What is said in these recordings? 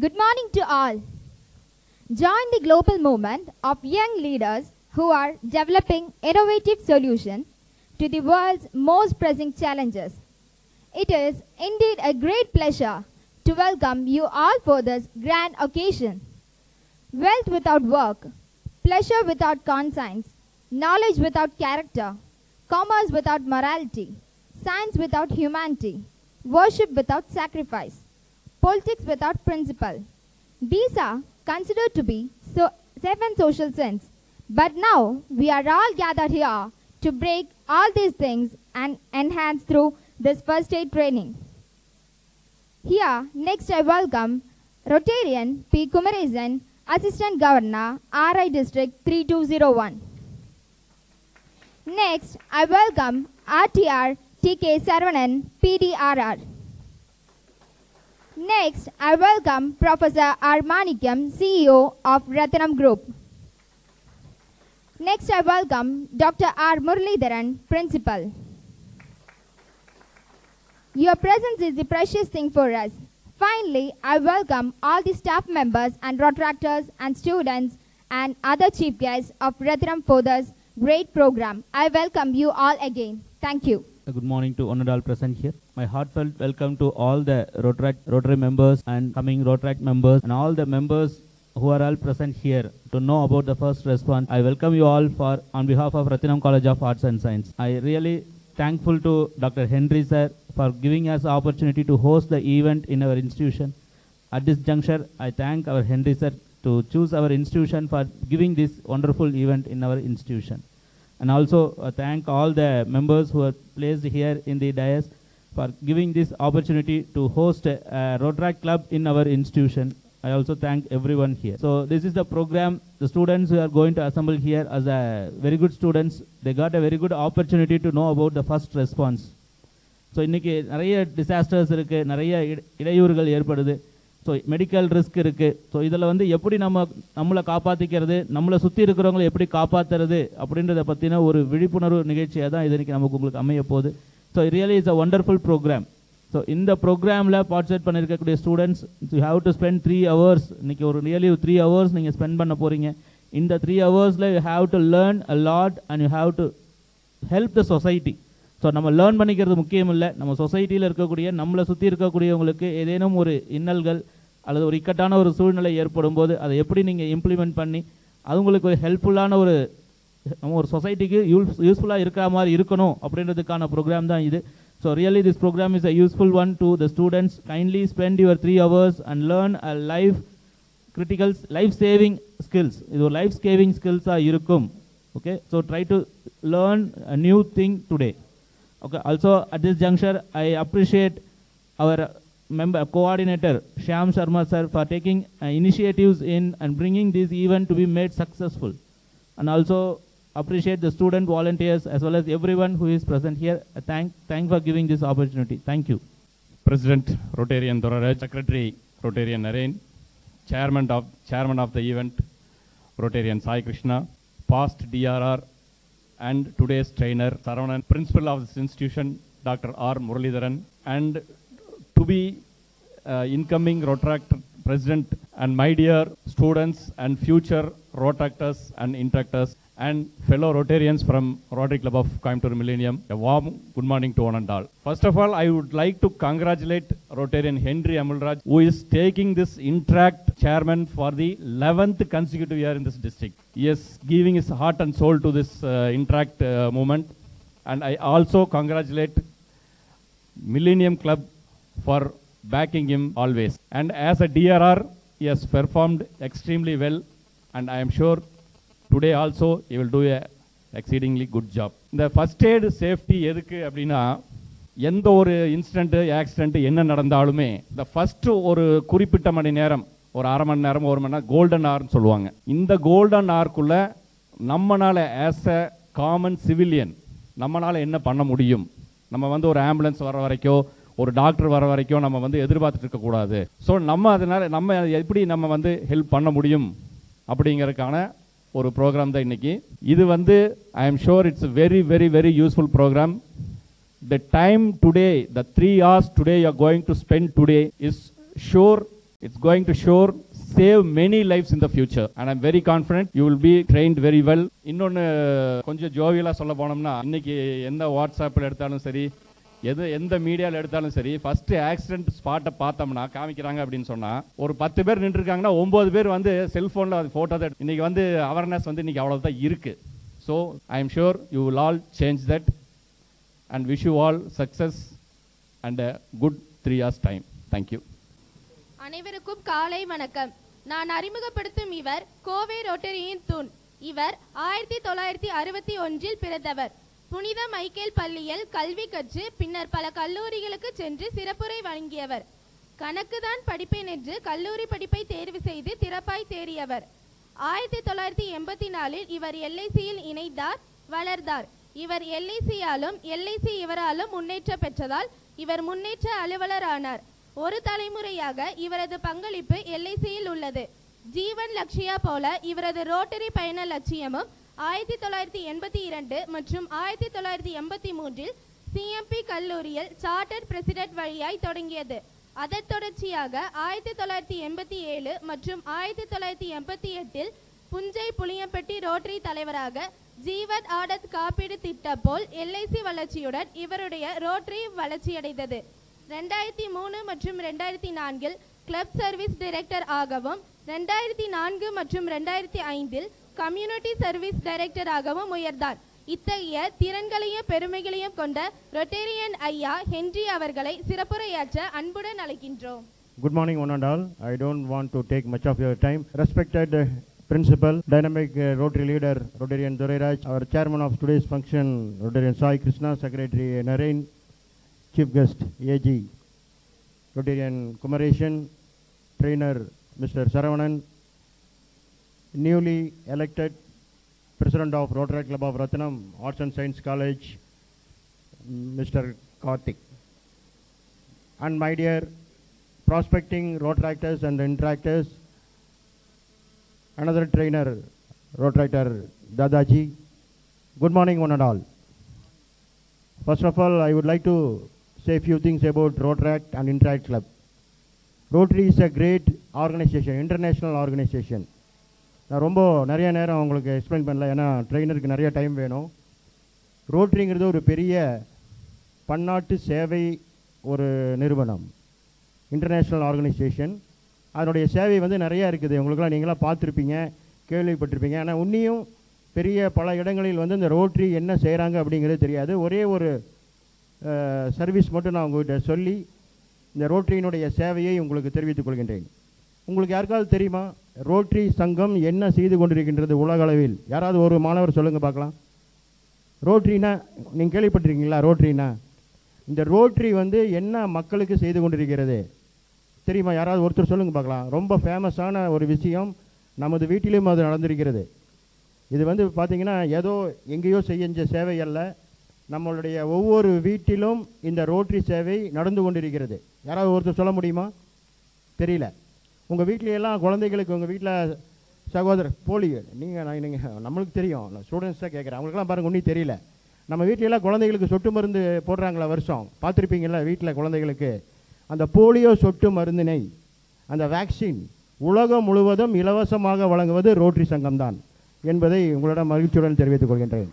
Good morning to all. Join the global movement of young leaders who are developing innovative solutions to the world's most pressing challenges. It is indeed a great pleasure to welcome you all for this grand occasion. Wealth without work, pleasure without conscience, knowledge without character, commerce without morality, science without humanity, worship without sacrifice, politics without principle. These are considered to be so seven social sins. But now we are all gathered here to break all these things and enhance through this first aid training. Here, next I welcome Rotarian P. Kumaresan, Assistant Governor, RI District 3201. Next, I welcome RTR TK Saravanan, PDRR. Next, I welcome Professor R. Manikam, CEO of Ratnam Group. Next, I welcome Dr. R. Muralidharan, Principal. Your presence is the precious thing for us. Finally, I welcome all the staff members and Rotractors and students and other chief guests of Ratnam for this great program. I welcome you all again. Thank you. Uh, good morning to one all present here. My heartfelt welcome to all the Rotary members and coming Rotaract members and all the members who are all present here to know about the first response. I welcome you all for on behalf of Ratinam College of Arts and Science. I really thankful to Dr. Henry sir for giving us the opportunity to host the event in our institution. At this juncture, I thank our Henry sir to choose our institution for giving this wonderful event in our institution. And also uh, thank all the members who are placed here in the dais for giving this opportunity to host a, a Rotaract Club in our institution. I also thank everyone here. So this is the program. The students who are going to assemble here as a very good students, they got a very good opportunity to know about the first response. So இன்றைக்கி நிறைய disasters இருக்குது நிறைய இட- இடையூறுகள் ஏற்படுது so medical risk இருக்குது so இதில் வந்து எப்படி நம்ம நம்மளை காப்பாற்றிக்கிறது நம்மளை சுற்றி இருக்கிறவங்களை எப்படி காப்பாற்றுறது அப்படின்றத பற்றின ஒரு விழிப்புணர்வு நிகழ்ச்சியாக தான் இது நமக்கு உங்களுக்கு அமைய போகுது. So really is a wonderful programme so இந்த ப்ரோக்ராமில் பார்ட்டிசிபேட் பண்ணியிருக்கக்கூடிய students you have to spend three hours இன்றைக்கி ஒரு ரியலி த்ரீ ஹவர்ஸ் நீங்கள் ஸ்பெண்ட் பண்ண போகிறீங்க இந்த த்ரீ ஹவர்ஸில் you have to learn a lot and you have to help the society so நம்ம லேர்ன் பண்ணிக்கிறது முக்கியம் இல்லை நம்ம சொசைட்டியில் இருக்கக்கூடிய நம்மளை சுற்றி இருக்கக்கூடியவங்களுக்கு ஏதேனும் ஒரு இன்னல்கள் அல்லது ஒரு இக்கட்டான ஒரு சூழ்நிலை ஏற்படும் போது அதை எப்படி நீங்கள் இம்ப்ளிமெண்ட் பண்ணி அவங்களுக்கு ஒரு ஹெல்ப்ஃபுல்லான ஒரு நம்ம ஒரு சொசைட்டிக்கு யூஸ் யூஸ்ஃபுல்லாக இருக்கிற மாதிரி இருக்கணும் அப்படின்றதுக்கான ப்ரோக்ராம் தான் இது. So really this programme is a useful one to the students kindly spend your three hours and learn a life criticals life saving skills இது ஒரு லைஃப் சேவிங் ஸ்கில்ஸாக இருக்கும். Okay so try to learn a new thing today okay also at this juncture i appreciate our member coordinator shyam sharma sir for taking uh, initiatives in and bringing this event to be made successful. And also appreciate the student volunteers as well as everyone who is present here. Uh, thank thank for giving this opportunity. Thank you. President Rotarian Doraraj, Secretary Rotarian Naren, Chairman of Chairman of the event Rotarian Sai Krishna, past DRR and today's trainer Saravanan, Principal of this institution Dr. R. Muralidharan, and to be uh, incoming Rotaract President and my dear students and future Rotractors and Interactors and fellow Rotarians from Rotary Club of Coimbatore Millennium, a warm good morning to one and all. First of all, I would like to congratulate Rotarian Henry Amulraj, who is taking this Interact chairman for the 11th consecutive year in this district. He is giving his heart and soul to this uh, Interact uh, movement. And I also congratulate Millennium Club for backing him always. And as a DRR, he has performed extremely well, and I am sure today also you will do a exceedingly good job இந்த first aid safety எதுக்கு அப்படின்னா எந்த ஒரு incident accident என்ன நடந்தாலுமே இந்த first ஒரு குறிப்பிட்ட மணி நேரம் ஒரு அரை மணி நேரம் ஒரு மணி நேரம் கோல்டன் ஆர்னு சொல்லுவாங்க. இந்த கோல்டன் ஆர்க்குள்ளே நம்மளால் ஆஸ் அ காமன் சிவிலியன் நம்மளால் என்ன பண்ண முடியும்? நம்ம வந்து ஒரு ஆம்புலன்ஸ் வர வரைக்கும் ஒரு டாக்டர் வர வரைக்கும் நம்ம வந்து எதிர்பார்த்துட்டு இருக்கக்கூடாது ஸோ நம்ம அதனால் நம்ம எப்படி நம்ம வந்து ஹெல்ப் பண்ண முடியும்? அப்படிங்கிறதுக்கான ஒரு ப்ரோக்ராம் தான் இன்றைக்கி இது வந்து I am sure it's very very very useful programme the time today the three hours today you are going to spend today is sure it's going to sure save many lifes in the future and I'm very confident you will be train very well இன்னொன்று கொஞ்சம் ஜோவியலாக சொல்ல போனோம்னா இன்னைக்கு எந்த வாட்ஸ்அப்பில் எடுத்தாலும் சரி எது எந்த மீடியாவில் எடுத்தாலும் சரி ஃபஸ்ட்டு ஆக்சிடென்ட் ஸ்பாட்டை பார்த்தோம்னா காமிக்கிறாங்க அப்படின்னு சொன்னால் ஒரு பத்து பேர் நின்றுருக்காங்கன்னா ஒம்பது பேர் வந்து செல்ஃபோனில் அது ஃபோட்டோ தான் இன்றைக்கி வந்து அவேர்னஸ் வந்து இன்னைக்கு அவ்வளோதான் இருக்குது so I am sure you will all change that and wish you all success and good three years time thank you அனைவருக்கும் காலை வணக்கம். நான் அறிமுகப்படுத்தும் இவர் கோவை ரோட்டரியின் தூண். இவர் ஆயிரத்தி தொள்ளாயிரத்தி அறுபத்தி ஒன்றில் பிறந்தவர். புனித மைக்கேல் பள்ளியில் கல்வி கற்று பின்னர் பல கல்லூரிகளுக்கு சென்று சிறப்புரை வழங்கியவர். கணக்குதான் படிப்பேன் என்று கல்லூரி படிப்பை தேர்வு செய்து திறப்பாய் தேறியவர். ஆயிரத்தி தொள்ளாயிரத்தி எண்பத்தி நாலில் இவர் எல்ஐசியில் இணைந்தார் வளர்ந்தார். இவர் எல்ஐசியாலும் எல்ஐசி இவராலும் முன்னேற்றம் பெற்றதால் இவர் முன்னேற்ற அலுவலர் ஆனார் ஒரு தலைமுறையாக இவரது பங்களிப்பு எல்ஐசியில் உள்ளது. ஜீவன் லட்சியா போல இவரது ரோட்டரி பயண லட்சியமும் ஆயிரத்தி தொள்ளாயிரத்தி எண்பத்தி இரண்டு மற்றும் ஆயிரத்தி தொள்ளாயிரத்தி எண்பத்தி மூன்றில் சிஎம்பி கல்லூரியில் சார்ட்டர் பிரசிடென்ட் வழியாய் தொடங்கியது. அதன் தொடர்ச்சியாக ஆயிரத்தி தொள்ளாயிரத்தி எண்பத்தி ஏழு மற்றும் ஆயிரத்தி தொள்ளாயிரத்தி எண்பத்தி எட்டில் புஞ்சை புளியம்பட்டி ரோட்டரி தலைவராக ஜீவன் ஆடத் காப்பீடு திட்டம் போல் எல்ஐசி வளர்ச்சியுடன் இவருடைய ரோட்டரி வளர்ச்சியடைந்தது. ரெண்டாயிரத்தி மூணு மற்றும் ரெண்டாயிரத்தி நான்கில் கிளப் சர்வீஸ் டைரக்டர் ஆகவும் ரெண்டாயிரத்தி நான்கு மற்றும் ரெண்டாயிரத்தி ஐந்தில் கம்யூனிட்டி சர்வீஸ் டைரக்டராகவும் உயர்ந்தார் இத்தகைய திறன்களையும் பெருமைகளையும் கொண்ட ரொட்டேரியன் ஐயா ஹென்றி அவர்களை சிறப்புரையாற்ற அன்புடன் அழைக்கின்றோம் good morning one and all I don't want to take much of your time respected principal dynamic Rotary leader Rotarian Durairaj our chairman of today's function Rotarian Sai Krishna secretary Naren chief guest AG Rotarian Kumaresan trainer Mr Saravanan newly elected president of Rotary Club of Ratnam, Arts and Science College, Mr. Karthik. And my dear prospecting rotaractors and interactors, another trainer, rotaractor Dadaji. Good morning, one and all. First of all, I would like to say a few things about Rotaract and Interact Club. Rotary is a great organization, international organization. நான் ரொம்ப நிறைய நேரம் உங்களுக்கு explain பண்ணல. ஏன்னா ட்ரெயினருக்கு நிறைய time வேணும். ரோட்ரிங்கிறது ஒரு பெரிய பன்னாட்டு சேவை ஒரு நிறுவனம். இன்டர்நேஷ்னல் ஆர்கனைசேஷன் அதனுடைய சேவை வந்து நிறையா இருக்குது. உங்களுக்கெல்லாம் நீங்களாம் பார்த்துருப்பீங்க கேள்விப்பட்டிருப்பீங்க. ஆனால் உன்னியும் பெரிய பல இடங்களில் வந்து இந்த ரோட்ரி என்ன செய்கிறாங்க அப்படிங்கிறது தெரியாது. ஒரே ஒரு சர்வீஸ் மட்டும் நான் உங்கள்கிட்ட சொல்லி இந்த ரோட்ரியினுடைய சேவையை உங்களுக்கு தெரிவித்துக் கொள்கின்றேன். உங்களுக்கு யாருக்காவது தெரியுமா? ரோட்டரி சங்கம் என்ன செய்து கொண்டிருக்கின்றது உலக அளவில் யாராவது ஒரு மாணவர் சொல்லுங்கள் பார்க்கலாம். ரோட்ரினா நீங்கள் கேள்விப்பட்டிருக்கீங்களா ரோட்ரினா? இந்த ரோட்ரி வந்து என்ன மக்களுக்கு செய்து கொண்டிருக்கிறது? தெரியுமா? யாராவது ஒருத்தர் சொல்லுங்கள் பார்க்கலாம். ரொம்ப ஃபேமஸான ஒரு விஷயம் நமது வீட்டிலும் அது நடந்திருக்கிறது. இது வந்து பார்த்தீங்கன்னா ஏதோ எங்கேயோ செஞ்ச சேவை அல்ல. நம்மளுடைய ஒவ்வொரு வீட்டிலும் இந்த ரோட்ரி சேவை நடந்து கொண்டிருக்கிறது. யாராவது ஒருத்தர் சொல்ல முடியுமா? தெரியல. உங்கள் வீட்லையெல்லாம் குழந்தைகளுக்கு உங்கள் வீட்டில் சகோதரர் போலியோ? நீங்கள் நான் நீங்கள் நம்மளுக்கு தெரியும். நான் ஸ்டூடெண்ட்ஸ் தான் கேட்குறேன் அவங்களுக்குலாம் பாருங்க ஒன்றும் தெரியல. நம்ம வீட்டிலலாம் குழந்தைகளுக்கு சொட்டு மருந்து போடுறாங்களா வருஷம்? பார்த்துருப்பீங்களா வீட்டில் குழந்தைகளுக்கு? அந்த போலியோ சொட்டு மருந்தினை அந்த வேக்சின் உலகம் முழுவதும் இலவசமாக வழங்குவது ரோட்டரி சங்கம்தான் என்பதை உங்களிடம் மகிழ்ச்சியுடன் தெரிவித்துக் கொள்கின்றேன்.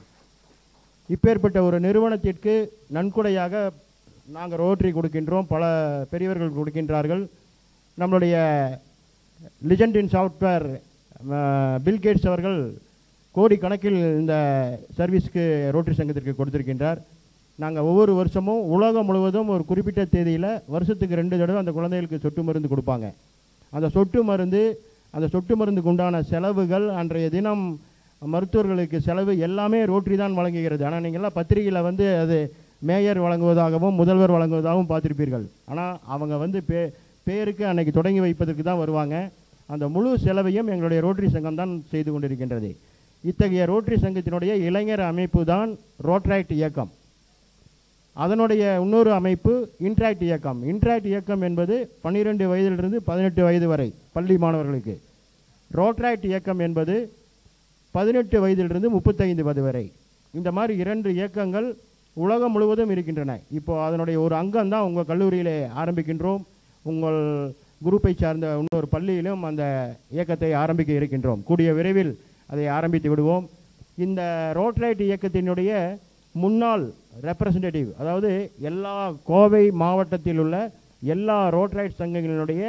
இப்பேற்பட்ட ஒரு நிறுவனத்திற்கு நன்கொடையாக நாங்கள் ரோட்டரி கொடுக்கின்றோம். பல பெரியவர்கள் கொடுக்கின்றார்கள். நம்மளுடைய லிஜெண்ட் இன் சாஃப்ட்வேர் பில்கேட்ஸ் அவர்கள் கோடிக்கணக்கில் இந்த சர்வீஸ்க்கு ரோட்டரி சங்கத்திற்கு கொடுத்திருக்கின்றார். நாங்கள் ஒவ்வொரு வருஷமும் உலகம் முழுவதும் ஒரு குறிப்பிட்ட தேதியில் வருஷத்துக்கு ரெண்டு தடவை அந்த குழந்தைகளுக்கு சொட்டு மருந்து கொடுப்பாங்க. அந்த சொட்டு மருந்து அந்த சொட்டு மருந்துக்கு உண்டான செலவுகள் அன்றைய தினம் மருத்துவர்களுக்கு செலவு எல்லாமே ரோட்டரி தான் வழங்குகிறது. ஆனால் நீங்கள்லாம் பத்திரிகையில் வந்து அது மேயர் வழங்குவதாகவும் முதல்வர் வழங்குவதாகவும் பார்த்திருப்பீர்கள். ஆனால் அவங்க வந்து பே பேருக்கு அன்னைக்கு தொடங்கி வைப்பதற்கு தான் வருவாங்க. அந்த முழு செலவையும் எங்களுடைய ரோட்டரி சங்கம் தான் செய்து கொண்டிருக்கின்றது. இத்தகைய ரோட்டரி சங்கத்தினுடைய இளைஞர் அமைப்பு தான் ரோட்ராக்ட் இயக்கம். அதனுடைய இன்னொரு அமைப்பு இன்ட்ராக்ட் இயக்கம். இன்ட்ராக்ட் இயக்கம் என்பது பன்னிரெண்டு வயதிலிருந்து பதினெட்டு வயது வரை பள்ளி மாணவர்களுக்கு. ரோட்ராக்ட் இயக்கம் என்பது பதினெட்டு வயதிலிருந்து முப்பத்தைந்து வயது வரை. இந்த மாதிரி இரண்டு இயக்கங்கள் உலகம் முழுவதும் இருக்கின்றன. இப்போ அதனுடைய ஒரு அங்கம் தான் உங்கள் கல்லூரியிலே ஆரம்பிக்கின்றோம். உங்கள் குரூப்பை சார்ந்த இன்னொரு பள்ளியிலும் அந்த இயக்கத்தை ஆரம்பிக்க இருக்கின்றோம். கூடிய விரைவில் அதை ஆரம்பித்து விடுவோம். இந்த ரோட்ரைட் இயக்கத்தினுடைய முன்னாள் ரெப்ரசன்டேட்டிவ் அதாவது எல்லா கோவை மாவட்டத்தில் உள்ள எல்லா ரோட்ரைட் சங்கங்களினுடைய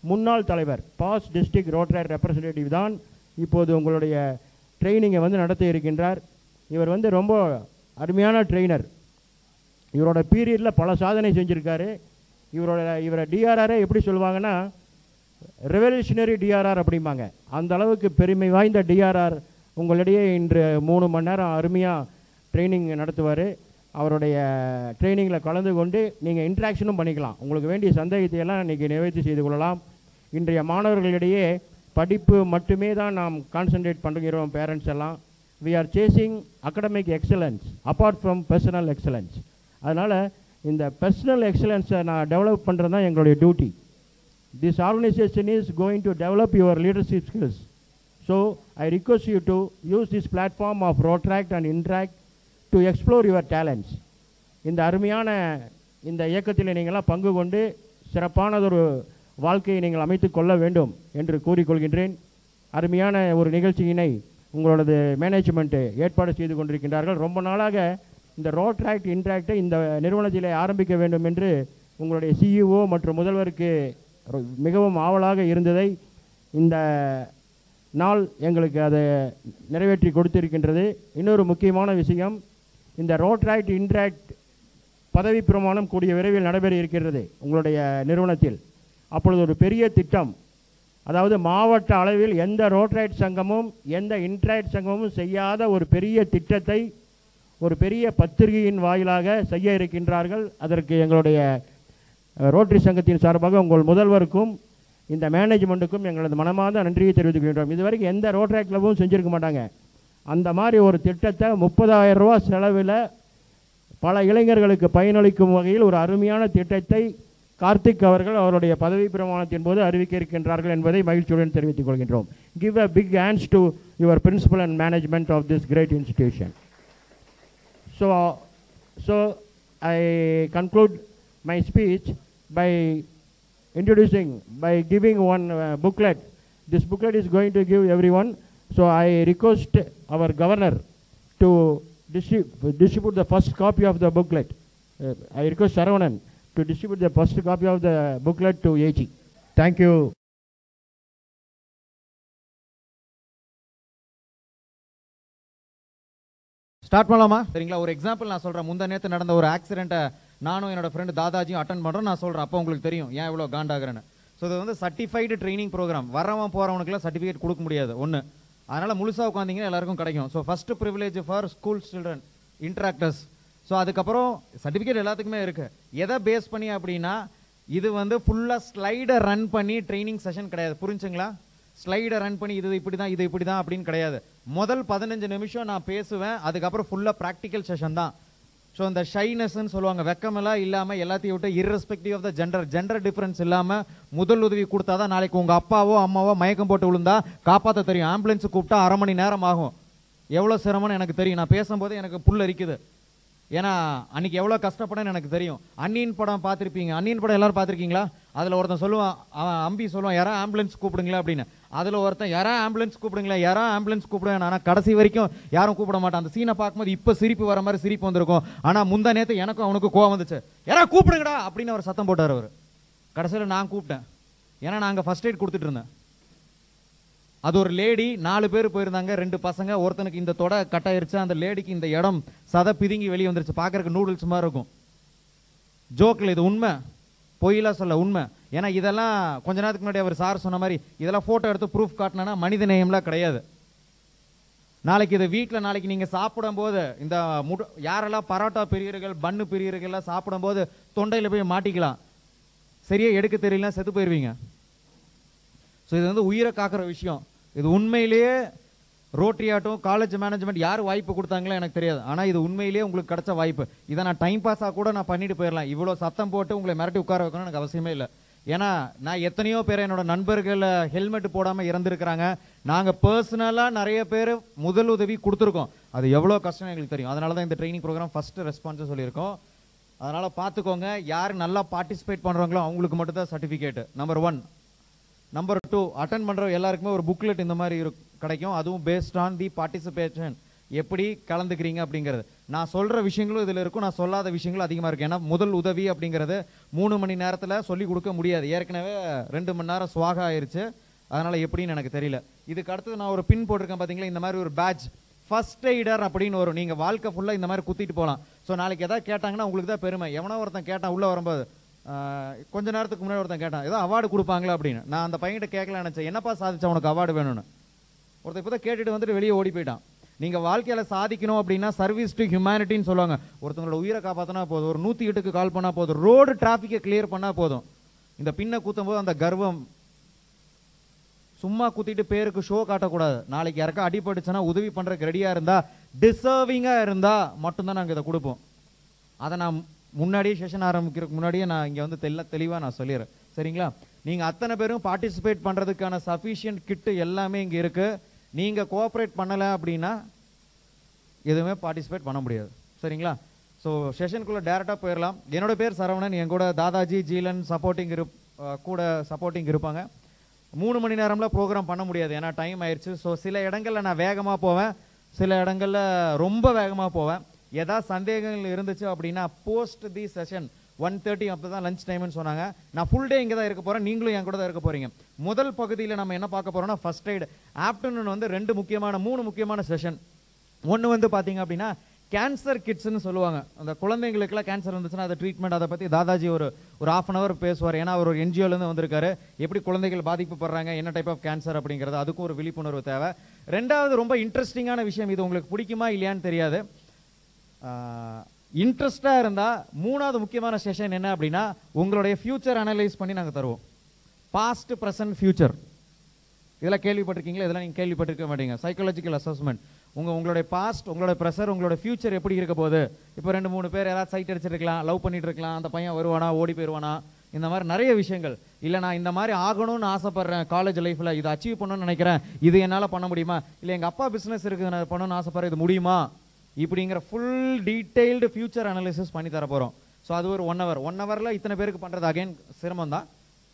முன்னாள் தலைவர் பாஸ் டிஸ்ட்ரிக்ட் ரோட்ரைட் ரெப்ரசன்டேட்டிவ் தான் இப்போது உங்களுடைய ட்ரைனிங்கை வந்து நடத்தி இருக்கின்றார். இவர் வந்து ரொம்ப அருமையான ட்ரெயினர் இவரோட பீரியடில் பல சாதனை செஞ்சுருக்காரு. இவரோட இவரை டிஆர்ஆரை எப்படி சொல்லுவாங்கன்னா ரெவல்யூஷனரி டிஆர்ஆர் அப்படிம்பாங்க. அந்த அளவுக்கு பெருமை வாய்ந்த டிஆர்ஆர் உங்களிடையே இன்று மூணு மணி நேரம் அருமையாக ட்ரைனிங் நடத்துவார். அவருடைய ட்ரைனிங்கில் கலந்து கொண்டு நீங்கள் இன்ட்ராக்ஷனும் பண்ணிக்கலாம். உங்களுக்கு வேண்டிய சந்தேகத்தை எல்லாம் இன்றைக்கி நிவர்த்தி செய்து கொள்ளலாம். இன்றைய மாணவர்களிடையே படிப்பு மட்டுமே தான் நாம் கான்சென்ட்ரேட் பண்ணுகிறோம் பேரண்ட்ஸ் எல்லாம். We are chasing academic excellence apart from personal excellence அதனால் இந்த பர்சனல் எக்ஸலன்ஸை நான் டெவலப் பண்ணுறது தான் எங்களுடைய duty this organisation is going to develop your leadership skills so I request you to use this platform of Rotaract and Interact to explore your talents இந்த அருமையான இந்த இயக்கத்தில் நீங்களாம் பங்கு கொண்டு சிறப்பானதொரு வாழ்க்கையை நீங்கள் அமைத்து கொள்ள வேண்டும் என்று கூறிக்கொள்கின்றேன். அருமையான ஒரு நிகழ்ச்சியினை உங்களோடது மேனேஜ்மெண்ட்டு ஏற்பாடு செய்து கொண்டிருக்கின்றார்கள். ரொம்ப நாளாக இந்த ரோட்ராக்ட் இன்ட்ராக்டை இந்த நிறுவனத்திலே ஆரம்பிக்க வேண்டும் என்று உங்களுடைய சிஇஓ மற்றும் முதல்வருக்கு மிகவும் ஆவலாக இருந்ததை இந்த நாள் எங்களுக்கு அதை நிறைவேற்றி கொடுத்திருக்கின்றது. இன்னொரு முக்கியமான விஷயம் இந்த ரோட்ராக்ட் இன்ட்ராக்ட் பதவி பிரமாணம் கூடிய விரைவில் நடைபெற இருக்கிறது உங்களுடைய நிறுவனத்தில். அப்பொழுது ஒரு பெரிய திட்டம் அதாவது மாவட்ட அளவில் எந்த ரோட்ராய்ட் சங்கமும் எந்த இன்ட்ராய்ட் சங்கமும் செய்யாத ஒரு பெரிய திட்டத்தை ஒரு பெரிய பத்திரிகையின் வாயிலாக செய்ய இருக்கின்றார்கள். அதற்கு எங்களுடைய ரோட்டரி சங்கத்தின் சார்பாக உங்கள் முதல்வருக்கும் இந்த மேனேஜ்மெண்ட்டுக்கும் எங்களது மனமார்ந்த நன்றியை தெரிவித்துக் கொள்கின்றோம் இதுவரைக்கும் எந்த ரோட்டரி கிளப்பும் செஞ்சுருக்க மாட்டாங்க. அந்த மாதிரி ஒரு திட்டத்தை முப்பதாயிரம் ரூபா செலவில் பல இளைஞர்களுக்கு பயனளிக்கும் வகையில் ஒரு அருமையான திட்டத்தை கார்த்திக் அவர்கள் அவருடைய பதவி பிரமாணத்தின் போது அறிவிக்க இருக்கின்றார்கள் என்பதை மகிழ்ச்சியுடன் தெரிவித்துக் கொள்கின்றோம். Give a big hands to your principal and management of this great institution So, so I conclude my speech by introducing, by giving one uh, booklet. This booklet is going to give everyone. So I request our governor to distrib- distribute the first copy of the booklet. Uh, I request Saravanan to distribute the first copy of the booklet to AG. Thank you. Start பண்ணலாமா? சரிங்களா? ஒரு example நான் சொல்கிறேன் முந்த நேத்து நடந்த ஒரு ஆக்சிடென்ட்டை நானும் என்னோட ஃப்ரெண்டு தாதாஜியும் அட்டன் பண்றோம். நான் சொல்கிறேன் அப்போ உங்களுக்கு தெரியும். ஏன் இவ்வளோ காண்டாகிறேன்னு. ஸோ இது வந்து சர்டிஃபைடு ட்ரைனிங் ப்ரோக்ராம் வரவன் போகிறவனுக்குலாம் சர்டிஃபிகேட் கொடுக்க முடியாது. ஒன்று அதனால் முழுசாக உட்காந்தீங்கன்னா எல்லாருக்கும் கிடைக்கும். So first privilege for school children interactors so அதுக்கப்புறம் சர்டிஃபிகேட் எல்லாத்துக்குமே இருக்குது எதை பேஸ் பண்ணி அப்படின்னா இது வந்து ஃபுல்லாக ஸ்லைடை ரன் பண்ணி ட்ரைனிங் செஷன் கிடையாது. புரிஞ்சுங்களா? ஸ்லைடை ரன் பண்ணி இது இப்படி தான் இது இப்படி தான் அப்படின்னு கிடையாது. முதல் பதினஞ்சு நிமிஷம் நான் பேசுவேன் அதுக்கப்புறம் ஃபுல்லாக ப்ராக்டிக்கல் செஷன் தான். ஸோ இந்த ஷைனஸ்ன்னு சொல்லுவாங்க வெக்கமெல்லாம் இல்லாமல் எல்லாத்தையும் விட்டு irrespective of the gender gender difference இல்லாமல் முதல் உதவி கொடுத்தா தான் நாளைக்கு உங்கள் அப்பாவோ அம்மாவோ மயக்கம் போட்டு விழுந்தா காப்பாற்ற தெரியும். ஆம்புலன்ஸ் கூப்பிட்டா அரை மணி நேரம் ஆகும். எவ்வளோ சிரமம்னு எனக்கு தெரியும். நான் பேசும்போது எனக்கு புல் அரிக்குது. ஏன்னா அன்னைக்கு எவ்வளோ கஷ்டப்படன்னு எனக்கு தெரியும். அன்னியின் படம் பார்த்துருப்பீங்க. அன்னியின் படம் எல்லாரும் பார்த்துருக்கீங்களா? அதில் ஒருத்தன் சொல்லுவான் அவன் அம்பி சொல்லுவான் யாரா ஆம்புலன்ஸ் கூப்பிடுங்களா? அப்படின்னு. அதில் ஒருத்தன் யாரா ஆம்புலன்ஸ் கூப்பிடுங்களா யாரா ஆம்புலன்ஸ் கூப்பிடுவேன்? ஆனால் கடைசி வரைக்கும் யாரும் கூப்பிட மாட்டான். அந்த சீனை பார்க்கும்போது இப்போ சிரிப்பு வர மாதிரி சிரிப்பு வந்திருக்கும். ஆனால் முந்தா நேரத்தை எனக்கும் அவனுக்கு கோவம் வந்துச்சு. யாரா கூப்பிடுங்கடா! அப்படின்னு அவர் சத்தம் போட்டார் அவர். கடைசியில் நான் கூப்பிட்டேன். ஏன்னா நான் அங்கே எய்ட் கொடுத்துட்டு இருந்தேன். அது ஒரு லேடி நாலு பேர் போயிருந்தாங்க ரெண்டு பசங்க. ஒருத்தனுக்கு இந்த தொடை கட்டாயிருச்சு. அந்த லேடிக்கு இந்த இடம் சதை பிதுங்கி வெளியே வந்துருச்சு. பார்க்குறக்கு நூடுல்ஸ் மாதிரி இருக்கும். ஜோக்கில் இது உண்மை. பொய்யெல்லாம் சொல்ல உண்மை. ஏன்னா இதெல்லாம் கொஞ்ச நேரத்துக்கு முன்னாடி அவர் சார் சொன்ன மாதிரி இதெல்லாம் ஃபோட்டோ எடுத்து ப்ரூஃப் காட்டினா மனித நேயம்லாம் கிடையாது. நாளைக்கு இதை வீட்டில் நாளைக்கு நீங்கள் சாப்பிடும்போது இந்த முட யாரெல்லாம் பரோட்டா பிரியர்கள் பன்னு பிரியர்கள்லாம் சாப்பிடும்போது தொண்டையில் போய் மாட்டிக்கலாம். சரியாக எடுக்க தெரியலன்னா செத்து போயிடுவீங்க ஸோ இது வந்து உயிரை காக்கிற விஷயம். இது உண்மையிலேயே ரோட்டரி ஆட்டும் காலேஜ் மேனேஜ்மெண்ட் யார் வாய்ப்பு கொடுத்தாங்களோ எனக்கு தெரியாது. ஆனால் இது உண்மையிலேயே உங்களுக்கு கிடைச்ச வாய்ப்பு. இதை நான் டைம் பாஸாக கூட நான் பண்ணிட்டு போயிடலாம் இவ்வளோ சத்தம் போட்டு உங்களை மிரட்டி உட்கார வைக்கணும்னு எனக்கு அவசியமே இல்லை. ஏன்னா நான் எத்தனையோ பேர் என்னோட நண்பர்கள் ஹெல்மெட் போடாமல் இறந்துருக்கிறாங்க. நாங்கள் பர்சனலாக நிறைய பேர் முதல் உதவி கொடுத்துருக்கோம். அது எவ்வளோ கஷ்டம் எங்களுக்கு தெரியும். அதனால தான் இந்த ட்ரைனிங் ப்ரோக்ராம் ஃபர்ஸ்ட் ரெஸ்பான்ஸ் சொல்லியிருக்கோம். அதனால் பார்த்துக்கோங்க. யார் நல்லா பார்ட்டிசிபேட் பண்ணுறாங்களோ அவங்களுக்கு மட்டும் தான் certificate number one number two attend பண்ணுற எல்லாருக்குமே ஒரு புக்லெட் இந்த மாதிரி இரு கிடைக்கும். அதுவும் பேஸ்ட் ஆன் தி பார்ட்டிசிபேஷன் எப்படி கலந்துக்கிறீங்க அப்படிங்கிறது. நான் சொல்கிற விஷயங்களும் இதில் இருக்கும். நான் சொல்லாத விஷயங்களும் அதிகமாக இருக்கும். ஏன்னா முதல் உதவி அப்படிங்கிறது மூணு மணி நேரத்தில் சொல்லி கொடுக்க முடியாது. ஏற்கனவே ரெண்டு மணி நேரம் சுவாக ஆயிடுச்சு அதனால் எப்படின்னு எனக்கு தெரியல. இதுக்கு அடுத்தது நான் ஒரு பின் போட்டிருக்கேன் பார்த்தீங்களா இந்த மாதிரி ஒரு பேட்ச் ஃபர்ஸ்ட் எய்டர் அப்படின்னு வரும். நீங்கள் வாழ்க்கை ஃபுல்லாக இந்த மாதிரி குத்திட்டு போகலாம் ஸோ நாளைக்கு எதாவது கேட்டாங்கன்னா உங்களுக்கு தான் பெருமை. எவனோ ஒருத்தன் கேட்டான் உள்ளே வரும்போது கொஞ்ச நேரத்துக்கு முன்னாடி ஒருத்தன் கேட்டான் ஏதோ அவார்டு கொடுப்பாங்களா அப்படின்னு. நான் அந்த பையன்கிட்ட கேட்கல நினச்சேன் என்னப்பா சாதிச்சா உனக்கு அவார்டு வேணும்னு? ஒருத்தன் இப்போ தான் கேட்டுட்டு வந்துட்டு வெளியே ஓடி போயிட்டான். நீங்கள் வாழ்க்கையில் சாதிக்கணும் அப்படின்னா சர்வீஸ் டு ஹியூமனிட்டின்னு சொல்லுவாங்க. ஒருத்தவங்களோட உயிரை காப்பாற்றினா போதும். ஒரு நூற்றி எட்டுக்கு கால் பண்ணால் போதும். ரோடு டிராஃபிக்கை கிளியர் பண்ணால் போதும். இந்த பின்னை குத்தும் போது அந்த கர்வம். சும்மா குத்திட்டு பேருக்கு ஷோ காட்டக்கூடாது. நாளைக்கு யாருக்கா அடிபட்டுச்சுன்னா உதவி பண்ணுறதுக்கு ரெடியாக இருந்தால் டிசர்விங்காக இருந்தால் மட்டும்தான் நாங்கள் இதை கொடுப்போம். அதை நான் முன்னாடியே செஷன் ஆரம்பிக்கிறதுக்கு முன்னாடியே நான் இங்கே வந்து தெல்ல தெளிவாக நான் சொல்லிடுறேன். சரிங்களா? நீங்கள் அத்தனை பேரும் பார்ட்டிசிபேட் பண்ணுறதுக்கான சஃபிஷியன்ட் கிட்டு எல்லாமே இங்கே இருக்குது நீங்கள் கோஆப்ரேட் பண்ணலை அப்படின்னா எதுவுமே பார்ட்டிசிபேட் பண்ண முடியாது. சரிங்களா? ஸோ செஷனுக்குள்ளே டேரெக்டாக போயிடலாம். என்னோட பேர் சரவணன் என் கூட தாதாஜி ஜீலன் சப்போர்ட்டிங் இருப் கூட சப்போர்ட்டிங் இருப்பாங்க. மூணு மணி நேரம்ல ப்ரோக்ராம் பண்ண முடியாது ஏன்னா டைம் ஆயிடுச்சு. ஸோ சில இடங்களில் நான் வேகமாக போவேன். சில இடங்களில் ரொம்ப வேகமாக போவேன். ஏதாவது சந்தேகங்கள் இருந்துச்சு அப்படின்னா post the session one thirty அப்போ தான் லஞ்ச் டைம்னு சொன்னாங்க. நான் ஃபுல் டே இங்கே தான் இருக்க போகிறேன் நீங்களும் என் கூட தான் இருக்க போகிறீங்க முதல் பகுதியில் நம்ம என்ன பார்க்க போகிறோம்னா ஃபர்ஸ்ட் எய்டு ஆஃப்டர்நூன் வந்து ரெண்டு முக்கியமான மூணு முக்கியமான செஷன் ஒன்று வந்து பார்த்தீங்க அப்படின்னா கேன்சர் கிட்ஸ்னு சொல்லுவாங்க. அந்த குழந்தைங்களுக்குலாம் கேன்சர் இருந்துச்சுன்னா அதை ட்ரீட்மெண்ட் அதை பற்றி தாதாஜி ஒரு ஒரு ஆஃப் அன் அவர் பேசுவார். ஏன்னா அவர் ஒரு என்ஜிஓலேருந்து வந்திருக்காரு. எப்படி குழந்தைகள் பாதிக்கப்படுறாங்க என்ன டைப் ஆஃப் கேன்சர் அப்படிங்கிறது அதுக்கும் ஒரு விழிப்புணர்வு தேவை. ரெண்டாவது ரொம்ப இன்ட்ரெஸ்டிங்கான விஷயம் இது உங்களுக்கு பிடிக்குமா இல்லையான்னு தெரியாது. இன்ட்ரெஸ்டாக இருந்தால் மூணாவது முக்கியமான செஷன் என்ன அப்படின்னா உங்களுடைய ஃபியூச்சர் அனலைஸ் பண்ணி நாங்கள் தருவோம். பாஸ்ட் ப்ரெசன்ட் ஃபியூச்சர் இதெல்லாம் கேள்விப்பட்டிருக்கீங்களா? இதெல்லாம் நீங்கள் கேள்விப்பட்டிருக்க மாட்டீங்க. சைக்காலஜிக்கல் அசஸ்மெண்ட் உங்கள் உங்களுடைய பாஸ்ட் உங்களோட ப்ரெஷர் உங்களோட ஃபியூச்சர் எப்படி இருக்க போகுது? இப்போ ரெண்டு மூணு பேர் யாராவது சைட் அடிச்சிருக்கலாம் லவ் பண்ணிட்டு இருக்கலாம் அந்த பையன் வருவானா ஓடி போயிடுவானா இந்த மாதிரி நிறைய விஷயங்கள். இல்லை நான் இந்த மாதிரி ஆகணும்னு ஆசைப்பட்றேன் காலேஜ் லைஃப்பில் இதை அச்சீவ் பண்ணணும்னு நினைக்கிறேன். இது என்னால் பண்ண முடியுமா? இல்லை எங்கள் அப்பா பிஸ்னஸ் இருக்குது நான் பண்ணணும்னு ஆசைப்பட்றேன் இது முடியுமா? இப்படிங்கிற ஃபுல் டீட்டெயில்டு ஃபியூச்சர் அனாலிசிஸ் பண்ணி தர போகிறோம் ஸோ அது ஒரு ஒன் ஹவர் ஒன் ஹவரில் இத்தனை பேருக்கு பண்ணுறது அகைன் சிரமம் தான்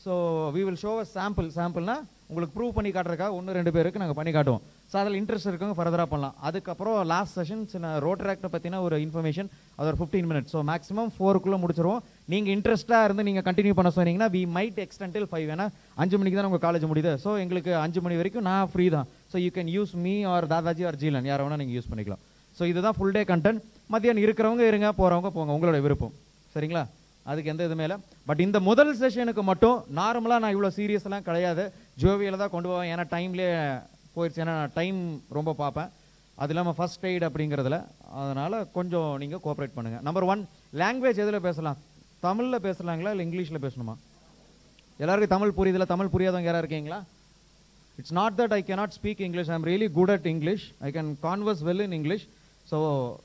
so we will show a sample சாம்பிள்னா உங்களுக்கு ப்ரூவ் பண்ணி காட்டுறதுக்காக ஒன்று ரெண்டு பேருக்கு நாங்கள் பண்ணி காட்டுவோம். ஸோ அதில் இன்ட்ரெஸ்ட் இருக்கவங்க ஃபர்தராக பண்ணலாம். அதுக்கப்புறம் லாஸ்ட் செஷன் சின்ன ரோட்டர் ஆக்டை பற்றின ஒரு இன்ஃபர்மேஷன் அது ஒரு ஃபிஃப்டீன் மினிட்ஸ் ஸோ மேக்ஸிமம் ஃபோருக்குள்ளே முடிச்சிருவோம். நீங்கள் இன்ட்ரெஸ்ட்டாக இருந்து நீங்கள் கண்டினியூ பண்ண சொன்னீங்கன்னா வி மைட் எக்ஸ்டென்டில் ஃபைவ் ஏன்னா அஞ்சு மணிக்கு தான் உங்கள் காலேஜ் முடியுது. ஸோ எங்களுக்கு அஞ்சு மணி வரைக்கும் நான் ஃப்ரீ தான். So you can use me or Dadaji or Jeelan. யாரை வேணால் நீங்கள் யூஸ் பண்ணிக்கலாம். ஸோ இதுதான் ஃபுல் டே கண்டென்ட் மத்தியானம் இருக்கிறவங்க இருங்க போகிறவங்க போங்க. உங்களோட விருப்பம். சரிங்களா? அதுக்கு எந்த இதுவுமே இல்லை. பட் இந்த முதல் செஷனுக்கு மட்டும் நார்மலாக நான் இவ்வளோ சீரியஸ்லாம் கிடையாது. ஜோவியில் தான் கொண்டு போவேன். ஏன்னா டைம்லேயே போயிடுச்சு ஏன்னா நான் டைம் ரொம்ப பார்ப்பேன். அது இல்லாமல் ஃபஸ்ட் எய்ட் அப்படிங்கிறதுல. அதனால் கொஞ்சம் நீங்கள் கோஆப்ரேட் பண்ணுங்கள் நம்பர் ஒன் லாங்குவேஜ் எதில் பேசலாம்? தமிழில் பேசலாங்களா? இல்லை இங்கிலீஷில் பேசணுமா? எல்லாருக்கும் தமிழ் புரியுதில்ல தமிழ் புரியாதவங்க யாராக இருக்கீங்களா? It's not that I cannot speak English I am really good at English I can converse well in English so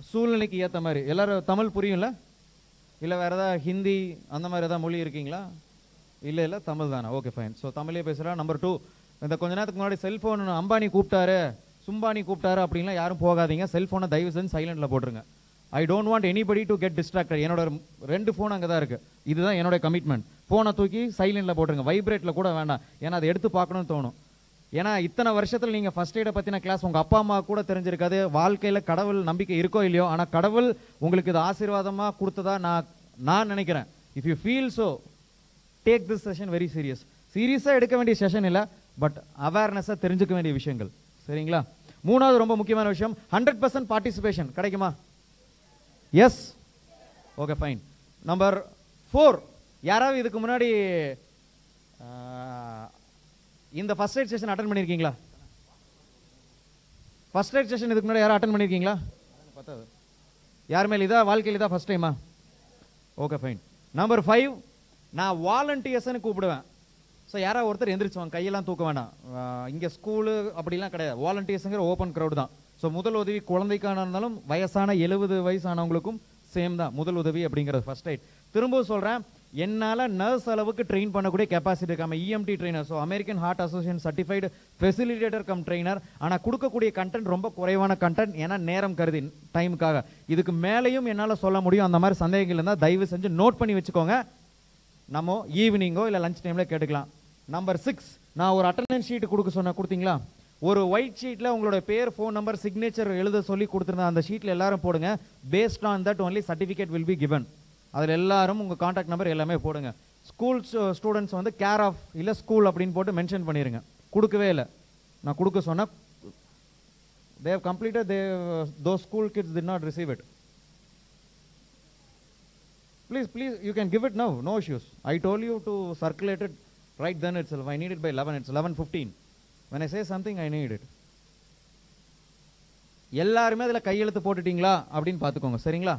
சூழ்நிலைக்கு ஏற்ற மாதிரி. எல்லாரும் தமிழ் புரியும்ல? இல்லை வேறு ஏதாவது ஹிந்தி அந்த மாதிரி ஏதாவது மொழி இருக்கீங்களா? இல்லை இல்லை தமிழ் தானே? ஓகே ஃபைன் ஸோ தமிழே பேசுகிறேன் நம்பர் டூ இந்த கொஞ்ச நேரத்துக்கு முன்னாடி செல்ஃபோன் அம்பானி கூப்பிட்டாரு. சும்பானி கூப்பிட்டாரு அப்படின்லாம் யாரும் போகாதீங்க. செல்ஃபோனை தயவு செஞ்சு சைலண்டில் போட்டுருங்க. I don't want anybody to get distracted என்னோட ரெண்டு ஃபோன் அங்கே தான் இருக்குது இதுதான் என்னோட கமிட்மெண்ட் ஃபோனை தூக்கி சைலண்டில் போட்டுருங்க. வைப்ரேட்டில் கூட வேண்டாம். ஏன்னா அதை எடுத்து பார்க்கணும்னு தோணும். ஏன்னா இத்தனை வருஷத்தில் நீங்கள் ஃபர்ஸ்ட் எய்டை பற்றின கிளாஸ் உங்கள் அப்பா அம்மா கூட தெரிஞ்சிருக்காது. வாழ்க்கையில் கடவுள் நம்பிக்கை இருக்கோ இல்லையோ ஆனால் கடவுள் உங்களுக்கு இது ஆசீர்வாதமாக கொடுத்ததா நான் நான் நினைக்கிறேன். If you feel so take this session very serious சீரியஸாக எடுக்க வேண்டிய செஷன் இல்லை பட் அவேர்னஸாக தெரிஞ்சுக்க வேண்டிய விஷயங்கள். சரிங்களா? மூணாவது ரொம்ப முக்கியமான விஷயம் ஹண்ட்ரட் பர்சன்ட் பார்ட்டிசிபேஷன் கிடைக்குமா? Yes okay fine number four யாராவது இதுக்கு முன்னாடி இந்த ஃபர்ஸ்ட் எய்ட் செஷன் அட்டன் பண்ணியிருக்கீங்களா ஃபர்ஸ்ட் எய்ட் செஷன் இதுக்கு முன்னாடி யாரும் அட்டன் பண்ணியிருக்கீங்களா பத்தாது யார் இதா? வாழ்க்கையில் இதா ஃபர்ஸ்ட் டைமா ஓகே ஃபைன் நம்பர் ஃபைவ் நான் வாலண்டியர்ஸ்னு கூப்பிடுவேன். ஸோ யாராவது ஒருத்தர் எந்திரிச்சுவாங்க. கையெல்லாம் தூக்க வேண்டாம். இங்கே ஸ்கூலு அப்படிலாம் கிடையாது. வாலண்டியர்ஸுங்கிற ஓப்பன் க்ரௌட் தான். ஸோ முதல் உதவி குழந்தைக்கான இருந்தாலும் வயசான எழுபது வயசானவங்களுக்கும் சேம் தான். முதல் உதவி அப்படிங்கிறது ஃபர்ஸ்ட் எய்ட் திரும்பவும் சொல்கிறேன் என்னால் நர்ஸ் அளவுக்கு ட்ரெயின் பண்ணக்கூடிய கெப்பாசிட்டி இருக்காமல் EMT trainer so American Heart Association certified facilitator cum trainer ஆனால் கொடுக்கக்கூடிய கண்டென்ட் ரொம்ப குறைவான கண்டென்ட் ஏன்னா நேரம் கருதி டைமுக்காக இதுக்கு மேலேயும் என்னால் சொல்ல முடியும். அந்த மாதிரி சந்தேகங்கள் இருந்தால் தயவு செஞ்சு நோட் பண்ணி வச்சுக்கோங்க. நம்ம ஈவினிங்கோ இல்லை லஞ்ச் டைமில் கேட்டுக்கலாம். நம்பர் சிக்ஸ் நான் ஒரு அட்டண்டன்ஸ் ஷீட் கொடுக்க சொன்ன கொடுத்தீங்களா? ஒரு ஒயிட் ஷீட்டில் உங்களோட பேர் ஃபோன் நம்பர் சிக்னேச்சர் எழுத சொல்லி கொடுத்துருந்த அந்த ஷீட்டில் எல்லாரும் போடுங்க. Based on that only certificate will be given அதில் எல்லாரும் உங்கள் காண்டாக்ட் நம்பர் எல்லாமே போடுங்க ஸ்கூல் ஸ்டூடெண்ட்ஸ் வந்து கேர் ஆஃப் இல்லை ஸ்கூல் அப்படின்னு போட்டு மென்ஷன் பண்ணிடுங்க கொடுக்கவே இல்லை நான் கொடுக்க சொன்னால் they've how they though school kids did not receive it please please you can give it now no issues I told you to circulate right then it's I need it by eleven it's eleven fifteen when I say something I need it எல்லாருமே அதில் கையெழுத்து போட்டுட்டீங்களா அப்படின்னு பார்த்துக்கோங்க சரிங்களா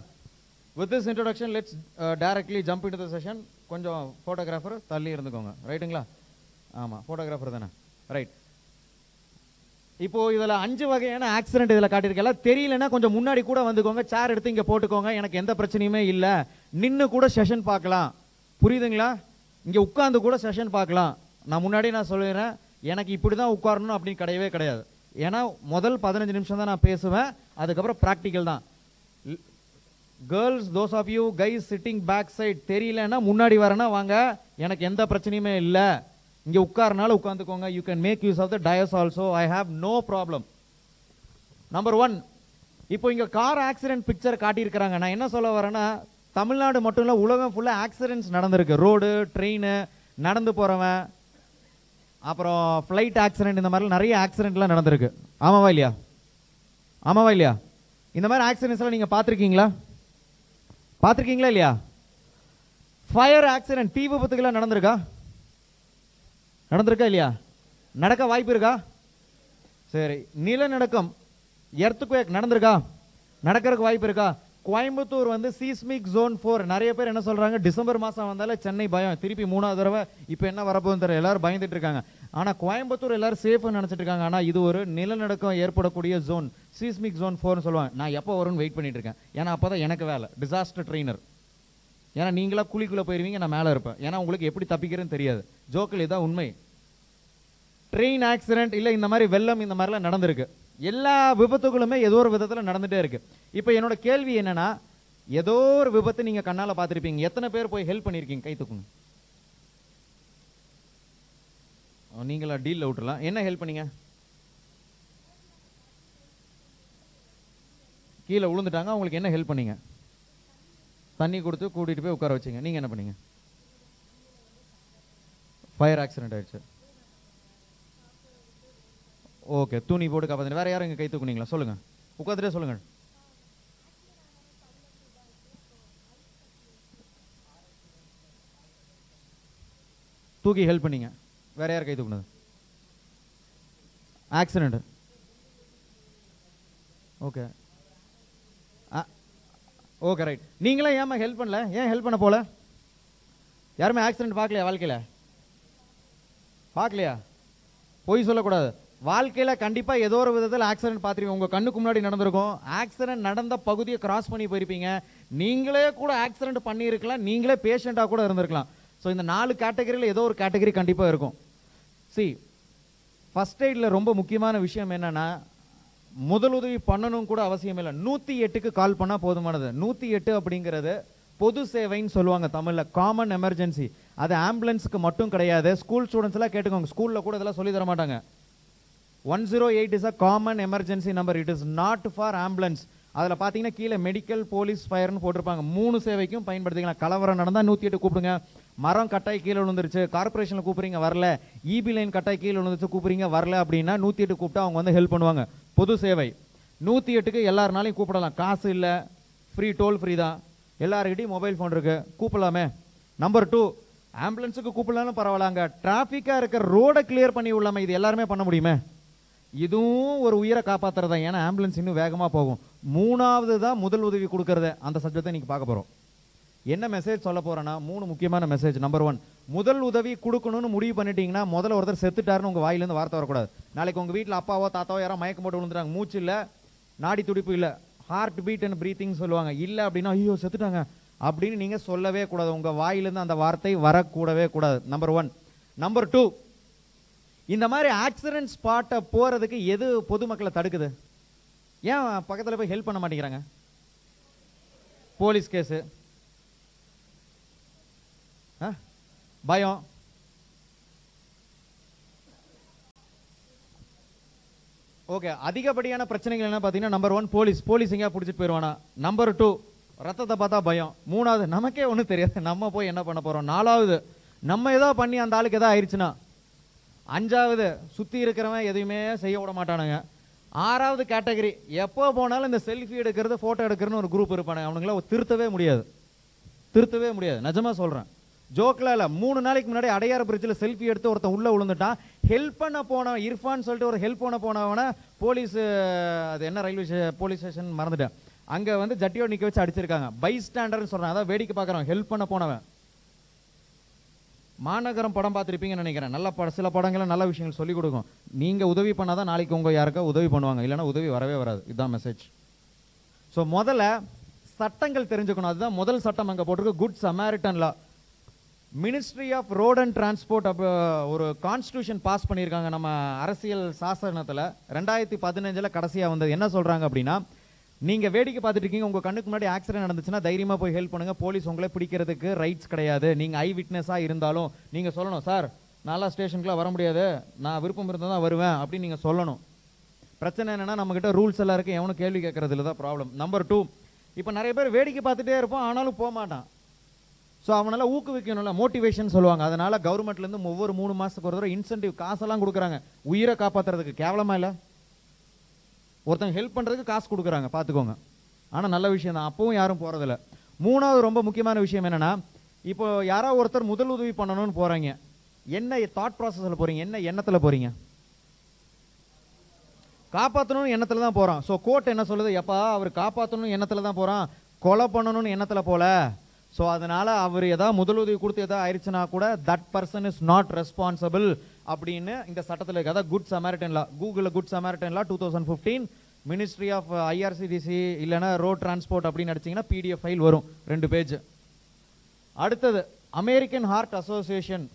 with this introduction let's directly jump in the session கொஞ்சம் photographer தள்ளி இருந்துக்கோங்க. ரைட்டுங்களா ஆமாம் ஃபோட்டோகிராஃபர் தானே. ரைட் இப்போது இதில் அஞ்சு வகையான ஆக்சிடென்ட் இதில் காட்டியிருக்கல தெரியலன்னா கொஞ்சம் முன்னாடி கூட வந்துக்கோங்க. சேர் எடுத்து இங்கே போட்டுக்கோங்க. எனக்கு எந்த பிரச்சனையுமே இல்லை. நின்று கூட செஷன் பார்க்கலாம். புரியுதுங்களா? இங்கே உட்காந்து கூட செஷன் பார்க்கலாம். நான் முன்னாடி நான் சொல்லிடுறேன். எனக்கு இப்படி தான் உட்காரணும் அப்படின்னு கிடையவே கிடையாது. ஏன்னா முதல் பதினஞ்சு நிமிஷம் தான் நான் பேசுவேன். அதுக்கப்புறம் ப்ராக்டிக்கல் தான். Girls those of you guys sitting back side தெரியலன்னா முன்னாடி வரேன்னா வாங்க. எனக்கு எந்த பிரச்சனையுமே இல்லை. இங்கே உட்காரனால உட்காந்துக்கோங்க you can make use of the dais also I have no problem number one இப்போ இங்கே கார் ஆக்சிடென்ட் பிக்சர் காட்டியிருக்கிறாங்க. நான் என்ன சொல்ல வரேன்னா தமிழ்நாடு மட்டும் இல்லை உலகம் ஃபுல்லாக ஆக்சிடென்ட்ஸ் நடந்திருக்கு. ரோடு ட்ரெயின் நடந்து போகிறவன் அப்புறம் ஃப்ளைட் ஆக்சிடென்ட் இந்த மாதிரிலாம் நிறைய ஆக்சிடென்ட்லாம் நடந்திருக்கு. ஆமாவா இல்லையா? ஆமாவா இல்லையா? இந்த மாதிரி ஆக்சிடென்ட்ஸ்லாம் நீங்கள் பார்த்துருக்கீங்களா? பார்த்துருக்கீங்களா இல்லையா? ஃபயர் ஆக்சிடென்ட் தீ விபத்துக்கெல்லாம் நடந்திருக்கா? நடந்திருக்கா இல்லையா? நடக்க வாய்ப்பு இருக்கா? சரி நிலநடுக்கம் எர்த்துக்குவேக் நடந்திருக்கா? நடக்கிறதுக்கு வாய்ப்பு இருக்கா? கோயம்புத்தூர் வந்து சீஸ்மிக் ஜோன் ஃபோர் நிறைய பேர் என்ன சொல்கிறாங்க டிசம்பர் மாதம் வந்தாலே சென்னை பயம். திருப்பி மூணாவது தடவை. இப்போ என்ன வரப்போகுதுன்னு தெரியல. எல்லாரும் பயந்துட்டு இருக்காங்க. ஆனால் கோயம்புத்தூர் எல்லாரும் சேஃப்னு நினச்சிட்டு இருக்காங்க. ஆனால் இது ஒரு நிலநடுக்கம் ஏற்படக்கூடிய ஜோன் சீஸ்மிக் ஜோன் ஃபோர்னு சொல்லுவேன் நான் எப்போ வரும்னு வெயிட் பண்ணிட்டு இருக்கேன். ஏன்னா அப்போ தான் எனக்கு வேலை. டிசாஸ்டர் ட்ரெயினர் ஏன்னா நீங்களா குழிக்குள்ளே போயிருவீங்க நான் மேலே இருப்பேன். ஏன்னா உங்களுக்கு எப்படி தப்பிக்கிறேன்னு தெரியாது. ஜோக்கில் இதான் உண்மை. ட்ரெயின் ஆக்சிடென்ட் இல்லை இந்த மாதிரி வெள்ளம் இந்த மாதிரிலாம் நடந்திருக்கு. எல்லா விபத்துகளுமே ஏதோ ஒரு விதத்தில் நடந்துகிட்டே இருக்குது இப்போ என்னோட கேள்வி என்னென்னா ஏதோ ஒரு விபத்து நீங்கள் கண்ணால் பார்த்துருப்பீங்க. எத்தனை பேர் போய் ஹெல்ப் பண்ணியிருக்கீங்க கை தூக்குங்க. நீங்களா டீல்ல விட்டுலாம் என்ன ஹெல்ப் பண்ணீங்க? கீழே விழுந்துட்டாங்க அவங்களுக்கு என்ன ஹெல்ப் பண்ணீங்க? தண்ணி கொடுத்து கூட்டிட்டு போய் உட்கார வச்சீங்க. நீங்க என்ன பண்ணீங்க? ஃபயர் ஆக்சிடென்ட் ஆயிடுச்சு. ஓகே துணி போட்டு காப்பாத்து வேற யாரும் இங்க கை தூக்குனீங்களா? சொல்லுங்க. உட்காந்துட்டே சொல்லுங்க தூக்கி ஹெல்ப் பண்ணீங்க. வேற யார் கை தூக்குனது? ஆக்சிடென்ட் ஓகே ஓகே ரைட் நீங்களே ஏமா ஹெல்ப் பண்ணல? ஏன் ஹெல்ப் பண்ண போல? யாருமே ஆக்சிடென்ட் பார்க்கலையா வாழ்க்கையில்? பார்க்கலையா? பொய் சொல்லக்கூடாது. வாழ்க்கையில் கண்டிப்பாக ஏதோ ஒரு விதத்தில் ஆக்சிடென்ட் பார்த்துருவீங்க உங்கள் கண்ணுக்கு முன்னாடி நடந்திருக்கும். ஆக்சிடென்ட் நடந்த பகுதியை கிராஸ் பண்ணி போயிருப்பீங்க. நீங்களே கூட ஆக்சிடென்ட் பண்ணியிருக்கலாம். நீங்களே பேஷண்ட்டாக கூட இருந்திருக்கலாம். ஸோ இந்த நாலு கேட்டகரியில் ஏதோ ஒரு கேட்டகரி கண்டிப்பாக இருக்கும். சி ஃபஸ்ட் எய்டில் ரொம்ப முக்கியமான விஷயம் என்னென்னா முதலுதவி பண்ணணும் கூட அவசியம் இல்லை. நூற்றி எட்டுக்கு கால் பண்ணால் போதுமானது. நூற்றி எட்டு அப்படிங்கிறது பொது சேவைன்னு சொல்லுவாங்க தமிழில். காமன் எமர்ஜென்சி அது ஆம்புலன்ஸுக்கு மட்டும் கிடையாது. ஸ்கூல் ஸ்டூடெண்ட்ஸ்லாம் கேட்டுக்கோங்க. ஸ்கூலில் கூட இதெல்லாம் சொல்லி தர மாட்டாங்க. One zero eight is a common emergency number it is not for ambulance அதில் பார்த்தீங்கன்னா கீழே மெடிக்கல் போலீஸ் ஃபயர்னு போட்டிருப்பாங்க. மூணு சேவைக்கும் பயன்படுத்திக்கலாம். கலவரம் நடந்தால் நூற்றி எட்டு கூப்பிடுங்க. மரம் கட்டாய் கீழே விழுந்துருச்சு. கார்பரேஷனில் கூப்பிடுறீங்க வரல. இபி லைன் கட்டாய் கீழே விழுந்துருச்சு கூப்பிடுறீங்க வரல அப்படின்னா நூற்றி எட்டு கூப்பிட்டா அவங்க வந்து ஹெல்ப் பண்ணுவாங்க. பொது சேவை. நூற்றி எட்டுக்கு எல்லாருனாலையும் கூப்பிடலாம். காசு இல்லை. ஃப்ரீ டோல் ஃப்ரீ தான். எல்லாருக்கிட்டையும் மொபைல் ஃபோன் இருக்குது கூப்பிடலாமே. Number two ஆம்புலன்ஸுக்கு கூப்பிடலாம்னு பரவாயில்லாங்க. டிராஃபிக்காக இருக்கிற ரோடை கிளியர் பண்ணி விடலாமே இது எல்லாருமே பண்ண முடியுமே? இதுவும் ஒரு உயிரை காப்பாற்றுறது தான் ஏன்னா ஆம்புலன்ஸ் இன்னும் வேகமாக போகும். மூணாவது தான் முதல் உதவி கொடுக்கறது அந்த சப்ஜெக்டை நீங்கள் பார்க்க போகிறோம் என்ன மெசேஜ் சொல்ல போறேன்னா மூணு முக்கியமான மெசேஜ் நம்பர் ஒன் முதல் உதவி கொடுக்கணும்னு முடிவு பண்ணிட்டீங்கன்னா முதல்ல ஒருத்தர் செத்துட்டாருன்னு உங்க வாயிலிருந்து வார்த்தை வரக்கூடாது. நாளைக்கு உங்க வீட்டில் அப்பாவோ தாத்தாவோ யாரோ மயக்கம் போட்டு விழுந்துறாங்க மூச்சு இல்லை நாடி துடிப்பு இல்லை ஹார்ட் பீட் அண்ட் பிரீத்திங் சொல்லுவாங்க. இல்லை அப்படின்னா ஐயோ செத்துட்டாங்க. அப்படின்னு நீங்க சொல்லவே கூடாது. உங்க வாயிலிருந்து அந்த வார்த்தை வரக்கூடவே கூடாது. நம்பர் ஒன் நம்பர் டூ இந்த மாதிரி ஆக்சிடென்ட் ஸ்பாட்டை போறதுக்கு எது பொதுமக்களை தடுக்குது? ஏன் பக்கத்தில் போய் ஹெல்ப் பண்ண மாட்டேங்கிறாங்க? போலீஸ் கேஸு பயம். ஓகே அதிகப்படியான பிரச்சனைகள் என்ன பார்த்தீங்கன்னா நம்பர் ஒன் போலீஸ் போலீஸ் எங்கேயா பிடிச்சிட்டு போயிடுவானா நம்பர் டூ ரத்தத்தை பார்த்தா பயம். மூணாவது நமக்கே ஒன்றும் தெரியாது. நம்ம போய் என்ன பண்ண போகிறோம் நாலாவது நம்ம ஏதோ பண்ணி அந்த ஆளுக்கு எதாவது ஆயிடுச்சுன்னா அஞ்சாவது சுற்றி இருக்கிறவன் எதுவுமே செய்ய விட மாட்டானுங்க. ஆறாவது கேட்டகரி எப்போ போனாலும் இந்த செல்ஃபி எடுக்கிறது ஃபோட்டோ எடுக்கிறதுன்னு ஒரு குரூப் இருப்பானுங்க. அவனுங்கள திருத்தவே முடியாது. திருத்தவே முடியாது. நிஜமாக சொல்கிறேன் ஜோக்கில் இல்லை மூணு நாளைக்கு முன்னாடி அடையாறு பிரிட்ஜில் செல்ஃபி எடுத்து ஒருத்தன் உள்ளே விழுந்துட்டான். ஹெல்ப் பண்ண போனவன் இர்ஃபான் சொல்லிட்டு ஒரு ஹெல்ப் பண்ண போனவனை போலீஸ் அது என்ன ரயில்வே போலீஸ் ஸ்டேஷன் மறந்துட்டேன். அங்கே வந்து ஜட்டியோட நிற்க வச்சு அடிச்சிருக்காங்க. பை ஸ்டாண்டர்னு சொல்றான். அதான் வேடிக்கை பார்க்கறவன் ஹெல்ப் பண்ண போனவன். மாநகரம் படம் பார்த்துருப்பீங்கன்னு நினைக்கிறேன். நல்ல பட சில படங்களை நல்ல விஷயங்கள் சொல்லிக் கொடுக்கும். நீங்கள் உதவி பண்ணாதான் நாளைக்கு உங்கள் யாருக்கா உதவி பண்ணுவாங்க. இல்லைனா உதவி வரவே வராது. இதுதான் மெசேஜ் ஸோ முதல்ல சட்டங்கள் தெரிஞ்சுக்கணும். அதுதான் முதல் சட்டம் அங்கே போட்டிருக்கு. Good Samaritan law Ministry of Road and Transport அப்போ ஒரு கான்ஸ்டியூஷன் பாஸ் பண்ணியிருக்காங்க நம்ம அரசியல் சாசனத்தில். ரெண்டாயிரத்தி பதினஞ்சில் கடைசியாக வந்தது. என்ன சொல்கிறாங்க அப்படின்னா நீங்கள் வேடிக்கை பார்த்துட்டு இருக்கீங்க உங்கள் கண்ணுக்கு முன்னாடி ஆக்சிடென்ட் நடந்துச்சுன்னா தைரியமாக போய் ஹெல்ப் பண்ணுங்கள் போலீஸ் உங்களை பிடிக்கிறதுக்கு ரைட்ஸ் கிடையாது. நீங்கள் ஐ விட்னஸாக இருந்தாலும் நீங்கள் சொல்லணும் சார் நாலா ஸ்டேஷனுக்குலாம் வர முடியாது. நான் விருப்பம் இருந்தால் தான் வருவேன் அப்படின்னு நீங்கள் சொல்லணும். பிரச்சனை என்னென்னா நம்மக்கிட்ட ரூல்ஸ் எல்லாம் இருக்குது எவனும் கேள்வி கேட்குறதுல தான் ப்ராப்ளம் நம்பர் டூ இப்போ நிறைய பேர் வேடிக்கை பார்த்துட்டே இருப்போம் ஆனாலும் போக மாட்டான். ஸோ அவனால் ஊக்குவிக்கணும்ல மோட்டிவேஷன் சொல்லுவாங்க. அதனால் கவர்மெண்ட்லேருந்து ஒவ்வொரு மூணு மாதத்துக்கு ஒரு தடவை இன்சென்டிவ் காசெல்லாம் கொடுக்குறாங்க. உயிரை காப்பாற்றுறதுக்கு கேவலமாக இல்லை? ஒருத்தங்க ஹெல்ப் பண்ணுறதுக்கு காசு கொடுக்குறாங்க பார்த்துக்கோங்க. ஆனால் நல்ல விஷயம் தான். அப்பவும் யாரும் போகிறதில்ல மூணாவது ரொம்ப முக்கியமான விஷயம் என்னென்னா இப்போ யாரோ ஒருத்தர் முதல் உதவி பண்ணணும்னு போகிறாங்க என்ன தாட் ப்ராசஸில் போகிறீங்க என்ன எண்ணத்தில் போகிறீங்க காப்பாற்றணும்னு எண்ணத்தில் தான் போகிறான் ஸோ கோர்ட் என்ன சொல்லுது? எப்பா அவர் காப்பாற்றணும்னு எண்ணத்தில் தான் போகிறான் கொலை பண்ணணும்னு எண்ணத்தில் போகல ஸோ அதனால் அவர் எதாவது முதலுதவி கொடுத்து எதாவது ஆயிடுச்சுன்னா கூட that person is not responsible அப்படின்னு இந்த சட்டத்தில் இருக்கு குட் சமாரிட்டன் லா கூகுளில் good Samaritan law two thousand fifteen ministry of IRCTC இல்லைன்னா ரோட் டிரான்ஸ்போர்ட் அப்படின்னு அடிச்சீங்கன்னா பிடிஎஃப் ஃபைல் வரும் ரெண்டு பேஜ் அடுத்தது அமெரிக்கன் ஹார்ட் அசோசியேஷன்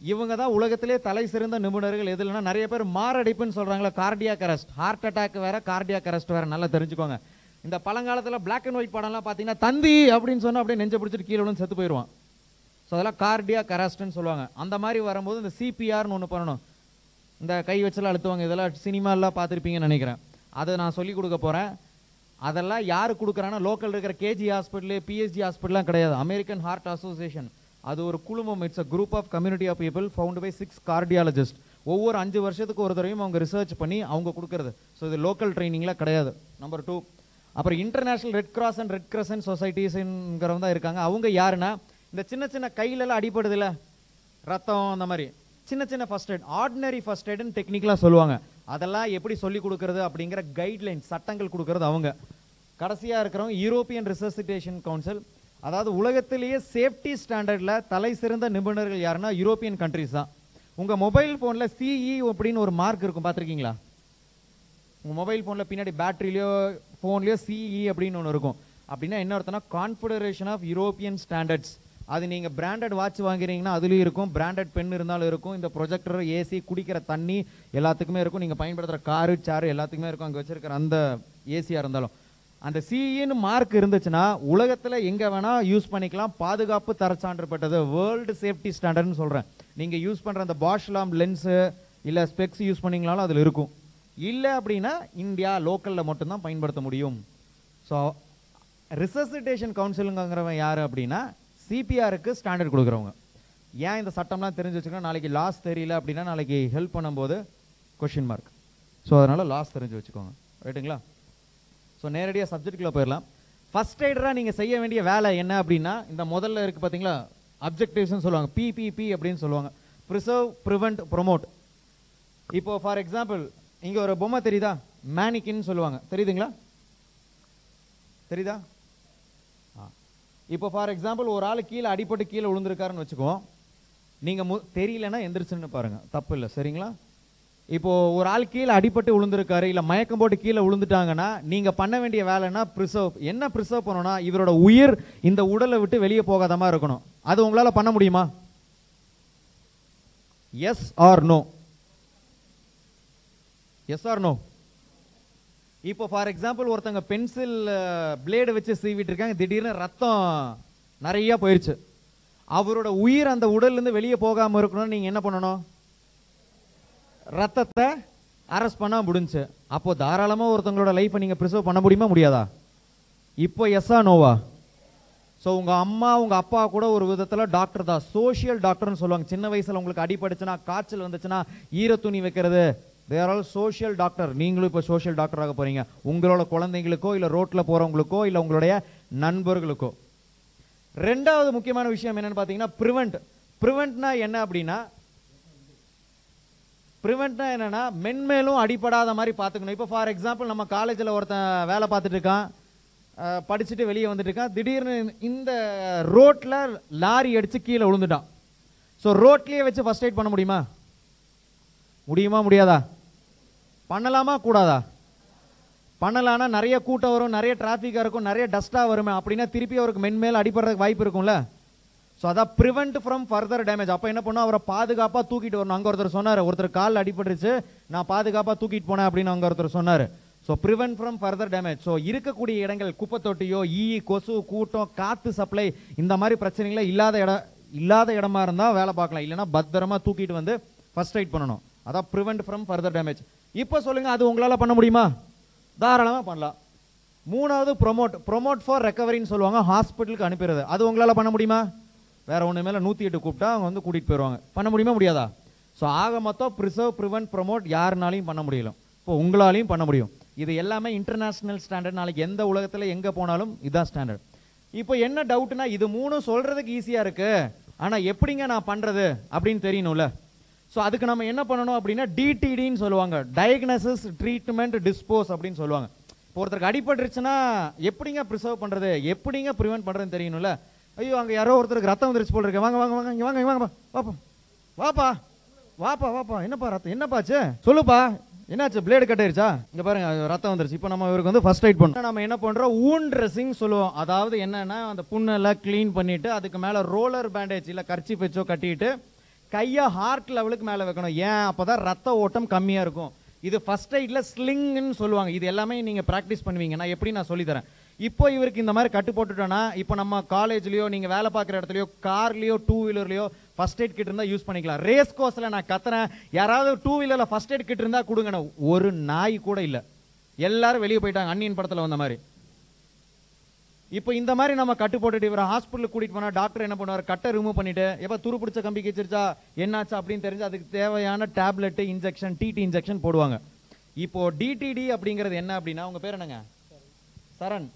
இவங்க தான் உலகத்திலே தலை சிறந்த நிபுணர்கள் எதுலன்னா நிறைய பேர் மாரடைப்புன்னு சொல்கிறாங்களா கார்டியாக் அரெஸ்ட் ஹார்ட் அட்டாக் வேற கார்டியாக் அரெஸ்ட் வேற நல்லா தெரிஞ்சுக்கோங்க. இந்த பழங்காலத்தில் பிளாக் அண்ட் ஒயிட் படம்லாம் பார்த்தீங்கன்னா தந்தி அப்படின்னு சொன்னால் அப்படியே நெஞ்ச பிடிச்சிட்டு கீழே விழுந்து செத்து போயிடுவான். ஸோ அதெல்லாம் கார்டியா அரெஸ்ட்னு சொல்லுவாங்க. அந்த மாதிரி வரும்போது இந்த சிபிஆர்னு ஒன்று பண்ணணும். இந்த கை வச்செல்லாம் அழுத்துவாங்க. இதெல்லாம் சினிமாலாம் பார்த்துருப்பீங்கன்னு நினைக்கிறேன். அதை நான் சொல்லி கொடுக்க போகிறேன் அதெல்லாம் யார் கொடுக்குறாங்கன்னா லோக்கல் இருக்கிற கேஜி ஹாஸ்பிட்டலு பிஎஸ்ஜி ஹாஸ்பிட்டலாம் கிடையாது. அமெரிக்கன் ஹார்ட் அசோசியேஷன் அது ஒரு குழுமம். It's a group of community of people found by six cardiologist ஒவ்வொரு அஞ்சு வருஷத்துக்கு ஒரு தடவையும் அவங்க ரிசர்ச் பண்ணி அவங்க கொடுக்குறது. ஸோ இது லோக்கல் ட்ரைனிங்லாம் கிடையாது. நம்பர் டூ அப்புறம் International Red Cross and Red Crescent சொசைட்டிஸ்ங்கிறவங்க தான் இருக்காங்க. அவங்க யாருன்னா இந்த சின்ன சின்ன கையிலலாம் அடிபடுதுல ரத்தம் அந்த மாதிரி. சின்ன சின்ன ஃபர்ஸ்ட் எய்ட் ஆர்டினரி ஃபர்ஸ்ட் எய்டுன்னு டெக்னிக்கலாக சொல்லுவாங்க. அதெல்லாம் எப்படி சொல்லி கொடுக்கறது அப்படிங்கிற கைட்லைன் சட்டங்கள் கொடுக்கறது அவங்க. கடைசியாக இருக்கிறவங்க யூரோப்பியன் ரிசர்சிட்டேஷன் கவுன்சில் அதாவது உலகத்திலேயே சேஃப்டி ஸ்டாண்டர்டில் தலை சிறந்த நிபுணர்கள் யாருன்னா யூரோப்பியன் கண்ட்ரிஸ் தான். உங்கள் மொபைல் ஃபோனில் சிஇ அப்படின்னு ஒரு மார்க் இருக்கும் பார்த்துருக்கீங்களா? உங்கள் மொபைல் ஃபோனில் பின்னாடி பேட்டரியிலயோ ஃபோன்லேயோ சிஇ அப்படின்னு ஒன்று இருக்கும். அப்படின்னா என்ன அர்த்தம்னா கான்ஃபெடரேஷன் ஆஃப் யூரோப்பியன் ஸ்டாண்டர்ட்ஸ் அது நீங்கள் பிராண்டட் வாட்ச் வாங்குறீங்கன்னா அதுலேயும் இருக்கும். பிராண்டட் பென் இருந்தாலும் இருக்கும். இந்த ப்ரொஜெக்டர் ஏசி குடிக்கிற தண்ணி எல்லாத்துக்குமே இருக்கும். நீங்கள் பயன்படுத்துகிற காரு சாரு எல்லாத்துக்குமே இருக்கும். அங்கே வச்சுருக்கிற அந்த ஏசியாக இருந்தாலும். அந்த சிஇன்னு e மார்க் இருந்துச்சுன்னா உலகத்தில் எங்கே வேணால் யூஸ் பண்ணிக்கலாம். பாதுகாப்பு தரச்சான்று பெற்றது வேர்ல்டு சேஃப்டி ஸ்டாண்டர்ட்னு சொல்கிறேன் நீங்கள் யூஸ் பண்ணுற அந்த பாஷ்லாம் லென்ஸு இல்லை ஸ்பெக்ஸ் யூஸ் பண்ணீங்களாலும் அதில் இருக்கும். இல்லை அப்படின்னா இந்தியா லோக்கலில் மட்டும்தான் பயன்படுத்த முடியும். ஸோ ரிசர்சிட்டேஷன் கவுன்சிலுங்கிறவன் யார் அப்படின்னா சிபிஆருக்கு ஸ்டாண்டர்ட் கொடுக்குறவங்க. ஏன் இந்த சட்டம்லாம் தெரிஞ்சு வச்சுக்கணும்? நாளைக்கு லாஸ் தெரியல அப்படின்னா நாளைக்கு ஹெல்ப் பண்ணும்போது கொஷின் மார்க் ஸோ அதனால் லாஸ் தெரிஞ்சு வச்சுக்கோங்க. ரைட்டுங்களா ஸோ நேரடியாக சப்ஜெக்ட்குள்ள போயிடலாம். ஃபர்ஸ்ட் எய்டராக நீங்கள் செய்ய வேண்டிய வேலை என்ன அப்படின்னா இந்த முதல்ல இருக்குது பார்த்தீங்களா அப்ஜெக்டிவ்ஸ்னு சொல்லுவாங்க. பிபிபி அப்படின்னு சொல்லுவாங்க. ப்ரிசர்வ் ப்ரிவெண்ட் ப்ரொமோட் இப்போது ஃபார் எக்ஸாம்பிள் இங்க ஒரு பொம்மை தெரியுதா? மேனிக்கின்னு சொல்லுவாங்க. தெரியுதுங்களா? தெரியுதா? ஆ. இப்போ ஃபார் எக்ஸாம்பிள் ஒரு ஆள் கீழே அடிப்பட்டு கீழே விழுந்திருக்காருன்னு வச்சுக்குவோம். நீங்கள் மு- தெரியலன்னா எந்திரிச்சுன்னு பாருங்கள் தப்பு இல்லை. சரிங்களா? இப்போது ஒரு ஆள் கீழே அடிப்பட்டு விழுந்திருக்காரு இல்லை மயக்கம் போட்டு கீழே விழுந்துட்டாங்கன்னா நீங்கள் பண்ண வேண்டிய வேலைன்னா ப்ரிசர்வ் என்ன ப்ரிசர்வ் பண்ணணும்னா இவரோட உயிர் இந்த உடலை விட்டு வெளியே போகாத மாதிரி இருக்கணும். அது உங்களால் பண்ண முடியுமா? Yes or no yes or no இப்போ ஃபார் எக்ஸாம்பிள் ஒருத்தங்க பென்சில் பிளேடு வச்சு சீவிட்டு இருக்காங்க. திடீர்னு ரத்தம் நிறைய போயிடுச்சு அவரோட உயிர் அந்த உடல்லேருந்து வெளியே போகாமல் இருக்கணும்னு நீங்கள் என்ன பண்ணணும்? ரத்தத்தை அரெஸ்ட் பண்ணால் முடிஞ்சு. அப்போ தாராளமாக ஒருத்தங்களோட லைஃப்பை நீங்கள் ப்ரிசர்வ் பண்ண முடியுமா முடியாதா? இப்போ எஸ்ஸா நோவா ஸோ உங்கள் அம்மா உங்கள் அப்பா கூட ஒரு விதத்தில் டாக்டர் தான். சோஷியல் டாக்டர்னு சொல்லுவாங்க. சின்ன வயசில் உங்களுக்கு அடிப்படுச்சுன்னா காய்ச்சல் வந்துச்சுன்னா ஈர துணி வைக்கிறது தேர் ஆல் சோஷியல் டாக்டர் நீங்களும் இப்போ சோஷியல் டாக்டர் ஆக போறீங்க. உங்களோட குழந்தைங்களுக்கோ இல்ல ரோட்ல போறவங்களுக்கோ இல்ல உங்களுடைய நண்பர்களுக்கோ. ரெண்டாவது முக்கியமான விஷயம் என்னன்னு பார்த்தீங்கன்னா ப்ரிவெண்ட் ப்ரிவெண்ட்னா என்ன அப்படின்னா ப்ரிவெண்ட்னா என்னன்னா மென்மேலும் அடிபடாத மாதிரி பார்த்துக்கணும் இப்போ ஃபார் எக்ஸாம்பிள் நம்ம காலேஜில் ஒருத்தன் வேலை பார்த்துட்டு இருக்கான். படிச்சுட்டு வெளியே வந்துட்டு இருக்கான். திடீர்னு இந்த ரோட்ல லாரி அடிச்சு கீழே விழுந்துட்டான். ஸோ ரோட்லயே வச்சு ஃபர்ஸ்ட் எய்ட் பண்ண முடியுமா? முடியுமா முடியாதா? பண்ணலாமா கூடாதா? பண்ணலான்னா நிறைய கூட்டம் வரும் நிறைய டிராஃபிக்காக இருக்கும் நிறைய டஸ்ட்டாக வருமே அப்படின்னா திருப்பி அவருக்கு மென்மேல் அடிபடுறதுக்கு வாய்ப்பு இருக்கும்ல? ஸோ அதான் ப்ரிவெண்ட் ஃப்ரம் ஃபர்தர் டேமேஜ் அப்போ என்ன பண்ணும்? அவரை பாதுகாப்பாக தூக்கிட்டு வரணும். அங்கே ஒருத்தர் சொன்னார் ஒருத்தர் கால் அடிபட்டுருச்சு நான் பாதுகாப்பாக தூக்கிட்டு போனேன் அப்படின்னு அங்கே ஒருத்தர் சொன்னார். So prevent from further damage so இருக்கக்கூடிய இடங்கள் குப்பை தொட்டியோ ஈ கொசு கூட்டம் காற்று சப்ளை இந்த மாதிரி பிரச்சனைகளை இல்லாத இடம் இல்லாத இடமா இருந்தால் வேலை பார்க்கலாம். இல்லைனா பத்திரமா தூக்கிட்டு வந்து ஃபர்ஸ்ட் எய்ட் பண்ணணும். அதான் ப்ரிவெண்ட் ஃப்ரம் ஃபர்தர் டேமேஜ் இப்போ சொல்லுங்க அது உங்களால் பண்ண முடியுமா? தாராளமாக பண்ணலாம். மூணாவது ப்ரொமோட் ப்ரொமோட் ஃபார் ரெக்கவரின்னு சொல்லுவாங்க ஹாஸ்பிட்டலுக்கு அனுப்பிடுறது. அது உங்களால் பண்ண முடியுமா? வேறு ஒன்று மேலே நூற்றி எட்டு கூப்பிட்டா அவங்க வந்து கூட்டிகிட்டு போயிடுவாங்க பண்ண முடியுமா முடியாதா? ஸோ ஆக மொத்தம் ப்ரிசர்வ் ப்ரிவென்ட் ப்ரொமோட் யாருனாலையும் பண்ண முடியல. இப்போ உங்களாலையும் பண்ண முடியும். இது எல்லாமே இன்டர்நேஷ்னல் ஸ்டாண்டர்ட் நாளைக்கு எந்த உலகத்தில் எங்கே போனாலும் இதுதான் ஸ்டாண்டர்ட் இப்போ என்ன டவுட்னா இது மூணும் சொல்கிறதுக்கு ஈஸியாக இருக்குது ஆனால் எப்படிங்க நான் பண்ணுறது அப்படின்னு தெரியணும்ல. ஸோ அதுக்கு நம்ம என்ன பண்ணணும் அப்படின்னா டிடிடின்னு சொல்லுவாங்க. டயக்னசிஸ் ட்ரீட்மெண்ட் டிஸ்போஸ் அப்படின்னு சொல்லுவாங்க. இப்போ ஒருத்தருக்கு அடிபட்டுருச்சுன்னா எப்படிங்க ப்ரிசர்வ் பண்ணுறது எப்படிங்க ப்ரிவெண்ட் பண்ணுறதுன்னு தெரியணும்ல? ஐயோ அங்கே யாரோ ஒருத்தருக்கு ரத்தம் வந்துருச்சு போல் இருக்கு. வாங்க வாங்க வாங்க இங்கே வாங்க வாங்கப்பா. வாப்பா. வாப்பா. வாப்பா வாப்பா. என்னப்பா ரத்தம்? என்னப்பாச்சு? சொல்லுப்பா. என்னாச்சு? பிளேடு கட்டாயிருச்சா இங்க பாருங்க ரத்தம் வந்துருச்சு. இப்போ நம்ம இவருக்கு வந்து ஃபர்ஸ்ட் எய்ட் பண்ணோம் நம்ம என்ன பண்றோம்? ஊன் ட்ரெஸ்ஸிங் சொல்லுவோம். அதாவது என்னன்னா அந்த புண்ணெல்லாம் க்ளீன் பண்ணிட்டு அதுக்கு மேல ரோலர் பேண்டேஜ் இல்ல கர்ச்சி பெச்சோ கட்டிட்டு கையை ஹார்ட் லெவலுக்கு மேலே வைக்கணும். ஏன்? அப்பதான் ரத்த ஓட்டம் கம்மியாக இருக்கும். இது ஃபர்ஸ்ட் எய்டில் ஸ்லிங்னு சொல்லுவாங்க. இது எல்லாமே நீங்கள் ப்ராக்டிஸ் பண்ணுவீங்க. நான் எப்படி நான் சொல்லித்தரேன்? இப்போ இவருக்கு இந்த மாதிரி கட்டு போட்டுட்டோன்னா இப்போ நம்ம காலேஜ்லேயோ நீங்கள் வேலை பார்க்குற இடத்துலையோ கார்லேயோ டூ வீலர்லயோ ஃபஸ்ட் எய்ட் கிட் இருந்தால் யூஸ் பண்ணிக்கலாம். ரேஸ் கோர்ஸில் நான் கத்துறேன். யாராவது டூ வீலரில் ஃபர்ஸ்ட் எய்ட் கிட் இருந்தால் கொடுங்கண்ணா. ஒரு நாய் கூட இல்லை. எல்லாரும் வெளியே போயிட்டாங்க. அன்னியன் படத்தில் வந்த மாதிரி. இப்போ இந்த மாதிரி நம்ம கட்டு போட்டுட்டு இவரை ஹாஸ்பிட்டலுக்கு கூட்டிட்டு போனா டாக்டர் என்ன பண்ணுவார்? கட்டை ரிமூவ் பண்ணிட்டு எப்போ துரு பிடிச்ச கம்பி கிச்சிருச்சா என்னாச்சு அப்படின்னு தெரிஞ்சு அதுக்கு தேவையான டேப்லெட்டு இன்ஜெக்ஷன் டிடி இன்ஜெக்ஷன் போடுவாங்க. இப்போ டிடிடி அப்படிங்கிறது என்ன அப்படின்னா உங்க பேர் என்னங்க? சரண்.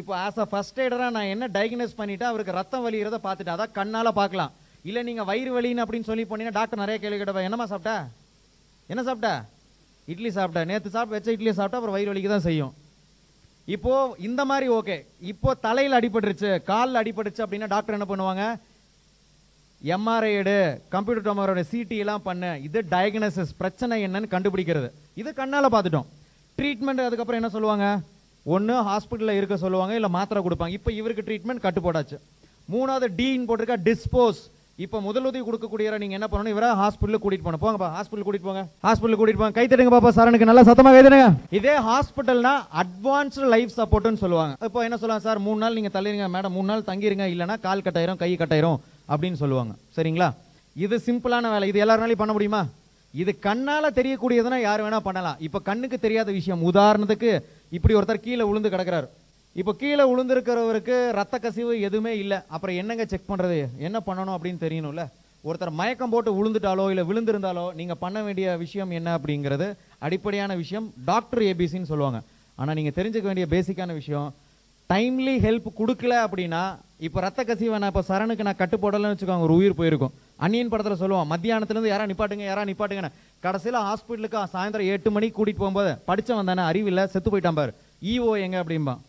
இப்போ ஆஸ் அ ஃபர்ஸ்ட் எய்டராக நான் என்ன டயக்னோஸ் பண்ணிவிட்டு அவருக்கு ரத்தம் வலிகிறத பார்த்துட்டு அதான் கண்ணால் பார்க்கலாம். இல்லை நீங்கள் வயிறு வலின்னு அப்படின்னு சொல்லி போனீங்கன்னா டாக்டர் நிறைய கேள்வி கேட்டப்ப என்னம்மா சாப்பிட்டா? என்ன சாப்பிட்ட? இட்லி சாப்பிட்டா? நேற்று சாப்பிட்டு வச்ச இட்லி சாப்பிட்டா அப்புறம் வயிறு வலிக்கு தான் செய்யும். இப்போ இந்த மாதிரி ஓகே. இப்போ தலையில் அடிபட்டுருச்சு காலில் அடிபட்டுச்சு அப்படின்னா டாக்டர் என்ன பண்ணுவாங்க? எம்ஆர்ஐ எடு கம்ப்யூட்டர் டொமரோட சிடி எல்லாம் பண்ணு. இது டயக்னோசிஸ் பிரச்சனை என்னன்னு கண்டுபிடிக்கிறது. இது கண்ணால் பார்த்துட்டோம். ட்ரீட்மெண்ட் அதுக்கப்புறம் என்ன சொல்லுவாங்க? ஒன்று ஹாஸ்பிட்டலில் இருக்க சொல்லுவாங்க இல்லை மாத்திரை கொடுப்பாங்க. இப்போ இவருக்கு ட்ரீட்மெண்ட் கட்டுப்படாச்சு மூணாவது டீன் போட்டிருக்கா டிஸ்போஸ் இப்போ முதலுதவி கொடுக்கக்கூடியவரை நீங்க என்ன பண்ணணும்? இவரை ஹாஸ்பிட்டலுக்கு கூட்டிட்டு போகணும். போங்கப்பா ஹாஸ்பிட்டல் கூட்டிட்டு போங்க. ஹாஸ்பிட்டல் கூட்டிட்டு போங்க. கை தட்டுங்க பாப்பா சரணுக்கு நல்லா சத்தமா கை இதே ஹாஸ்பிட்டல்னா அட்வான்ஸ்டு லைஃப் சப்போர்ட்னு சொல்லுவாங்க. இப்போ என்ன சொல்லுவாங்க சார் மூணு நாள் நீங்க தள்ளிருங்க மேடம். மூணு நாள் தங்கிருங்க. இல்லைன்னா கால் கட்டாயிரும் கை கட்டாயிரும் அப்படின்னு சொல்லுவாங்க. சரிங்களா? இது சிம்பிளான வேலை. இது எல்லாருனாலையும் பண்ண முடியுமா? இது கண்ணால தெரியக்கூடியதுன்னா யார் வேணா பண்ணலாம். இப்போ கண்ணுக்கு தெரியாத விஷயம். உதாரணத்துக்கு இப்படி ஒருத்தர் கீழே விழுந்து கிடக்கிறாரு. இப்போ கீழே விழுந்திருக்கிறவருக்கு ரத்த கசிவு எதுவுமே இல்லை. அப்புறம் என்னங்க செக் பண்ணுறது என்ன பண்ணணும் அப்படின்னு தெரியணும்ல? ஒருத்தர் மயக்கம் போட்டு விழுந்துட்டாலோ இல்லை விழுந்திருந்தாலோ நீங்கள் பண்ண வேண்டிய விஷயம் என்ன அப்படிங்கிறது அடிப்படையான விஷயம் டாக்டர் ஏபிசின்னு சொல்லுவாங்க. ஆனால் நீங்கள் தெரிஞ்சுக்க வேண்டிய பேசிக்கான விஷயம் டைம்லி ஹெல்ப் கொடுக்கல அப்படின்னா இப்போ ரத்த கசிவை நான் இப்போ சரணுக்கு நான் கட்டுப்படலன்னு வச்சுக்கோங்க ஒரு உயிர் போயிருக்கும். அன்னியன் படத்தில் சொல்லுவான் மத்தியானத்துலேருந்து யாரா நிப்பாட்டுங்க யாரா நிப்பாட்டுங்கன்னு. கடைசியில் ஹாஸ்பிட்டலுக்கு சாயந்தரம் எட்டு மணிக்கு கூட்டிகிட்டு போகும்போது படித்தவன் தானே அறிவில்லை செத்து போயிட்டான் பாரு. ஈஓ எங்க அப்படிம்பான்.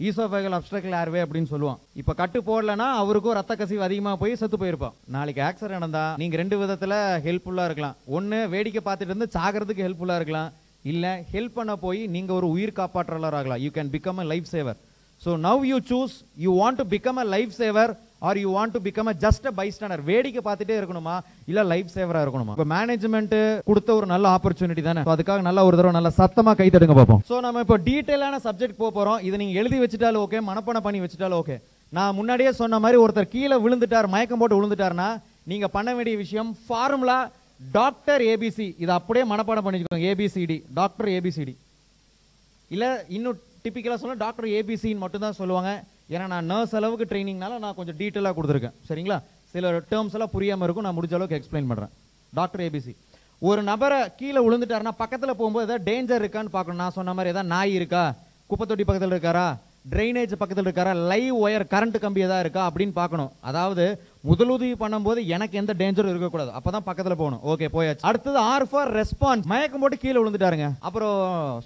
ஈசோஃபேகல் அப்ஸ்ட்ரக்கல் ஏர்வே அப்படின்னு சொல்லுவோம் இப்போ கட்டு போடலனா அவருக்கும் ரத்த கசிவு அதிகமாக போய் செத்து போயிருப்பான். நாளைக்கு ஆக்சிடென்ட் நடந்தா நீங்கள் ரெண்டு விதத்தில் ஹெல்ப்ஃபுல்லாக இருக்கலாம். ஒன்று வேடிக்கை பார்த்துட்டு இருந்து சாகிறதுக்கு ஹெல்ப்ஃபுல்லாக இருக்கலாம். இல்லை ஹெல்ப் பண்ண போய் நீங்கள் ஒரு உயிர் காப்பாற்றலராகலாம் you can become a life saver so now you choose you want to become a life saver or you want to become a just a bystander வேடிக்கை பார்த்துட்டே இருக்கணுமா? இல்ல லைஃப் சேவரா இருக்கணுமா? இப்போ மேனேஜ்மெண்ட் கொடுத்த ஒரு நல்ல ஆப்பர்ச்சுனிட்டி தானே. அதுக்காக நல்ல ஒரு தடவை நல்ல சத்தமா கை தடுங்க பார்ப்போம். ஸோ நம்ம இப்போ டீட்டெயிலான சப்ஜெக்ட் போக போறோம். இதை நீங்க எழுதி வச்சுட்டாலும் ஓகே மனப்பாடம் பண்ணி வச்சுட்டாலும் ஓகே நான் முன்னாடியே சொன்ன மாதிரி ஒருத்தர் கீழே விழுந்துட்டார் மயக்கம் போட்டு விழுந்துட்டாருன்னா நீங்க பண்ண வேண்டிய விஷயம் ஃபார்முலா டாக்டர் ஏபிசி இதை அப்படியே மனப்பாடம் பண்ணிக்கோங்க ஏபிசிடி டாக்டர் ஏபிசிடி இல்லை இன்னும் டிப்பிக்கலாக சொல்ல டாக்டர் ஏபிசின்னு மட்டும்தான் சொல்லுவாங்க. ஏன்னா நான் நர்ஸ் அளவுக்கு ட்ரைனிங்னால நான் கொஞ்சம் டீட்டெயிலாக கொடுத்துருக்கேன். சரிங்களா? சில டேர்ம்ஸ் எல்லாம் புரியாமல் இருக்கும் நான் முடிஞ்ச அளவுக்கு எக்ஸ்பிளைன் பண்ணுறேன் டாக்டர் ஏபிசி ஒரு நபரை கீழே விழுந்துட்டாருன்னா பக்கத்தில் போகும்போது ஏதாவது டேஞ்சர் இருக்கான்னு பார்க்கணும். நான் சொன்ன மாதிரி ஏதாவது நாய் இருக்கா? குப்பை தொட்டி பக்கத்தில் இருக்காரா? ட்ரைனேஜ் பக்கத்தில் இருக்காரா? லைவ் ஒயர் கரண்ட் கம்பி எதாவது இருக்கா? அப்படின்னு பார்க்கணும். அதாவது முதலுதவி பண்ணும்போது எனக்கு எந்த டேஞ்சரும் இருக்கக்கூடாது. அப்பதான் பக்கத்துல போகணும். ஓகே போயாச்சு. அடுத்தது ஆர் ஃபார் ரெஸ்பான்ஸ் மயக்கம் போட்டு கீழே விழுந்துட்டாருங்க. அப்புறம்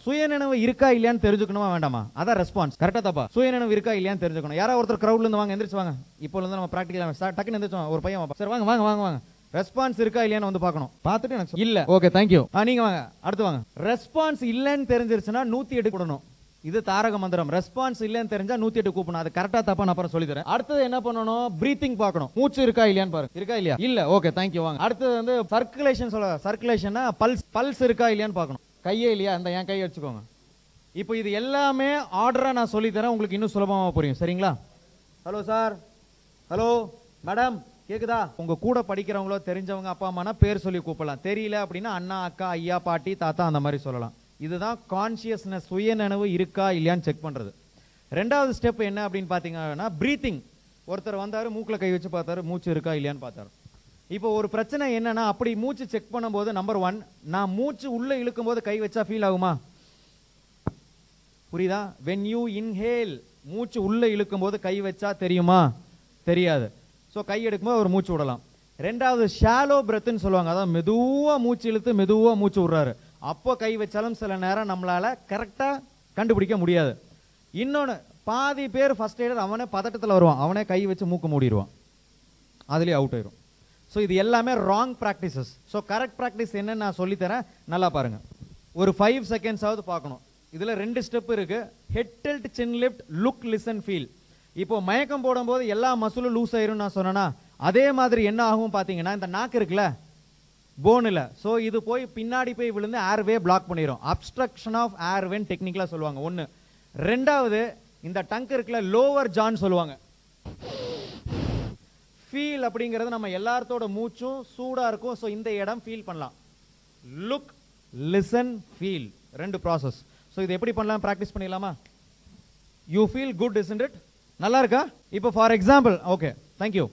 சுயநினைவு இருக்கா இல்லையான்னு தெரிஞ்சுக்கணுமா வேண்டாமா? அதான் ரெஸ்பான்ஸ் கரெக்டா தப்பா? சுயநினைவு இருக்கா இல்லையான்னு தெரிஞ்சுக்கணும். யாராவது ஒருத்தர் கிரௌட்ல இருந்து வாங்க எந்திரிச்சு வாங்க. இப்போ இருந்து நம்ம ப்ராக்டிக்கலா டக்குன்னு எந்திரிச்சு ஒரு பையன் சார் சரி வாங்க வாங்க வாங்க வாங்க. ரெஸ்பான்ஸ் இருக்கா இல்லையான்னு வந்து பார்க்கணும். பார்த்துட்டு எனக்கு இல்ல. ஓகே தேங்க்யூ நீங்க வாங்க. அடுத்து வாங்க. ரெஸ்பான்ஸ் இல்லைன்னு தெரிஞ்சிருச்சுன்னா நூத்தி எட்டு கூடணும் இது தாரக மந்திரம். ரெஸ்பான்ஸ் இல்லைன்னு தெரிஞ்சா நூத்தி எட்டு கூப்பிடணும். அது கரெக்டா தப்பா நான் அப்புறம் சொல்லி தரேன். அடுத்தது என்ன பண்ணணும்? பிரீத்திங் பார்க்கணும். மூச்சு இருக்கா இல்லையான்னு பாருங்க. இருக்கா இல்லையா? இல்ல. ஓகே தேங்க்யூ வாங்க. அடுத்தது வந்து சர்க்குலேஷன் சொல்ல சர்க்குலேஷன்னா பல்ஸ் பல்ஸ் இருக்கா இல்லையான்னு பார்க்கணும். கையே இல்லையா? இந்த என் கையை வச்சுக்கோங்க. இப்போ இது எல்லாமே ஆர்டரா நான் சொல்லி தரேன். உங்களுக்கு இன்னும் சுலபமாக புரியும். சரிங்களா? ஹலோ சார் ஹலோ மேடம் கேக்குதா? உங்க கூட படிக்கிறவங்களோ தெரிஞ்சவங்க அப்பா அம்மானா பேர் சொல்லி கூப்பிடலாம். தெரியல அப்படின்னா அண்ணா அக்கா ஐயா பாட்டி தாத்தா அந்த மாதிரி சொல்லலாம். இதுதான் கான்சியஸ்னஸ் சுயநனவு இருக்கா இல்லையான்னு செக் பண்ணுறது ரெண்டாவது ஸ்டெப் என்ன அப்படின்னு பார்த்தீங்கன்னா ப்ரீத்திங் ஒருத்தர் வந்தார் மூக்கில் கை வச்சு பார்த்தாரு மூச்சு இருக்கா இல்லையான்னு பார்த்தாரு. இப்போ ஒரு பிரச்சனை என்னன்னா அப்படி மூச்சு செக் பண்ணும்போது நம்பர் ஒன் நான் மூச்சு உள்ளே இழுக்கும் போது கை வச்சா ஃபீல் ஆகுமா? புரியுதா? வென் யூ இன்ஹேல் மூச்சு உள்ளே இழுக்கும் போது கை வச்சா தெரியுமா? தெரியாது. ஸோ கை எடுக்கும்போது ஒரு மூச்சு விடலாம். ரெண்டாவது ஷாலோ பிரெத்துன்னு சொல்லுவாங்க. அதான் மெதுவாக மூச்சு இழுத்து மெதுவாக மூச்சு விடுறாரு. அப்போ கை வச்சாலும் சில நேரம் நம்மளால் கரெக்டாக கண்டுபிடிக்க முடியாது. இன்னொன்று பாதி பேர் ஃபர்ஸ்ட் எய்டர் அவனே பதட்டத்தில் வருவான். அவனே கை வச்சு மூக்க மூடிடுவான். அதுலேயே அவுட் ஆயிரும். ஸோ இது எல்லாமே wrong practices so correct practice என்னன்னு நான் சொல்லித்தரேன். நல்லா பாருங்கள் ஒரு ஃபைவ் செகண்ட்ஸாவது பார்க்கணும். இதில் ரெண்டு ஸ்டெப் இருக்குது head tilt chin lift look listen feel இப்போ மயக்கம் போடும்போது எல்லா மசிலும் லூஸ் ஆயிரும் நான் சொன்னேன்னா அதே மாதிரி என்ன ஆகும் பார்த்தீங்கன்னா இந்த நாக்கு இருக்குல்ல போனில். ஸோ இது போய் பின்னாடி போய் விழுந்து ஏர்வே பிளாக் பண்ணிடும் அப்ஸ்ட்ரக்ஷன் ஆஃப் ஏர்வேன்னு டெக்னிக்கலாக சொல்லுவாங்க. ஒன்று ரெண்டாவது இந்த டங்க் இருக்குல்ல லோவர் ஜான் சொல்லுவாங்க. ஃபீல் அப்படிங்கிறது நம்ம எல்லாத்தோட மூச்சும் சூடாக இருக்கும். ஸோ இந்த இடம் ஃபீல் பண்ணலாம். லுக் லிசன் ஃபீல் ரெண்டு ப்ராசஸ் ஸோ இது எப்படி பண்ணலாம்? ப்ராக்டிஸ் பண்ணிடலாமா? You feel good is it நல்லா இருக்கா? இப்போ ஃபார் எக்ஸாம்பிள் ஓகே தேங்க்யூ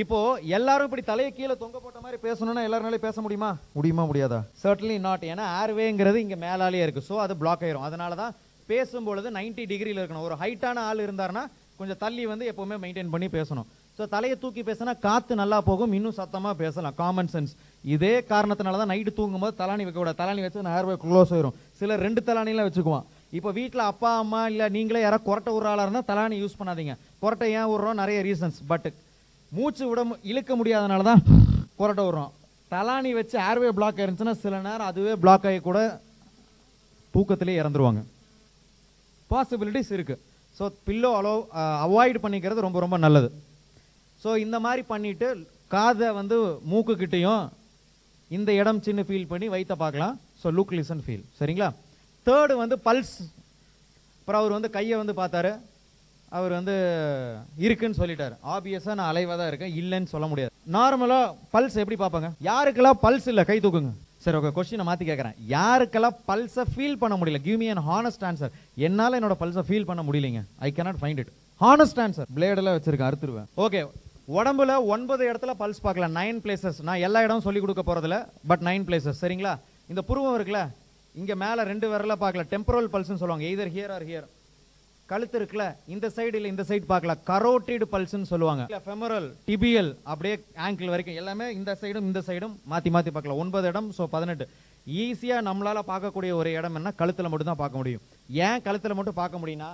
இப்போ எல்லாரும் இப்படி தலையை கீழே தொங்க போட்ட மாதிரி பேசணும்னா எல்லாருனாலே பேச முடியுமா? முடியுமா முடியாதா? சர்ட்லி நாட் ஏன்னா ஏர்வேங்கிறது இங்கே மேலாலேயே இருக்குது ஸோ அது பிளாக் ஆயிரும். அதனால தான் பேசும்பொழுது 90 டிகிரியில் இருக்கணும். ஒரு ஹைட்டான ஆள் இருந்தாருன்னா கொஞ்சம் தள்ளி வந்து எப்போவுமே மெயின்டைன் பண்ணி பேசணும். ஸோ தலையை தூக்கி பேசினா காற்று நல்லா போகும். இன்னும் சத்தமாக பேசலாம். காமன் சென்ஸ் இதே காரணத்தினால தான் நைட்டு தூங்கும்போது தலாணி வைக்க கூடாது. தலாணி வச்சு ஏர்வே க்ளோஸ் ஆயிரும். சில ரெண்டு தலானிலாம் வச்சுக்குவான். இப்போ வீட்டில் அப்பா அம்மா இல்லை நீங்களே யாராவது கொரட்டை விடுற ஆளாக இருந்தால் தலாணி யூஸ் பண்ணாதீங்க. கொரட்டை ஏன் விடுறோம் நிறைய ரீசன்ஸ் பட் மூச்சு விட இழுக்க முடியாதனால தான் கொரட்டை விடுறோம். தலானி வச்சு ஏர்வே பிளாக் ஆயிருந்துச்சுன்னா சில நேரம் அதுவே பிளாக் ஆகி கூட தூக்கத்திலே இறந்துருவாங்க. பாசிபிலிட்டிஸ் இருக்குது ஸோ பில்லோ அலோ அவாய்ட் பண்ணிக்கிறது ரொம்ப ரொம்ப நல்லது. ஸோ இந்த மாதிரி பண்ணிட்டு காதை வந்து மூக்குக்கிட்டேயும் இந்த இடம் சின்ன ஃபீல் பண்ணி வைத்த பார்க்கலாம். ஸோ லுக் லிசன் ஃபீல் சரிங்களா? தேர்டு வந்து பல்ஸ் அப்புறம் அவர் வந்து கையை வந்து பார்த்தாரு. அவர் வந்து இருக்குன்னு சொல்லிட்டாரு. ஆப்வியஸாக நான் அலைவாக தான் இருக்கேன். இல்லைன்னு சொல்ல முடியாது. நார்மலாக பல்ஸ் எப்படி பார்ப்பாங்க? யாருக்கெல்லாம் பல்ஸ் இல்லை? கை தூக்குங்க. சரி ஓகே கொஸ்டினை மாற்றி கேட்குறேன் யாருக்கெல்லாம் பல்ஸை ஃபீல் பண்ண முடியல? Give me an honest answer என்னால் என்னோட பல்ஸை ஃபீல் பண்ண முடியலைங்க. I cannot find it honest answer பிளேடெல்லாம் வச்சிருக்கேன் அறுத்துருவேன். ஓகே உடம்புல ஒன்பது இடத்துல பல்ஸ் பார்க்கலாம் நைன் பிளேசஸ் நான் எல்லா இடமும் சொல்லி கொடுக்க போகிறதில்ல பட் நைன் பிளேசஸ் சரிங்களா? இந்த புருவம் இருக்குல்ல இங்கே மேலே ரெண்டு விரல பார்க்கல. டெம்பரல் பல்ஸ்னு சொல்லுவாங்க. எய்தர் ஹியர் ஆர் ஹியர் கழுத்து இருக்குல்ல இந்த சைடு இல்லை இந்த சைடு பார்க்கல. கரோட்டிடு பல்ஸ்ன்னு சொல்லுவாங்க. ஃபெமரல் டிபியல் அப்படியே ஆங்கிள் வரைக்கும் எல்லாமே இந்த சைடும் இந்த சைடும் மாற்றி மாற்றி பார்க்கலாம் ஒன்பது இடம் ஸோ பதினெட்டு. ஈஸியாக நம்மளால் பார்க்கக்கூடிய ஒரு இடம் என்ன? கழுத்தில் மட்டும் தான் பார்க்க முடியும். ஏன் கழுத்தில் மட்டும் பார்க்க முடியும்னா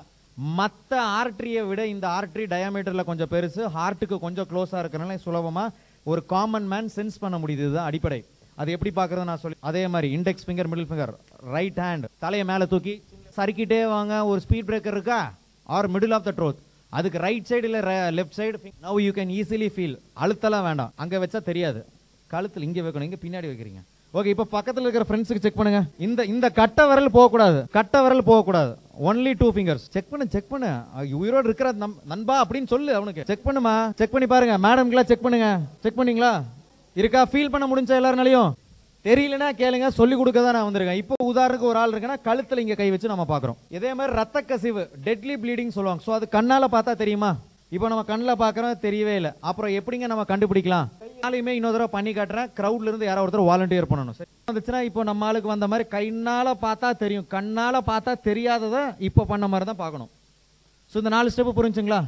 மற்ற ஆர்ட்ரியை விட இந்த ஆர்ட்ரி டயாமீட்டரில் கொஞ்சம் பெருசு ஹார்ட்டுக்கு கொஞ்சம் க்ளோஸாக இருக்கிறனால சுலபமாக ஒரு காமன் மேன் சென்ஸ் பண்ண முடியுது. இதுதான் அடிப்படை. அது எப்படி பார்க்குறது நான் சொல்லி அதே மாதிரி index finger middle finger right hand தலையை மேலே தூக்கி சறுக்கிட்டே வாங்க. ஒரு ஸ்பீட் பிரேக்கர் இருக்கா? Or middle of the throat அதுக்கு ரைட் சைடு இல்லை left side now you can easily feel அழுத்தலாம் வேண்டாம். அங்கே வச்சா தெரியாது. கழுத்தில் இங்கே வைக்கணும் இங்கே பின்னாடி வைக்கிறீங்க. ஓகே இப்போ பக்கத்தில் இருக்கிற ஃப்ரெண்ட்ஸுக்கு செக் பண்ணுங்க. இந்த இந்த கட்ட விரல் போகக்கூடாது. கட்ட விரல் போகக்கூடாது. ஒன்லி டூ ஃபிங்கர்ஸ் செக் பண்ணு செக் பண்ணு. உயிரோடு இருக்கிற நம்- நண்பா அப்படின்னு சொல்லு அவனுக்கு. செக் பண்ணுமா? செக் பண்ணி பாருங்க. மேடம்க்குலாம் செக் பண்ணுங்க. செக் பண்ணீங்களா? இருக்கா? ஃபீல் பண்ண முடிஞ்சா எல்லாருனாலையும் தெரியலனா கேளுங்க சொல்லி கொடுக்க தான் நான் வந்திருக்கேன். இப்போ உதாரணத்துக்கு ஒரு ஆள் இருக்குன்னா கழுத்தில் இங்கே கை வச்சு நம்ம பார்க்குறோம். இதே மாதிரி ரத்த கசிவு டெட்லி ப்ளீடிங் சொல்லுவாங்க. ஸோ அது கண்ணால் பார்த்தா தெரியுமா? இப்போ நம்ம கண்ணில் பார்க்குறோம் தெரியவே இல்லை. அப்புறம் எப்படிங்க நம்ம கண்டுபிடிக்கலாம்? நாளையுமே இன்னொரு தடவை பண்ணி காட்டுறேன். க்ரௌட்ல இருந்து யாரோ ஒருத்தர் வாலண்டியர் பண்ணணும். சரி வந்துச்சுன்னா இப்போ நம்ம ஆளுக்கு வந்த மாதிரி கண்ணால் பார்த்தா தெரியும். கண்ணால் பார்த்தா தெரியாததை இப்போ பண்ண மாதிரி தான் பார்க்கணும். ஸோ இந்த நாலு ஸ்டெப்பு புரிஞ்சுங்களா?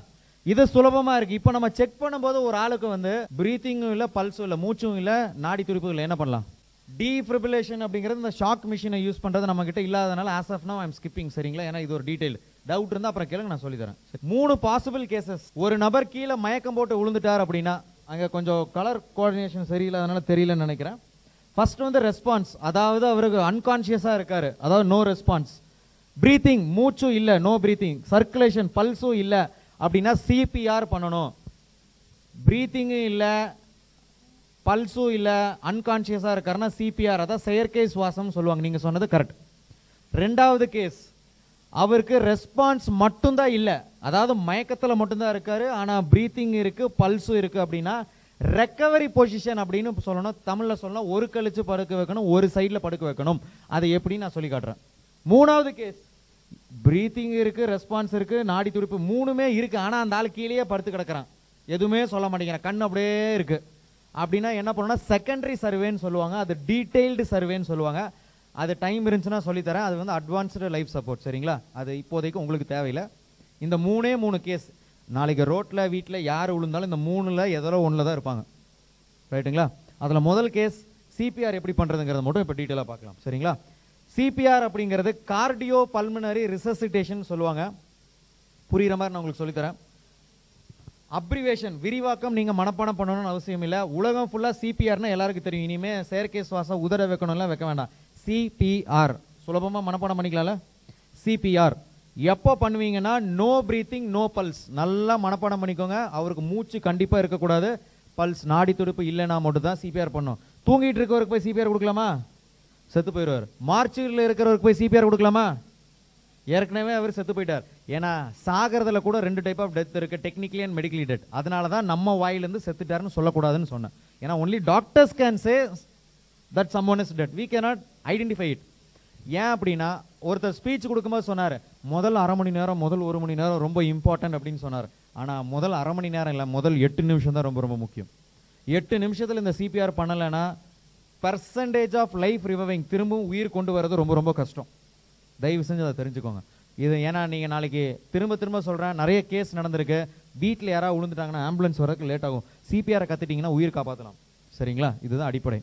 இது சுலபமாக இருக்குது இப்போ நம்ம செக் பண்ணும்போது ஒரு ஆளுக்கு வந்து ப்ரீத்திங்கும் இல்லை பல்ஸும் இல்லை மூச்சும் இல்லை நாடி துடிப்பும் இல்லை என்ன பண்ணலாம்? டீஃபிபிரிலேஷன் அப்படிங்கிறது இந்த ஷாக் மிஷினை யூஸ் பண்ணுறது நம்ம கிட்ட இல்லாதனால as of now I'm skipping சரிங்களா? ஏன்னா இது ஒரு டீடைல் டவுட் இருந்தால் அப்புறம் கேளுங்க நான் சொல்லித்தரேன் மூணு பாசிபிள் கேசஸ் ஒரு நபர் கீழே மயக்கம் போட்டு விழுந்துட்டார் அப்படின்னா அங்கே கொஞ்சம் கலர் கோஆர்டினேஷன் சரியில்லாதனால தெரியலன்னு நினைக்கிறேன். ஃபர்ஸ்ட் வந்து ரெஸ்பான்ஸ் அதாவது அவருக்கு அன்கான்ஷியஸாக இருக்கார். அதாவது நோ ரெஸ்பான்ஸ் ப்ரீத்திங் மூச்சும் இல்லை நோ ப்ரீத்திங் சர்க்குலேஷன் பல்ஸும் இல்லை அப்படின்னா சிபிஆர் பண்ணணும். ப்ரீத்திங்கும் இல்லை பல்ஸும் இல்லை அன்கான்ஷியஸாக இருக்காருன்னா சிபிஆர் அதான் செயற்கை சுவாசம் சொல்லுவாங்க. நீங்கள் சொன்னது கரெக்ட் ரெண்டாவது கேஸ் அவருக்கு ரெஸ்பான்ஸ் மட்டும்தான் இல்லை. அதாவது மயக்கத்தில் மட்டும்தான் இருக்காரு ஆனால் ப்ரீத்திங் இருக்குது பல்ஸும் இருக்குது அப்படின்னா ரெக்கவரி பொசிஷன் அப்படின்னு சொல்லணும். தமிழில் சொல்லணும் ஒரு கழிச்சு படுக்க வைக்கணும் ஒரு சைடில் படுக்க வைக்கணும். அதை எப்படின்னு நான் சொல்லி காட்டுறேன். மூணாவது கேஸ் ப்ரீத்திங் இருக்குது ரெஸ்பான்ஸ் இருக்குது நாடி துடிப்பு மூணுமே இருக்குது ஆனால் அந்த ஆள் கீழேயே படுத்து கிடக்குறான். எதுவுமே சொல்ல மாட்டேங்கிறான். கண் அப்படியே இருக்குது அப்படின்னா என்ன பண்ணணும்னா செகண்டரி சர்வேன்னு சொல்லுவாங்க. அது டீட்டெயில்டு சர்வேன்னு சொல்லுவாங்க. அது டைம் இருந்துச்சுன்னா சொல்லித்தரேன். அது வந்து அட்வான்ஸ்டு லைஃப் சப்போர்ட் சரிங்களா? அது இப்போதைக்கு உங்களுக்கு தேவையில்லை. இந்த மூணே மூணு கேஸ் நாளைக்கு ரோட்டில் வீட்டில் யார் விழுந்தாலும் இந்த மூணுல எதோ ஒன்றில் தான் இருப்பாங்க. ரைட்டுங்களா அதில் முதல் கேஸ் சிபிஆர் எப்படி பண்ணுறதுங்கிறத மட்டும் இப்போ டீட்டெயிலாக பார்க்கலாம். சரிங்களா? சிபிஆர் அப்படிங்கிறது கார்டியோ பல்மனரி ரிசசிட்டேஷன் சொல்லுவாங்க. புரிகிற மாதிரி நான் உங்களுக்கு சொல்லித்தரேன். அப்ரிவேஷன் விரிவாக்கம் நீங்கள் மனப்பாடம் பண்ணணும்னு அவசியம் இல்லை. உலகம் ஃபுல்லாக சிபிஆர்னா எல்லாருக்கும் தெரியும். இனிமேல் செயற்கை சுவாசம் உதர வைக்கணும்லாம் வைக்க வேண்டாம். சிபிஆர் சுலபமாக மனப்பாடம் பண்ணிக்கலாம்ல? சிபிஆர் எப்போ பண்ணுவீங்கன்னா நோ ப்ரீத்திங் நோ பல்ஸ் நல்லா மனப்பாடம் பண்ணிக்கோங்க. அவருக்கு மூச்சு கண்டிப்பாக இருக்கக்கூடாது. பல்ஸ் நாடி துடிப்பு இல்லைன்னா மட்டும் தான் சிபிஆர் பண்ணும். தூங்கிட்டு இருக்கவருக்கு போய் சிபிஆர் கொடுக்கலாமா? செத்து போயிடுவார். மார்ச்சில் இருக்கிறவருக்கு போய் சிபிஆர் கொடுக்கலாமா? ஏற்கனவே அவர் செத்து போயிட்டார். ஏன்னா சாகிறதுல கூட ரெண்டு டைப் ஆஃப் டெத் இருக்குது டெக்னிக்கலி அண்ட் மெடிக்கலி டெத் அதனால தான் நம்ம வாயிலேருந்து செத்துட்டாருன்னு சொல்லக்கூடாதுன்னு சொன்னேன். ஏன்னா only doctors can say that someone is dead we cannot identify it ஏன் அப்படின்னா ஒருத்தர் ஸ்பீச் கொடுக்கும்போது சொன்னார் முதல் அரை மணி நேரம் முதல் ஒரு மணி நேரம் ரொம்ப இம்பார்ட்டன்ட் அப்படின்னு சொன்னார். ஆனால் முதல் அரை மணி நேரம் இல்லை முதல் எட்டு நிமிஷம் தான் ரொம்ப ரொம்ப முக்கியம். எட்டு நிமிஷத்தில் இந்த சிபிஆர் பண்ணலைன்னா பர்சன்டேஜ் ஆஃப் லைஃப் ரிவைவிங் திரும்பவும் உயிர் கொண்டு வர்றது ரொம்ப ரொம்ப கஷ்டம். தயவு செஞ்சு அதை தெரிஞ்சுக்கோங்க. இது ஏன்னா நீங்கள் நாளைக்கு திரும்ப திரும்ப சொல்கிறேன் நிறைய கேஸ் நடந்திருக்கு. வீட்டில் யாராவது விழுந்துட்டாங்கன்னா ஆம்புலன்ஸ் வரதுக்கு லேட் ஆகும். சிபிஆரை கற்றுட்டிங்கன்னா உயிர் காப்பாற்றலாம் சரிங்களா? இதுதான் அடிப்படை.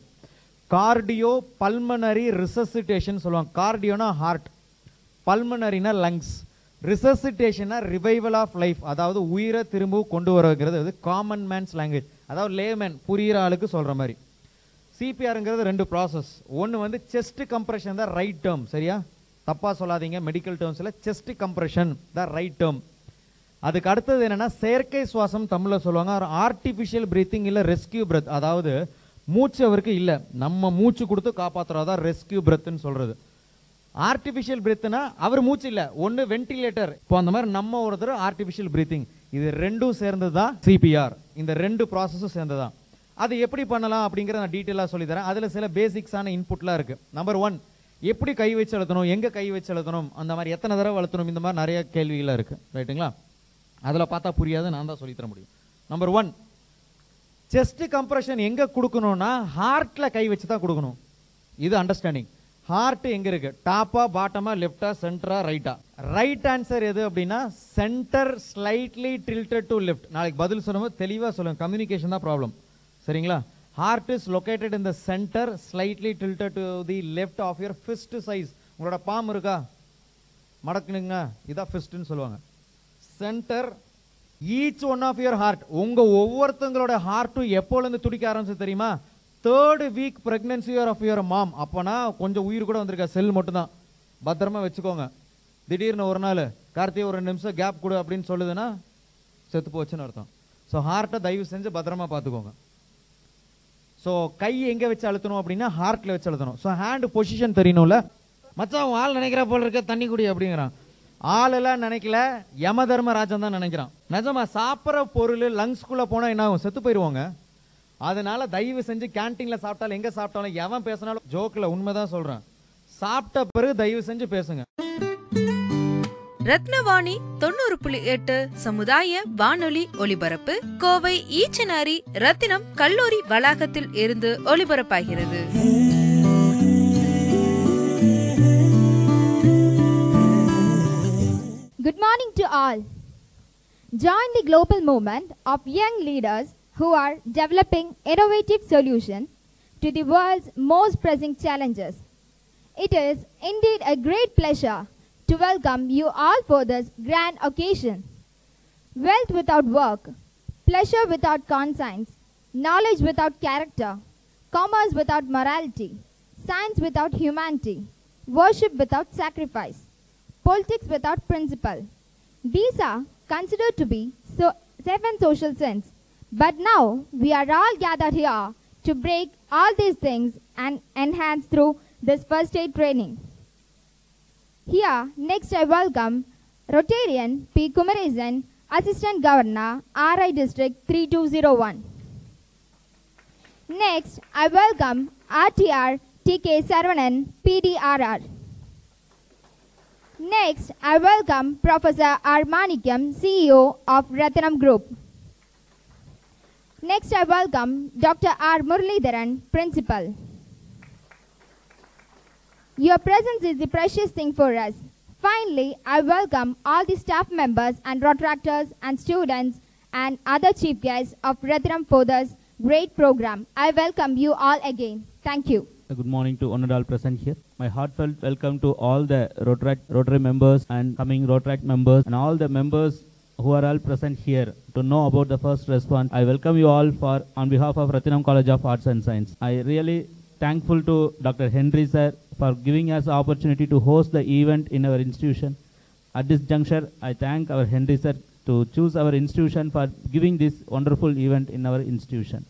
கார்டியோ பல்மனரி ரிசசிட்டேஷன் சொல்லுவாங்க. கார்டியோனா ஹார்ட் பல்மனரினா லங்ஸ் ரிசசிட்டேஷனா ரிவைவல் ஆஃப் லைஃப் அதாவது உயிரை திரும்பவும் கொண்டு வரங்கிறது அது காமன் மேன்ஸ் லாங்குவேஜ் அதாவது லேமேன் புரியிற ஆளுக்கு சொல்கிற மாதிரி. சிபிஆருங்கிறது ரெண்டு ப்ராசஸ் ஒன்று வந்து செஸ்ட் கம்ப்ரெஷன் தான் ரைட் டேர்ம் சரியா? தப்பாக சொல்லாதீங்க. மெடிக்கல் டேர்ம்ஸில் செஸ்ட் கம்ப்ரெஷன் தான் ரைட் டேர்ம் அதுக்கு அடுத்தது என்னென்னா செயற்கை சுவாசம் தமிழில் சொல்லுவாங்க. ஆர்டிஃபிஷியல் பிரீத்திங் இல்லை ரெஸ்கியூ பிரெத் அதாவது மூச்சு அவருக்கு இல்லை. நம்ம மூச்சு கொடுத்து காப்பாற்றுறதா ரெஸ்கியூ பிரெத்னு சொல்கிறது ஆர்டிஃபிஷியல் பிரீத்னா அவர் மூச்சு இல்லை. ஒன்று வென்டிலேட்டர் இப்போ அந்த மாதிரி நம்ம ஒருத்தர் ஆர்டிஃபிஷியல் பிரீத்திங் இது ரெண்டும் சேர்ந்தது? தான் சிபிஆர் இந்த ரெண்டு ப்ராசஸும் சேர்ந்து தான் அது எப்படி பண்ணலாம் அப்படிங்கிறத நான் டீட்டெயிலாக சொல்லித்தரேன். அதில் சில பேசிக்ஸான இன்புட்லாம் இருக்குது நம்பர் ஒன் எப்படி கை வச்சு அழுத்தணும் எங்கே கை வச்சு அழுத்தணும் அந்த மாதிரி எத்தனை தடவை அழுத்தணும் இந்த மாதிரி நிறைய கேள்விகள்லாம் இருக்குது ரைட்டுங்களா அதில் பார்த்தா புரியாது நான் தான் சொல்லித் தர முடியும். நம்பர் ஒன் செஸ்ட் கம்ப்ரெஷன் எங்கே கொடுக்கணும்னா ஹார்ட்டில் கை வச்சு தான் கொடுக்கணும். இது அண்டர்ஸ்டாண்டிங் ஹார்ட்டு எங்கே இருக்குது டாப்பா பாட்டமா லெஃப்டா சென்டரா ரைட்டா ரைட் ஆன்சர் எது அப்படின்னா centre slightly tilted to left நாளைக்கு பதில் சொல்லும்போது தெளிவாக சொல்லுங்கள் கம்யூனிகேஷன் தான் ப்ராப்ளம் சரிங்களா? Heart is located in the centre slightly tilted to the left of your fist size உங்களோட பாம் இருக்கா? மடக்குனுங்க. இதான் ஃபிஸ்ட்னு சொல்லுவாங்க. Centre each one of your heart உங்கள் ஒவ்வொருத்தங்களோட ஹார்ட்டும் எப்போலேருந்து துடிக்க ஆரம்பிச்சு தெரியுமா? Third week pregnancy of your mom அப்போனா கொஞ்சம் உயிர் கூட வந்திருக்கா? செல் மட்டும்தான். பத்திரமா வச்சுக்கோங்க. திடீர்னு ஒரு நாள் கார்த்திகை ஒரு நிமிஷம் கேப் கொடு அப்படின்னு சொல்லுதுன்னா செத்து போச்சுன்னு அர்த்தம். ஸோ ஹார்ட்டை தயவு செஞ்சு பத்திரமா பார்த்துக்கோங்க. ஸோ கை எங்க வச்சு அழுத்தணும் அப்படின்னா ஹார்ட்ல வச்சு அழுத்தணும். ஸோ ஹேண்ட் பொசிஷன் தெரியணும்ல? மச்சான் அவன் ஆள் நினைக்கிற போல இருக்க தண்ணி குடி அப்படிங்கிறான். ஆளெல்லாம் நினைக்கல யம தர்மராஜன் தான் நினைக்கிறான். நிஜமா சாப்பிட்ற பொருள் லங்ஸ்குள்ளே போனா என்ன ஆகும்? செத்து போயிடுவாங்க அதனால தயவு செஞ்சு கேன்டீனில் சாப்பிட்டாலும் எங்க சாப்பிட்டாலும் எவன் பேசினாலும் ஜோக்ல உண்மைதான் சொல்கிறேன் சாப்பிட்ட பிறகு தயவு செஞ்சு பேசுங்க. ரத்னவாணி தொண்ணூறு புள்ளி எட்டு சமுதாய வானொலி ஒலிபரப்பு கோவை ஈச்சனாரி ரத்தினம் கல்லூரி வளாகத்தில் இருந்து ஒலிபரப்பாகிறது good morning to all join the global movement of young leaders who are developing innovative solution to the world's most pressing challenges it is indeed a great pleasure to welcome you all for this grand occasion. Wealth without work, pleasure without conscience, knowledge without character, commerce without morality, science without humanity, worship without sacrifice, politics without principle. These are considered to be so seven social sins. But now we are all gathered here to break all these things and enhance through this first aid training. Here, next I welcome Rotarian P. Kumaresan, Assistant Governor, RI District 3201. Next, I welcome RTR TK Sarvanan, PDRR. Next, I welcome Professor R. Manikam, CEO of Ratnam Group. Next, I welcome Dr. R. Muralidharan, Principal. Your presence is the precious thing for us. Finally, I welcome all the staff members and Rotractors and students and other chief guests of Ratnam for this great program. I welcome you all again. Thank you. Good morning to all present here. My heartfelt welcome to all the Rotary members and coming Rotaract members and all the members who are all present here to know about the first response. I welcome you all for on behalf of Ratinam College of Arts and Science. I really thankful to Dr. Henry sir for giving us opportunity to host the event in our institution. At this juncture, I thank our Henry sir to choose our institution for giving this wonderful event in our institution.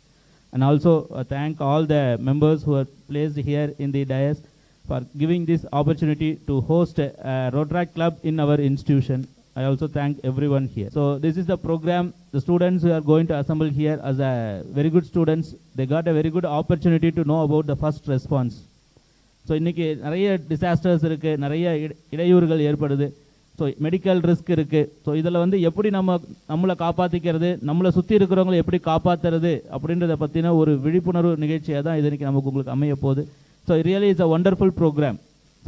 And also uh, thank all the members who are placed here in the dais for giving this opportunity to host a, a Rotaract Club in our institution. I also thank everyone here. So this is the program. The students who are going to assemble here as a very good students, they got a very good opportunity to know about the first response. So இன்றைக்கி நிறைய disasters இருக்குது நிறைய இட- இடையூறுகள் ஏற்படுது so medical risk இருக்குது so இதில் வந்து எப்படி நம்ம நம்மளை காப்பாற்றிக்கிறது நம்மளை சுற்றி இருக்கிறவங்களை எப்படி காப்பாற்றுறது அப்படின்றத பற்றின ஒரு விழிப்புணர்வு நிகழ்ச்சியாக தான் இது இன்றைக்கி நமக்கு உங்களுக்கு அமைய போகுது so really is a wonderful programme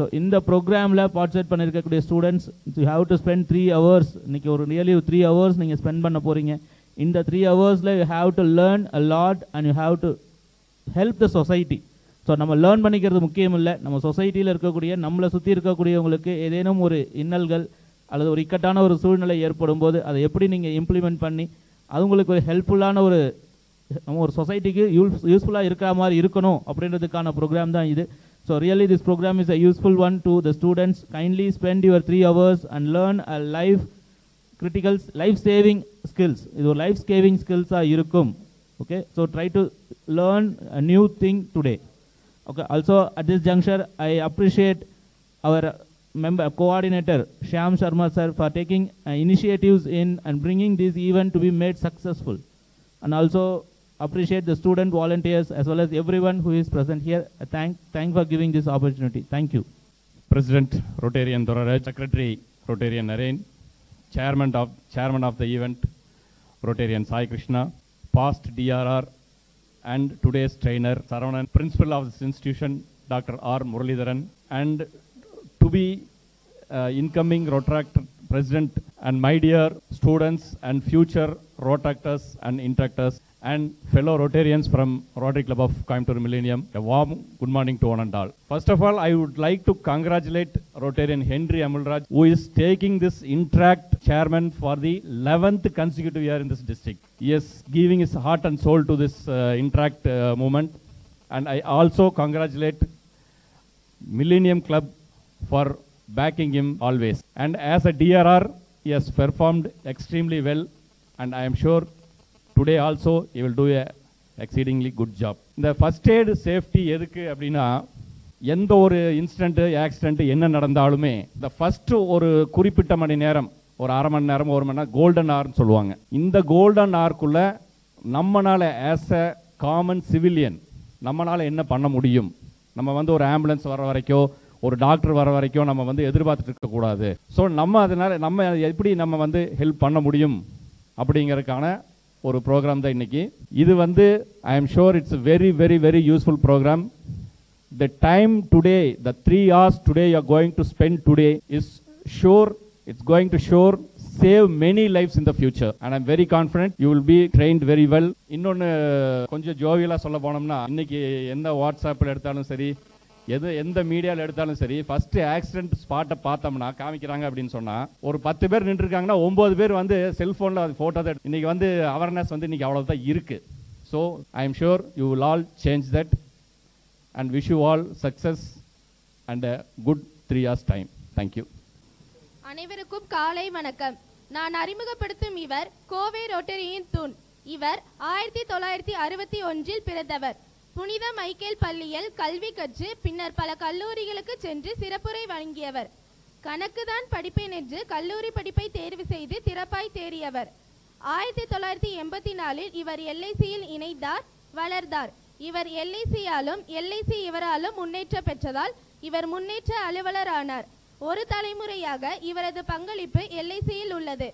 so இந்த ப்ரோக்ராமில் பார்ட்டிசிபேட் பண்ணியிருக்கக்கூடிய students you have to spend three hours இன்னைக்கு ஒரு நியர்லி த்ரீ ஹவர்ஸ் நீங்கள் ஸ்பெண்ட் பண்ண போகிறீங்க இந்த த்ரீ ஹவர்ஸில் you have to learn a lot and you have to help the society so நம்ம லேர்ன் பண்ணிக்கிறது முக்கியம் இல்லை. நம்ம சொசைட்டியில் இருக்கக்கூடிய நம்மளை சுற்றி இருக்கக்கூடியவங்களுக்கு ஏதேனும் ஒரு இன்னல்கள் அல்லது ஒரு இக்கட்டான ஒரு சூழ்நிலை ஏற்படும் போது அதை எப்படி நீங்கள் இம்ப்ளிமெண்ட் பண்ணி அவங்களுக்கு ஒரு ஹெல்ப்ஃபுல்லான ஒரு நம்ம ஒரு சொசைட்டிக்கு யூஸ் யூஸ்ஃபுல்லாக இருக்கிற மாதிரி இருக்கணும் அப்படின்றதுக்கான ப்ரோக்ராம் தான் இது. So really this program is a useful one to the students. Kindly spend your three hours and learn a life critical, life-saving skills. Your life-saving skills are irukum. Okay, so try to learn a new thing today. Okay, also at this juncture, I appreciate our member coordinator Sham Sharma sir for taking uh, initiatives in and bringing this event to be made successful. And also appreciate the student volunteers as well as everyone who is present here thank thank for giving this opportunity thank you President Rotarian Doraraj, Secretary Rotarian Naren, Chairman of Chairman of the event Rotarian Sai Krishna, past DRR and today's trainer Saravanan, Principal of this institution Dr. R. Muralidharan, and to be uh, incoming Rotaract President and my dear students and future Rotractors and Interactors and fellow Rotarians from Rotary Club of Coimbatore Millennium, a warm good morning to one and all. First of all, I would like to congratulate Rotarian Henry Amulraj, who is taking this Interact chairman for the 11th consecutive year in this district. He is giving his heart and soul to this uh, Interact uh, movement. And I also congratulate Millennium Club for backing him always. And as a DRR, he has performed extremely well, and I am sure today also you will do a exceedingly good job இந்த first aid safety எதுக்கு அப்படின்னா எந்த ஒரு incident accident என்ன நடந்தாலுமே இந்த first ஒரு குறிப்பிட்ட மணி நேரம் ஒரு அரை மணி நேரம் ஒரு மணி நேரம் கோல்டன் ஆர்னு சொல்லுவாங்க. இந்த கோல்டன் ஆர்க்குள்ளே நம்மளால் ஆஸ் அ காமன் சிவிலியன் நம்மளால் என்ன பண்ண முடியும்? நம்ம வந்து ஒரு ஆம்புலன்ஸ் வர வரைக்கும் ஒரு டாக்டர் வர வரைக்கும் நம்ம வந்து எதிர்பார்த்துட்டு இருக்கக்கூடாது ஸோ நம்ம அதனால் நம்ம எப்படி நம்ம வந்து ஹெல்ப் பண்ண முடியும்? அப்படிங்கிறதுக்கான ஒரு ப்ரோக்ராம் தான் இன்னைக்கு இது வந்து I am sure it's very very very useful programme the time today the three hours today you are going to spend today is sure it's going to sure save many lifes in the future and I'm very confident you will be trained very well இன்னொன்று கொஞ்சம் ஜோவியலாக சொல்ல போனோம்னா இன்னைக்கு எந்த வாட்ஸ்அப்பில் எடுத்தாலும் சரி எது எந்த மீடியாவில் எடுத்தாலும் சரி ஃபர்ஸ்ட் ஆக்சிடென்ட் ஸ்பாட்டை பார்த்தோம்னா காமிக்கிறாங்க அப்படின்னு சொன்னால் ஒரு பத்து பேர் நின்றுருக்காங்கன்னா ஒம்பது பேர் வந்து செல்ஃபோனில் அது ஃபோட்டோ தான் இன்றைக்கி வந்து அவேர்னஸ் வந்து இன்றைக்கி அவ்வளோதான் இருக்கு. So I am sure you will all change that and wish you all success and a good three hours time thank you அனைவருக்கும் காலை வணக்கம். நான் அறிமுகப்படுத்தும் இவர் கோவை ரோட்டரியின் தூண். இவர் ஆயிரத்தி தொள்ளாயிரத்தி அறுபத்தி ஒன்றில் பிறந்தவர். புனித மைக்கேல் பள்ளியில் கல்வி கற்று பின்னர் பல கல்லூரிகளுக்கு சென்று சிறப்புரை வழங்கியவர். கணக்குதான் படிப்பேன் என்று கல்லூரி படிப்பை தேர்வு செய்து திறப்பாய் தேறியவர் ஆயிரத்தி தொள்ளாயிரத்தி எண்பத்தி நாலில் இவர் எல்ஐசியில் இணைந்தார் வளர்ந்தார். இவர் எல்ஐசியாலும் எல்ஐசி இவராலும் முன்னேற்றம் பெற்றதால் இவர் முன்னேற்ற அலுவலர் ஆனார் ஒரு தலைமுறையாக இவரது பங்களிப்பு எல்ஐசியில் உள்ளது.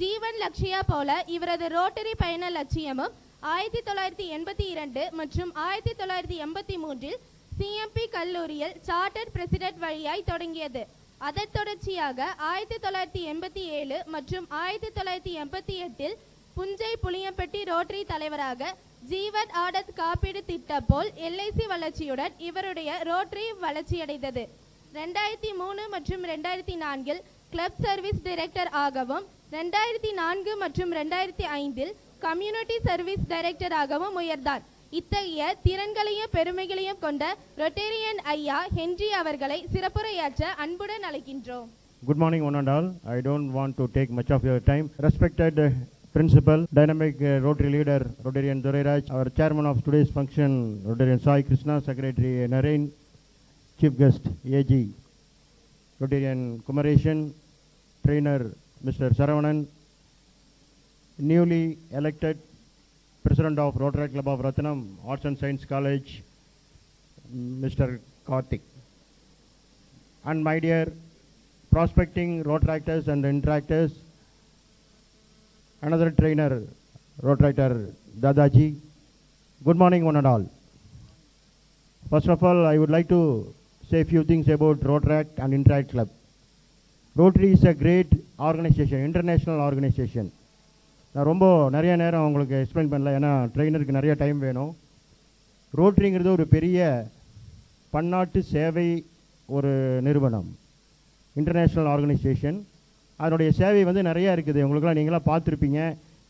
ஜீவன் லட்சியா போல இவரது ரோட்டரி பயண லட்சியமும் ஆயிரத்தி தொள்ளாயிரத்தி எண்பத்தி இரண்டு மற்றும் ஆயிரத்தி தொள்ளாயிரத்தி எண்பத்தி மூன்றில் சிஎம்பி கல்லூரியில் சார்ட்டர் பிரசிடென்ட் வழியாய் தொடங்கியது. அதன் தொடர்ச்சியாக ஆயிரத்தி தொள்ளாயிரத்தி எண்பத்தி ஏழு மற்றும் ஆயிரத்தி தொள்ளாயிரத்தி எண்பத்தி எட்டில் புஞ்சை புளியம்பட்டி ரோட்டரி தலைவராக ஜீவன் ஆடத் காப்பீடு திட்டம் போல் எல்ஐசி வளர்ச்சியுடன் இவருடைய ரோட்டரி வளர்ச்சியடைந்தது. ரெண்டாயிரத்தி மூணு மற்றும் ரெண்டாயிரத்தி நான்கில் கிளப் சர்வீஸ் டைரக்டர் ஆகவும் ரெண்டாயிரத்தி நான்கு மற்றும் ரெண்டாயிரத்தி ஐந்தில் கம்யூனிட்டி சர்வீஸ் டைரக்டராகவும் உயர்ந்தார் இத்தகைய திறன்களையும் பெருமைகளையும் கொண்ட ரொட்டேரியன் ஐயா ஹென்றி அவர்களை சிறப்புரையாற்ற அன்புடன் அழைக்கின்றோம் good morning one and all I don't want to take much of your time respected principal dynamic rotary leader rotarian Durairaj our chairman of today's function rotarian Sai Krishna secretary Naren chief guest AG rotarian Kumaresan trainer mister Saravanan newly elected president of Rotary Club of Ratnam, Arts and Science College, Mr. Karthik. And my dear prospecting Rotractors and Interactors, another trainer, Rotractor Dadaji. Good morning, one and all. First of all, I would like to say a few things about Rotaract and Interact Club. Rotary is a great organization, international organization. நான் ரொம்ப நிறைய நேரம் உங்களுக்கு explain பண்ணல. ஏன்னா ட்ரெயினருக்கு நிறைய time வேணும். ரோட்ரிங்கிறது ஒரு பெரிய பன்னாட்டு சேவை ஒரு நிறுவனம். இன்டர்நேஷ்னல் ஆர்கனைசேஷன் அதனுடைய சேவை வந்து நிறையா இருக்குது. உங்களுக்குலாம் நீங்களாம் பார்த்துருப்பீங்க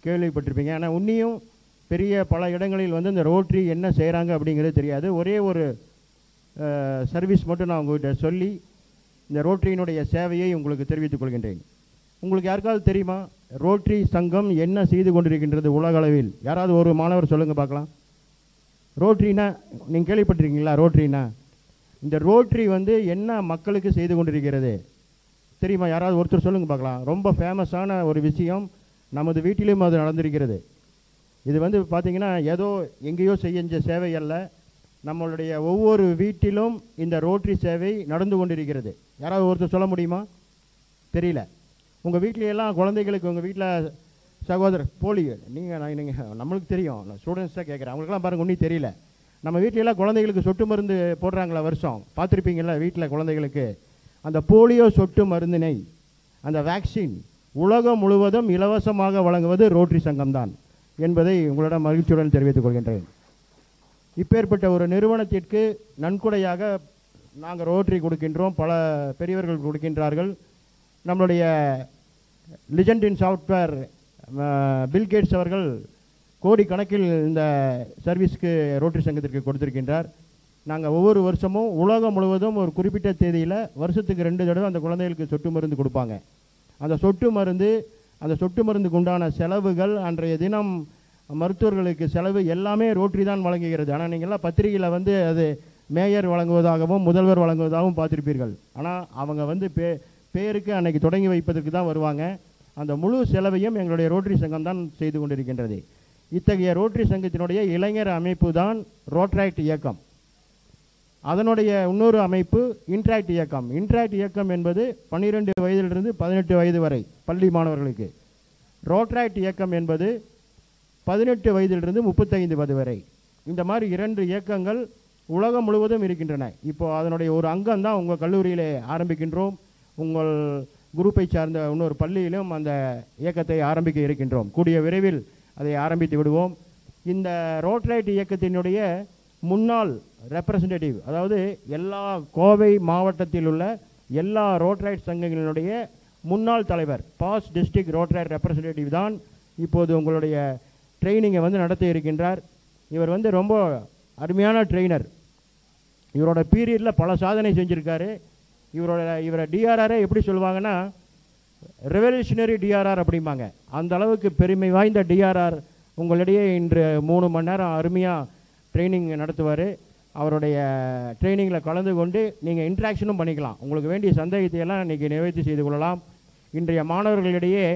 கேள்விப்பட்டிருப்பீங்க. ஆனால் உன்னியும் பெரிய பல இடங்களில் வந்து இந்த ரோட்ரி என்ன செய்கிறாங்க அப்படிங்கிறது தெரியாது. ஒரே ஒரு சர்வீஸ் மட்டும் நான் உங்கள்கிட்ட சொல்லி இந்த ரோட்ரியினுடைய சேவையை உங்களுக்கு தெரிவித்துக் கொள்கின்றேன். உங்களுக்கு யாருக்காவது தெரியுமா? ரோட்டரி சங்கம் என்ன செய்து கொண்டிருக்கின்றது உலகளவில்? யாராவது ஒரு மாணவர் சொல்லுங்கள் பார்க்கலாம். ரோட்ரினா நீங்கள் கேள்விப்பட்டிருக்கீங்களா ரோட்ரினா இந்த ரோட்ரி வந்து என்ன மக்களுக்கு செய்து கொண்டிருக்கிறது? தெரியுமா? யாராவது ஒருத்தர் சொல்லுங்கள் பார்க்கலாம். ரொம்ப ஃபேமஸான ஒரு விஷயம் நமது வீட்டிலும் அது நடந்திருக்கிறது. இது வந்து பார்த்திங்கன்னா ஏதோ எங்கேயோ செஞ்ச சேவை அல்ல. நம்மளுடைய ஒவ்வொரு வீட்டிலும் இந்த ரோட்ரி சேவை நடந்து கொண்டிருக்கிறது. யாராவது ஒருத்தர் சொல்ல முடியுமா? தெரியல. உங்கள் வீட்லையெல்லாம் குழந்தைகளுக்கு உங்கள் வீட்டில் சகோதரர் போலியோ நீங்கள் நான் நீங்கள் நம்மளுக்கு தெரியும். நான் ஸ்டூடெண்ட்ஸ் தான் கேட்குறேன் அவங்களுக்குலாம் பாருங்க ஒன்றும் தெரியல. நம்ம வீட்டிலலாம் குழந்தைகளுக்கு சொட்டு மருந்து போடுறாங்களா வருஷம்? பார்த்துருப்பீங்களா வீட்டில் குழந்தைகளுக்கு? அந்த போலியோ சொட்டு மருந்தினை அந்த வேக்சின் உலகம் முழுவதும் இலவசமாக வழங்குவது ரோட்டரி சங்கம்தான் என்பதை உங்களிடம் மகிழ்ச்சியுடன் தெரிவித்துக் கொள்கின்றேன். இப்பேற்பட்ட ஒரு நிறுவனத்திற்கு நன்கொடையாக நாங்கள் ரோட்டரி கொடுக்கின்றோம். பல பெரியவர்கள் கொடுக்கின்றார்கள். நம்மளுடைய லிஜெண்ட் இன் சாஃப்ட்வேர் பில்கேட்ஸ் அவர்கள் கோடிக்கணக்கில் இந்த சர்வீஸ்க்கு ரோட்டரி சங்கத்திற்கு கொடுத்திருக்கின்றார். நாங்கள் ஒவ்வொரு வருஷமும் உலகம் முழுவதும் ஒரு குறிப்பிட்ட தேதியில் வருஷத்துக்கு ரெண்டு தடவை அந்த குழந்தைகளுக்கு சொட்டு மருந்து கொடுப்பாங்க. அந்த சொட்டு மருந்து அந்த சொட்டு மருந்துக்கு உண்டான செலவுகள் அன்றைய தினம் மருத்துவர்களுக்கு செலவு எல்லாமே ரோட்டரி தான் வழங்குகிறது. ஆனால் நீங்கள்லாம் பத்திரிகையில் வந்து அது மேயர் வழங்குவதாகவும் முதல்வர் வழங்குவதாகவும் பார்த்துருப்பீர்கள். ஆனால் அவங்க வந்து பே பேருக்கு அன்னைக்கு தொடங்கி வைப்பதற்கு தான் வருவாங்க. அந்த முழு செலவையும் எங்களுடைய ரோட்டரி சங்கம் தான் செய்து கொண்டிருக்கின்றது. இத்தகைய ரோட்டரி சங்கத்தினுடைய இளைஞர் அமைப்பு தான் ரோட்ராக்ட் இயக்கம். அதனுடைய இன்னொரு அமைப்பு இன்ட்ராக்ட் இயக்கம். இன்ட்ராக்ட் இயக்கம் என்பது பன்னிரெண்டு வயதிலிருந்து பதினெட்டு வயது வரை பள்ளி மாணவர்களுக்கு. ரோட்ராக்ட் இயக்கம் என்பது பதினெட்டு வயதிலிருந்து முப்பத்தைந்து வயது வரை. இந்த மாதிரி இரண்டு இயக்கங்கள் உலகம் முழுவதும் இருக்கின்றன. இப்போது அதனுடைய ஒரு அங்கம் தான் உங்கள் கல்லூரியிலே ஆரம்பிக்கின்றோம். உங்கள் குரூப்பை சார்ந்த இன்னொரு பள்ளியிலும் அந்த இயக்கத்தை ஆரம்பிக்க இருக்கின்றோம். கூடிய விரைவில் அதை ஆரம்பித்து விடுவோம். இந்த ரோட்ரைட் இயக்கத்தினுடைய முன்னாள் ரெப்ரசன்டேட்டிவ் அதாவது எல்லா கோவை மாவட்டத்தில் உள்ள எல்லா ரோட்ரைட் சங்கங்களினுடைய முன்னாள் தலைவர் பாஸ் டிஸ்ட்ரிக்ட் ரோட்ரைட் ரெப்ரசன்டேட்டிவ் தான் இப்போது உங்களுடைய ட்ரைனிங்கை வந்து நடத்தி இருக்கின்றார். இவர் வந்து ரொம்ப அருமையான ட்ரெயினர் இவரோட பீரியடில் பல சாதனை செஞ்சுருக்காரு. இவரோட இவரை டிஆர்ஆரே எப்படி சொல்லுவாங்கன்னா ரெவல்யூஷனரி டிஆர்ஆர் அப்படிம்பாங்க. அந்த அளவுக்கு பெருமை வாய்ந்த டிஆர்ஆர் உங்களிடையே இன்று மூணு மணி நேரம் அருமையாக ட்ரைனிங் நடத்துவார். அவருடைய ட்ரைனிங்கில் கலந்து கொண்டு நீங்கள் இன்ட்ராக்ஷனும் பண்ணிக்கலாம். உங்களுக்கு வேண்டிய சந்தேகத்தை எல்லாம் இன்றைக்கி நிவர்த்தி செய்து கொள்ளலாம். இன்றைய மாணவர்களிடையே